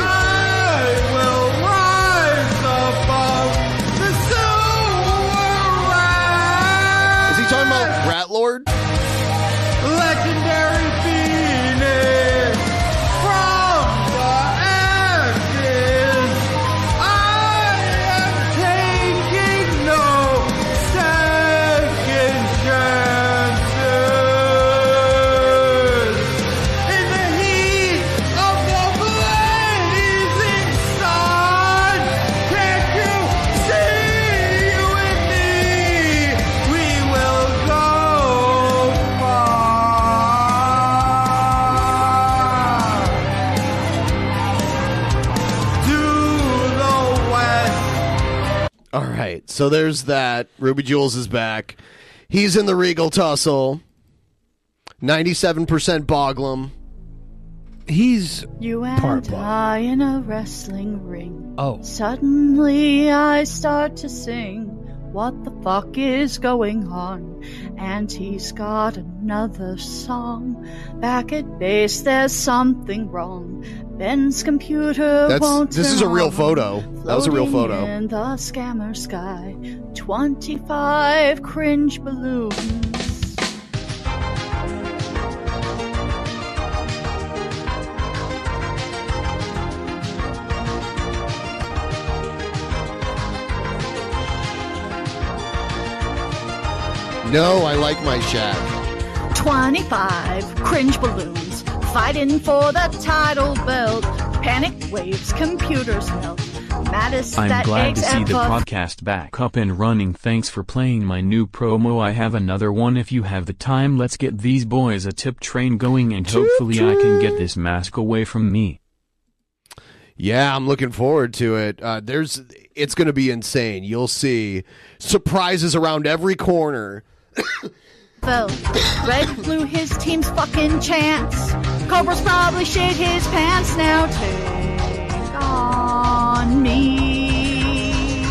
All right, so there's that. Ruby Jules is back. He's in the Regal tussle. Ninety-seven percent Boglum. He's You Part and I in a wrestling ring. Oh. Suddenly I start to sing. What the fuck is going on? And he's got another song. Back at base, there's something wrong. Ben's computer That's won't this is a real photo. That was a real photo. In the scammer sky, 25 cringe balloons. No, I like my shack. 25 cringe balloons fighting for the title belt. Panic waves, computers melt. Maddest I'm that glad to see the ever podcast back up and running. Thanks for playing my new promo. I have another one if you have the time. Let's get these boys a tip train going and hopefully I can get this mask away from me. Yeah, I'm looking forward to it. Uh, there's, it's going to be insane. You'll see surprises around every corner. felt. Red blew his team's fucking chance. Cobra's probably shit his pants now. Take on me.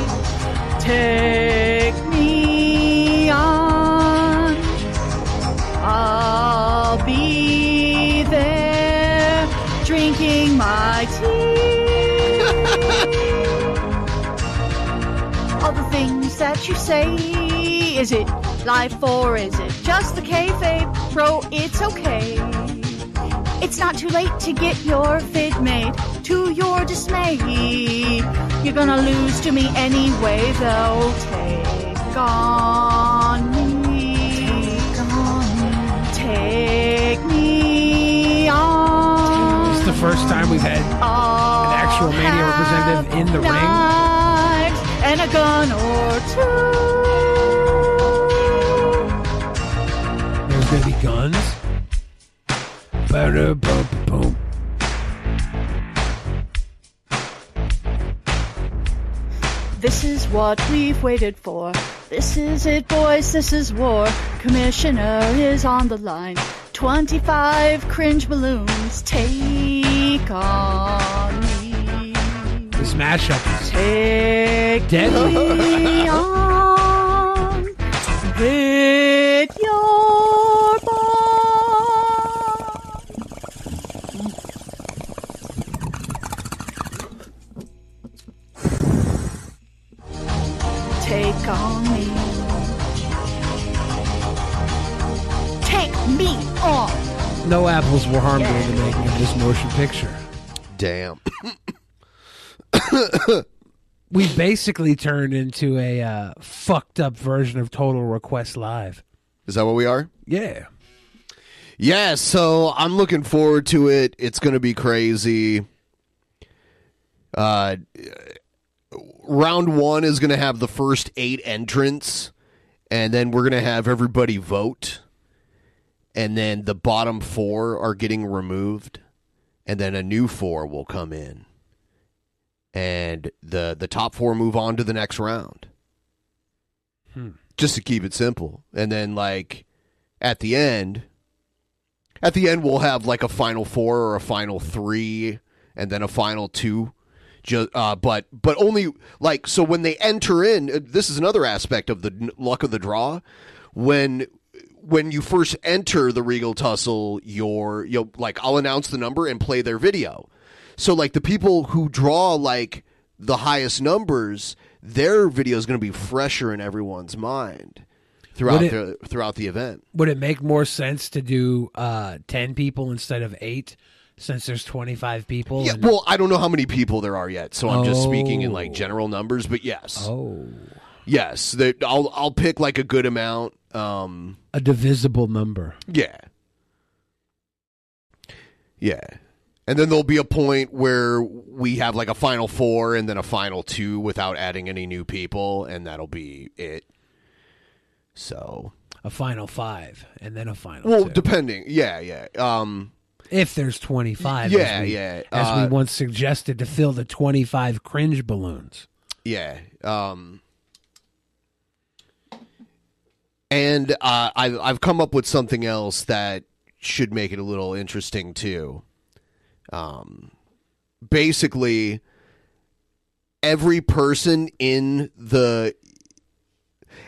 Take me on. I'll be there drinking my tea. All the things that you say, is it life or is it just the kayfabe? Bro, it's okay. It's not too late to get your fit made. To your dismay, you're gonna lose to me anyway, though. Take on me, on me, take me on. It's the first time we've had an actual Mania representative in the ring. And a gun or two. There's gonna be guns. Ba-da-bum-bum. This is what we've waited for. This is it, boys. This is war. Commissioner is on the line. 25 cringe balloons. Take on me. This mashup is Take deadly. on with your No apples were harmed during the making of this motion picture. Damn. We basically turned into a uh, fucked up version of Total Request Live. Is that what we are? Yeah. Yeah, so I'm looking forward to it. It's going to be crazy. Uh, round one is going to have the first eight entrants, and then we're going to have everybody vote, and then the bottom four are getting removed, and then a new four will come in, and the the top four move on to the next round. Hmm. Just to keep it simple, and then like at the end, at the end we'll have like a final four or a final three, and then a final two. Just, uh, but but only like so when they enter in. uh, This is another aspect of the luck of the draw. When when you first enter the Regal Tussle, you're you know, like I'll announce the number and play their video. So like the people who draw like the highest numbers, their video is going to be fresher in everyone's mind throughout Would the throughout the event. Would it make more sense to do uh, 10 people instead of 8 since there's 25 people? Yeah, and- well, I don't know how many people there are yet, so I'm just speaking in Oh. like general numbers. But yes, oh, yes, they, I'll I'll pick like a good amount. Um, a divisible number. yeah, yeah, and then there'll be a point where we have like a final four and then a final two without adding any new people, and that'll be it. So, A final 5 and then a final well, two. depending, yeah, yeah. Um, if there's 25. Yeah, as we, yeah, As uh, we once suggested to fill the 25 cringe balloons. Yeah. Um, and uh, I've I've come up with something else that should make it a little interesting too. Um, basically, every person in the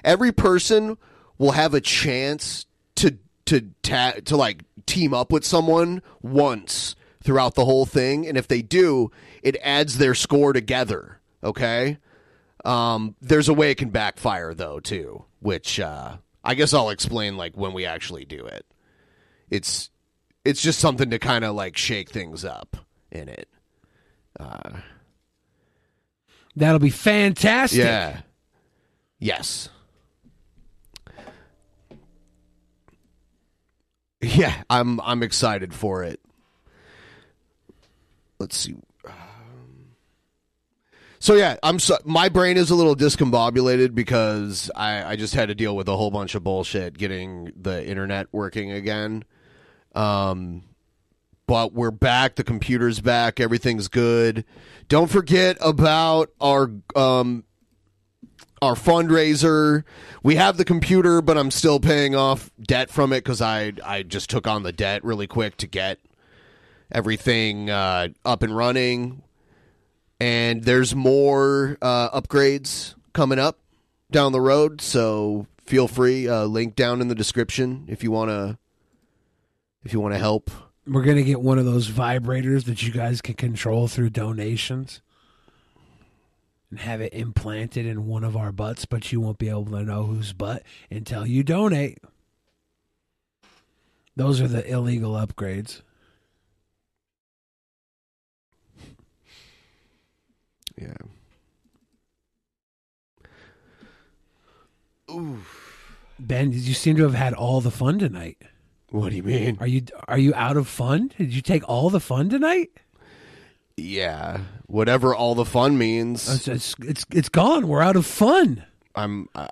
every person will have a chance to to ta- to like team up with someone once throughout the whole thing and if they do it adds their score together okay um there's a way it can backfire though too which uh i guess i'll explain like when we actually do it it's it's just something to kind of like shake things up in it uh That'll be fantastic. yeah yes Yeah, I'm I'm excited for it. Let's see. So yeah, I'm so, my brain is a little discombobulated because I, I just had to deal with a whole bunch of bullshit getting the internet working again. Um, but we're back. The computer's back. Everything's good. Don't forget about our um our fundraiser. We have the computer, but I'm still paying off debt from it because I I just took on the debt really quick to get everything uh, up and running. And there's more uh, upgrades coming up down the road, so feel free. Uh, link down in the description if you wanna if you wanna help. We're to get one of those vibrators that you guys can control through donations and have it implanted in one of our butts, but you won't be able to know whose butt until you donate. Those are the illegal upgrades. Yeah. Oof. Ben, you seem to have had all the fun tonight. What do you mean? Are you are you out of fun? Did you take all the fun tonight? Yeah, whatever all the fun means. It's it's it's, it's gone. We're out of fun. I'm uh,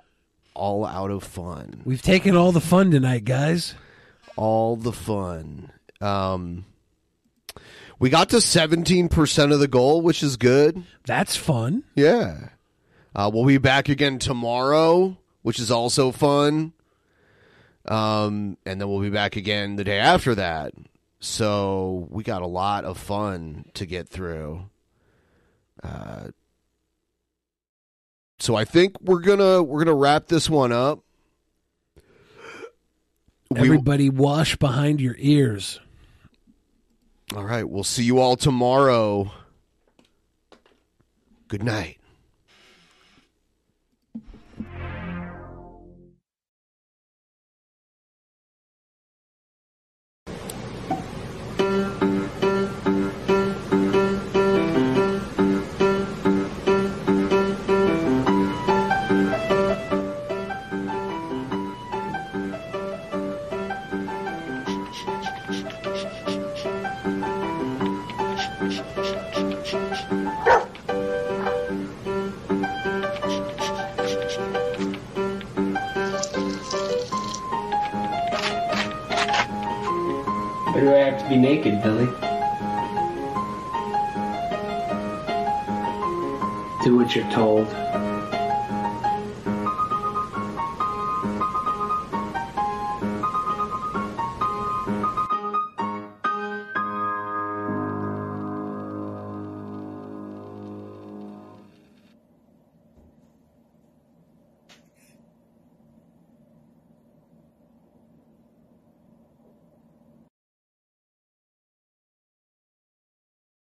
all out of fun. We've taken all the fun tonight, guys. All the fun. Um, we got to seventeen percent of the goal, which is good. That's fun. Yeah. Uh, we'll be back again tomorrow, which is also fun. Um, and then we'll be back again the day after that. So we got a lot of fun to get through. Uh, so I think we're gonna we're gonna wrap this one up. We- Everybody, wash behind your ears. All right, we'll see you all tomorrow. Good night. To be naked, Billy? Do what you're told.